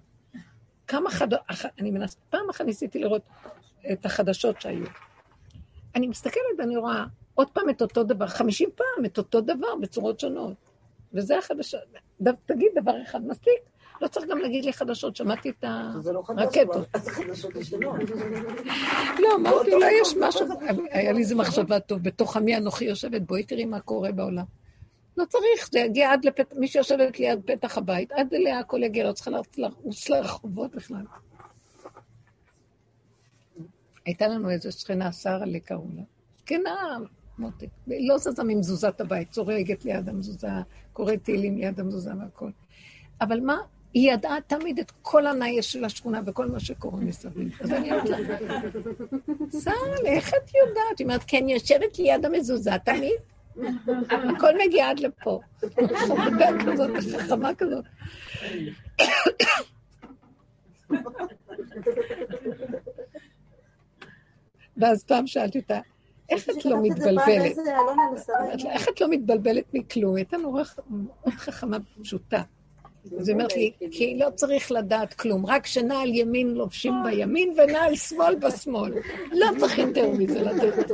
כמה חדשות, אני מנסה, פעם אחת ניסיתי לראות את החדשות שהיו. אני מסתכלת ואני רואה עוד פעם את אותו דבר, חמישים פעם את אותו דבר בצורות שונות. וזה החדשות. תגיד דבר אחד מספיק, לא צריך גם להגיד לי חדשות, שמעתי את לא הרקטות. ישנות. לא, אמרתי, אולי יש משהו, היה לי איזה מחשבה טוב, בתוך עמי אנוכי יושבת, בואי תראי מה קורה בעולם. לא צריך, זה יגיע עד לפתח, מי שיושבת ליד פתח הבית, עד אליה הכל יגיע, לא צריכה לרוץ לרחובות בכלל. הייתה לנו איזו שכנה, שרה לי קראו לה. זקנה, מותק. לא זזה ממזוזת הבית, צורגת ליד המזוזה, קוראת תהילים ליד המזוזה והכל. אבל מה? היא ידעה תמיד את כל הנאייש של השכונה וכל מה שקורה מסביב. אז אני אומרת לה, שרה, איך את יודעת? היא אומרת, כן, יושבת ליד המזוזה תמיד. הכל מגיע עד לפה. חמודה כזאת, חכמה כזאת. ואז פעם שאלתי אותה, איך את לא מתבלבלת? איך את לא מתבלבלת מכלום? הייתה נורא חכמה פשוטה. אז היא אומרת לי, כי לא צריך לדעת כלום, רק שנעל ימין לובשים בימין ונעל שמאל בשמאל. לא צריך יותר מזה לדעת.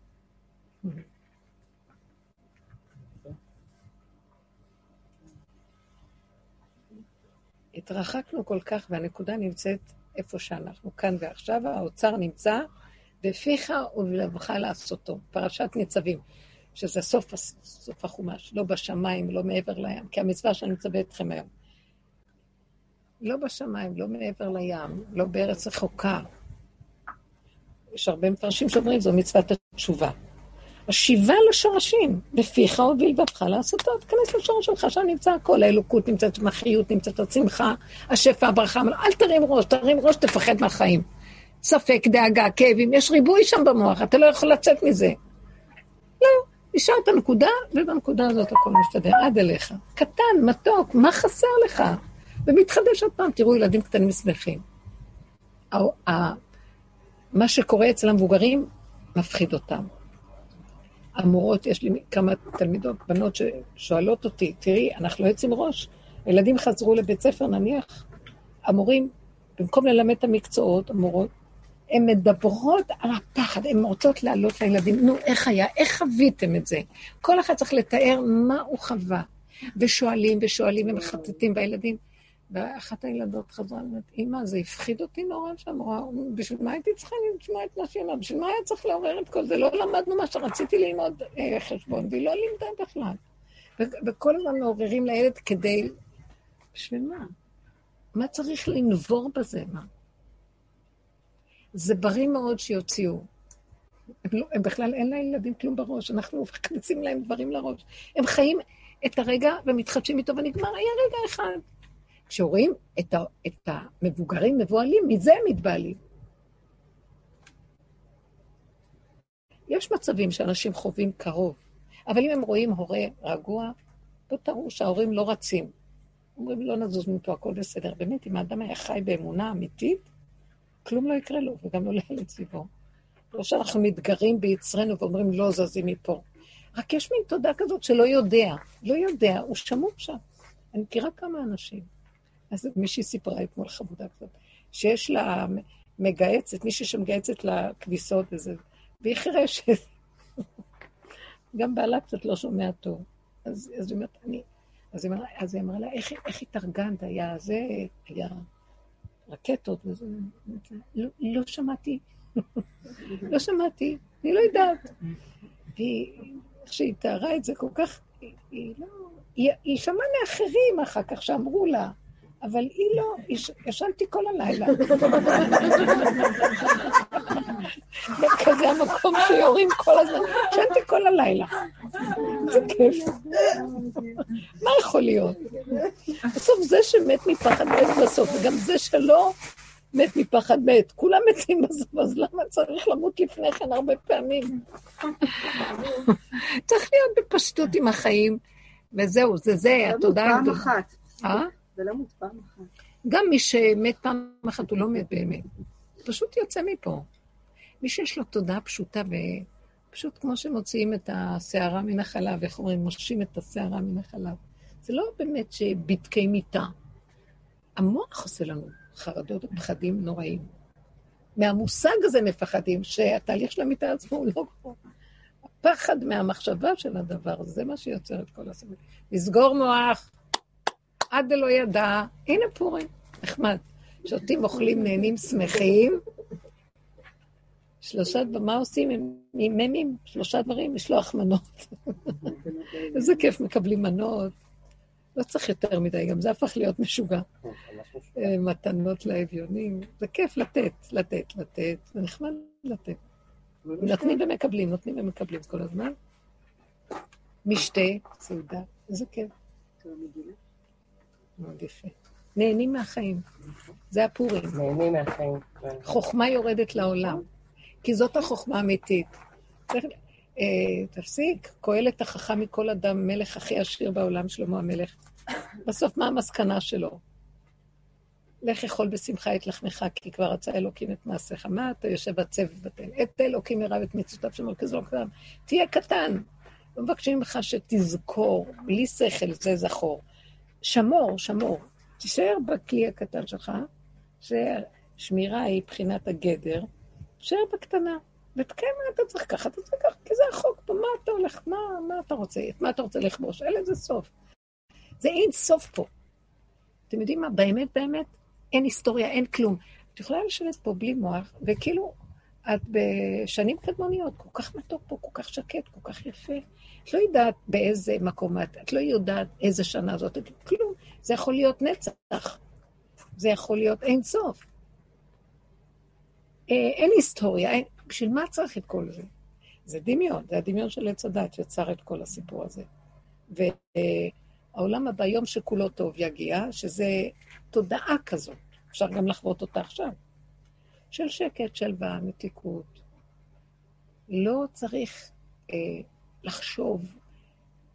התרחקנו כל כך, והנקודה נמצאת איפה שאנחנו, כאן ועכשיו, האוצר נמצא, בפיך ובלבך לעשותו. פרשת ניצבים, שזה סוף, סוף החומש, לא בשמיים, לא מעבר לים, כי המצווה שאני מצווה אתכם היום. לא בשמיים, לא מעבר לים, לא בארץ רחוקה. יש הרבה מפרשים שאומרים, זו מצוות התשובה. השיבה לשורשים, בפיך ובלבבך לעשותו, תיכנס לשורש שלך, שם נמצא הכל, האלוקות נמצאת שם, החיות נמצאת, השמחה, השפע, הברכה, אל תרים ראש, תרים ראש, תפחד מהחיים. ספק, דאגה, כאבים, יש ריבוי שם במוח, אתה לא יכול לצאת מזה. לא, נשארת נקודה, ובנקודה הזאת הכל מסתדר, עד אליך. קטן, מתוק, מה חסר לך? ומתחדש עוד פעם, תראו ילדים קטנים שמחים. מה שקורה אצל המבוגרים מפחיד אותם. המורות, יש לי כמה תלמידות, בנות ששואלות אותי, תראי, אנחנו לא יוצאים ראש. הילדים חזרו לבית ספר, נניח, המורים, במקום ללמד את המקצועות, המורות, הן מדברות על הפחד, הן רוצות לעלות לילדים, נו, איך היה? איך חוויתם את זה? כל אחד צריך לתאר מה הוא חווה. ושואלים ושואלים ומחטטים בילדים. ואחת הילדות חזרה ואומרת, אמא, זה הפחיד אותי נורא שם, בשביל מה הייתי צריכה לשמוע את מה שהיא אמרה? בשביל מה היה צריך לעורר את כל זה? לא למדנו מה שרציתי ללמוד אה, חשבון, והיא לא לימדה בכלל. וכל הזמן מעוררים לילד כדי... בשביל מה? מה צריך לנבור בזה? מה? זה בריא מאוד שיוציאו. הם, לא, הם בכלל, אין לילדים כלום בראש, אנחנו מכניסים להם דברים לראש. הם חיים את הרגע ומתחדשים איתו ונגמר, היה רגע אחד. כשרואים את, ה, את המבוגרים מבוהלים, מזה הם מתבהלים. יש מצבים שאנשים חווים קרוב, אבל אם הם רואים הורה רגוע, לא תראו שההורים לא רצים. אומרים, לא נזוז מפה, הכל בסדר. באמת, אם האדם היה חי באמונה אמיתית, כלום לא יקרה לו, וגם לא לילד סביבו. לא שאנחנו מתגרים ביצרנו ואומרים, לא זזים מפה. רק יש מין תודה כזאת שלא יודע, לא יודע, הוא שמור שם. אני מכירה כמה אנשים. אז מישהי סיפרה אתמול חמודה כזאת, שיש לה מגהצת, מישהי שמגהצת לה כביסות וזה, והיא חירשת. גם בעלה קצת לא שומע טוב. אז, אז היא אומרת, אני... אז היא אמרה, אז היא אמרה לה, איך, איך התארגנת? היה זה, היה רקטות וזה. לא, לא שמעתי. לא שמעתי, אני לא יודעת. והיא, איך שהיא תיארה את זה כל כך, היא, היא לא... היא, היא שמעה מאחרים אחר כך שאמרו לה, אבל היא לא, ישנתי כל הלילה. כזה המקום שיורים כל הזמן, ישנתי כל הלילה. זה כיף. מה יכול להיות? בסוף זה שמת מפחד מת בסוף, וגם זה שלא מת מפחד מת. כולם מתים בסוף, אז למה צריך למות לפני כן הרבה פעמים? צריך להיות בפשטות עם החיים, וזהו, זה זה, התודעה. פעם אחת. אה? מת פעם אחת. גם מי שמת פעם אחת, הוא לא מת באמת. פשוט יוצא מפה. מי שיש לו תודעה פשוטה, ופשוט כמו שמוציאים את הסערה מן החלב, איך אומרים, מושכים את הסערה מן החלב. זה לא באמת שבדקי מיטה. המוח עושה לנו חרדות ופחדים נוראים. מהמושג הזה מפחדים, שהתהליך של המיטה עצמו הוא לא כמו. הפחד מהמחשבה של הדבר, זה מה שיוצר את כל הסביבה. לסגור מוח, עד דלא ידע, הנה פורים, נחמד. שותים, אוכלים, נהנים, שמחים. שלושה, מה עושים עם ממים? שלושה דברים, לשלוח מנות. איזה כיף, מקבלים מנות. לא צריך יותר מדי, גם זה הפך להיות משוגע. אה, מתנות לאביונים. זה כיף לתת, לתת, לתת. זה נחמד לתת. נותנים ומקבלים, נותנים ומקבלים כל הזמן. משתה, סעודה, איזה כיף. מאוד יפה. נהנים מהחיים. זה הפורים. נהנים מהחיים. חוכמה יורדת לעולם, כי זאת החוכמה האמיתית. אה, תפסיק, קהלת החכם מכל אדם, מלך הכי עשיר בעולם, שלמה המלך. בסוף, מה המסקנה שלו? לך אכול בשמחה את לחמך, כי כבר רצה אלוקים את מעשיך. מה אתה יושב עצב ובטל? את אלוקים ירב את מצוותיו של מלכי זרוק כולם. תהיה קטן. לא מבקשים ממך שתזכור, בלי שכל, זה זכור. שמור, שמור. תישאר בכלי הקטן שלך, ששמירה היא בחינת הגדר, תישאר בקטנה. וכן, מה אתה צריך ככה, אתה צריך ככה, כי זה החוק פה, מה אתה הולך, מה, מה אתה רוצה, את מה אתה רוצה לכבוש? אין לזה סוף. זה אין סוף פה. אתם יודעים מה, באמת, באמת, אין היסטוריה, אין כלום. את יכולה לשבת פה בלי מוח, וכאילו, את בשנים קדמוניות, כל כך מתוק פה, כל כך שקט, כל כך יפה. את לא יודעת באיזה מקום את, את לא יודעת איזה שנה זאת, כלום. זה יכול להיות נצח. זה יכול להיות אין סוף. אה, אין היסטוריה, אין, בשביל מה צריך את כל זה? זה דמיון, זה הדמיון של עץ הדת שיצר את כל הסיפור הזה. והעולם הבא, יום שכולו טוב יגיע, שזה תודעה כזאת, אפשר גם לחוות אותה עכשיו, של שקט, שלווה, מתיקות. לא צריך אה, לחשוב,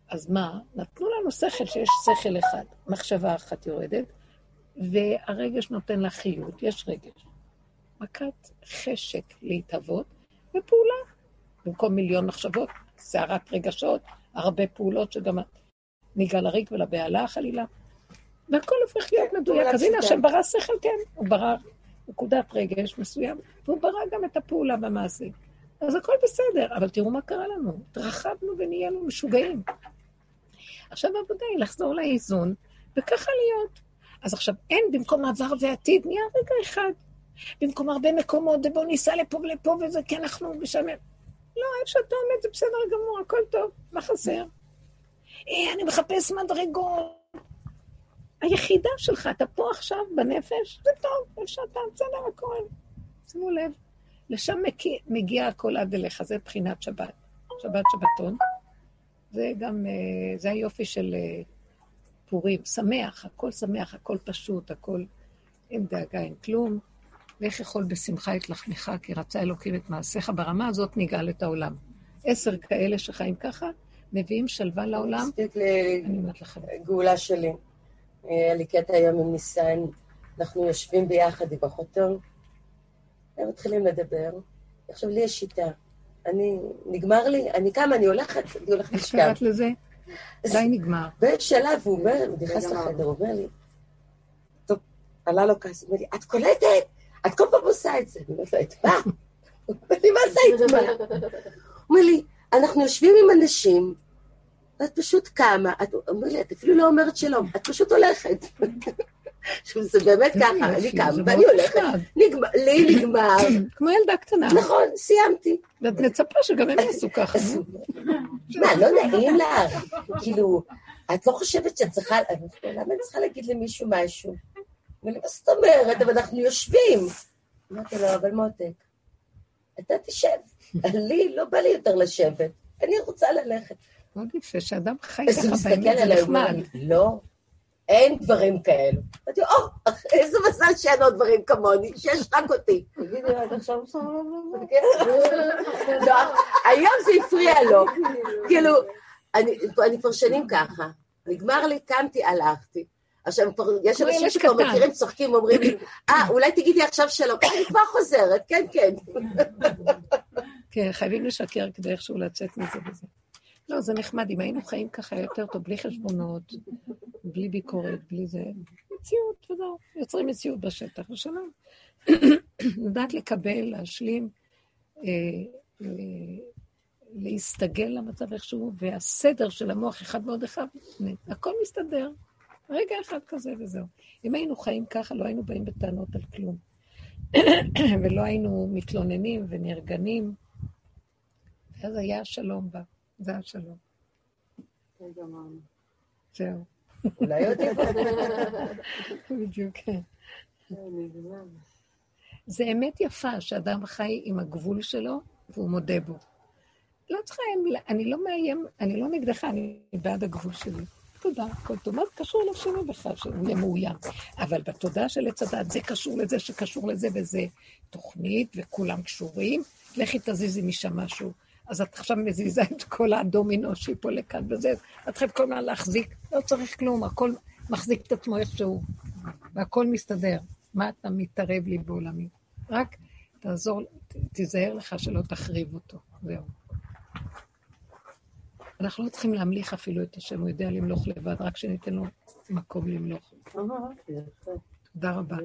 אז מה? נתנו לנו שכל שיש שכל אחד, מחשבה אחת יורדת, והרגש נותן לה חיות, יש רגש. מכת חשק להתהוות ופעולה. במקום מיליון מחשבות, סערת רגשות, הרבה פעולות שגם ניגע לריק ולבהלה חלילה. והכל הופך להיות מדויק. אז הנה, השם ברא שכל, כן, הוא ברא נקודת רגש מסוים, והוא ברא גם את הפעולה במעשה. אז הכל בסדר, אבל תראו מה קרה לנו. התרחבנו ונהיינו משוגעים. עכשיו העבודה היא לחזור לאיזון, וככה להיות. אז עכשיו אין במקום עבר ועתיד, נהיה רגע אחד. במקום הרבה מקומות, ובואו ניסע לפה ולפה וזה, כי אנחנו משלמים. לא, איפה שאתה עומד זה בסדר גמור, הכל טוב, מה חסר? אה, אני מחפש מדרגות. היחידה שלך, אתה פה עכשיו בנפש, זה טוב, איפה שאתה, בסדר, הכל. שימו לב, לשם מגיע, מגיע הכל עד אליך, זה בחינת שבת. שבת שבתון. זה גם, אה, זה היופי של אה, פורים. שמח, הכל שמח, הכל פשוט, הכל, אין דאגה, אין כלום. ואיך יכול בשמחה את לחמך, כי רצה אלוקים את מעשיך. ברמה הזאת נגאל את העולם. עשר כאלה שחיים ככה, מביאים שלווה לעולם. אני אומרת לכם. גאולה שלי. היה לי קטע היום עם ניסן, אנחנו יושבים ביחד עם אחותו, הם מתחילים לדבר. עכשיו, לי יש שיטה. אני, נגמר לי, אני קמה, אני הולכת, אני הולכת לשכב. איך קראת לזה? די נגמר. בשלב, הוא אומר, הוא נכנס לחדר, הוא אומר לי, טוב, עלה לו כעס, הוא אומר לי, את קולטת? את כל פעם עושה את זה. אני אומרת לו, את מה? הוא אומר לי, מה זה את מה? הוא אומר לי, אנחנו יושבים עם אנשים, ואת פשוט קמה, את אומר לי, את אפילו לא אומרת שלום, את פשוט הולכת. עכשיו, זה באמת ככה, אני קמה ואני הולכת, לי נגמר. כמו ילדה קטנה. נכון, סיימתי. ואת מצפה שגם הם יעשו ככה. מה, לא נעים לך? כאילו, את לא חושבת שאת צריכה, למה אני צריכה להגיד למישהו משהו? מה זאת אומרת? אבל אנחנו יושבים. אמרתי לו, אבל מותק, אתה תשב. לי, לא בא לי יותר לשבת. אני רוצה ללכת. מאוד יפה, שאדם חי ככה באמת זה נחמד. לא, אין דברים כאלו. אמרתי, או, איזה מזל שאין עוד דברים כמוני, שיש רק אותי. תגידי, עד עכשיו לא, היום זה הפריע לו. כאילו, אני כבר שנים ככה. נגמר לי, קמתי, הלכתי. עכשיו, יש אנשים שכבר מכירים, צוחקים, אומרים לי, אה, אולי תגידי עכשיו שלום. אני כבר חוזרת, כן, כן. כן, חייבים לשקר כדי איכשהו לצאת מזה וזה. לא, זה נחמד, אם היינו חיים ככה יותר טוב, בלי חשבונות, בלי ביקורת, בלי זה. מציאות, וזהו, יוצרים מציאות בשטח, ושלום. לדעת לקבל, להשלים, אה, להסתגל למצב איכשהו, והסדר של המוח אחד ועוד אחד, הכל מסתדר. רגע אחד כזה וזהו. אם היינו חיים ככה, לא היינו באים בטענות על כלום. ולא היינו מתלוננים ונרגנים. אז היה השלום בה. זה השלום. זהו. אולי עוד. בדיוק, כן. זה אמת יפה שאדם חי עם הגבול שלו והוא מודה בו. לא צריכה, אין מילה, אני לא מאיים, אני לא נגדך, אני בעד הגבול שלי. תודה, הכל טוב. מה זה קשור לשני בכלל, שהוא יהיה מאוים? אבל בתודעה של עץ הדת, זה קשור לזה שקשור לזה, וזה תוכנית, וכולם קשורים. לכי תזיזי משם משהו. אז את עכשיו מזיזה את כל הדומינו שיפול לכאן וזה, את חייבת כל הזמן להחזיק, לא צריך כלום, הכל מחזיק את עצמו איכשהו, והכל מסתדר. מה אתה מתערב לי בעולמי? רק תעזור, תיזהר לך שלא תחריב אותו, זהו. אנחנו לא צריכים להמליך אפילו את השם, הוא יודע למלוך לבד, רק שניתן לו מקום למלוך. יפה. תודה רבה.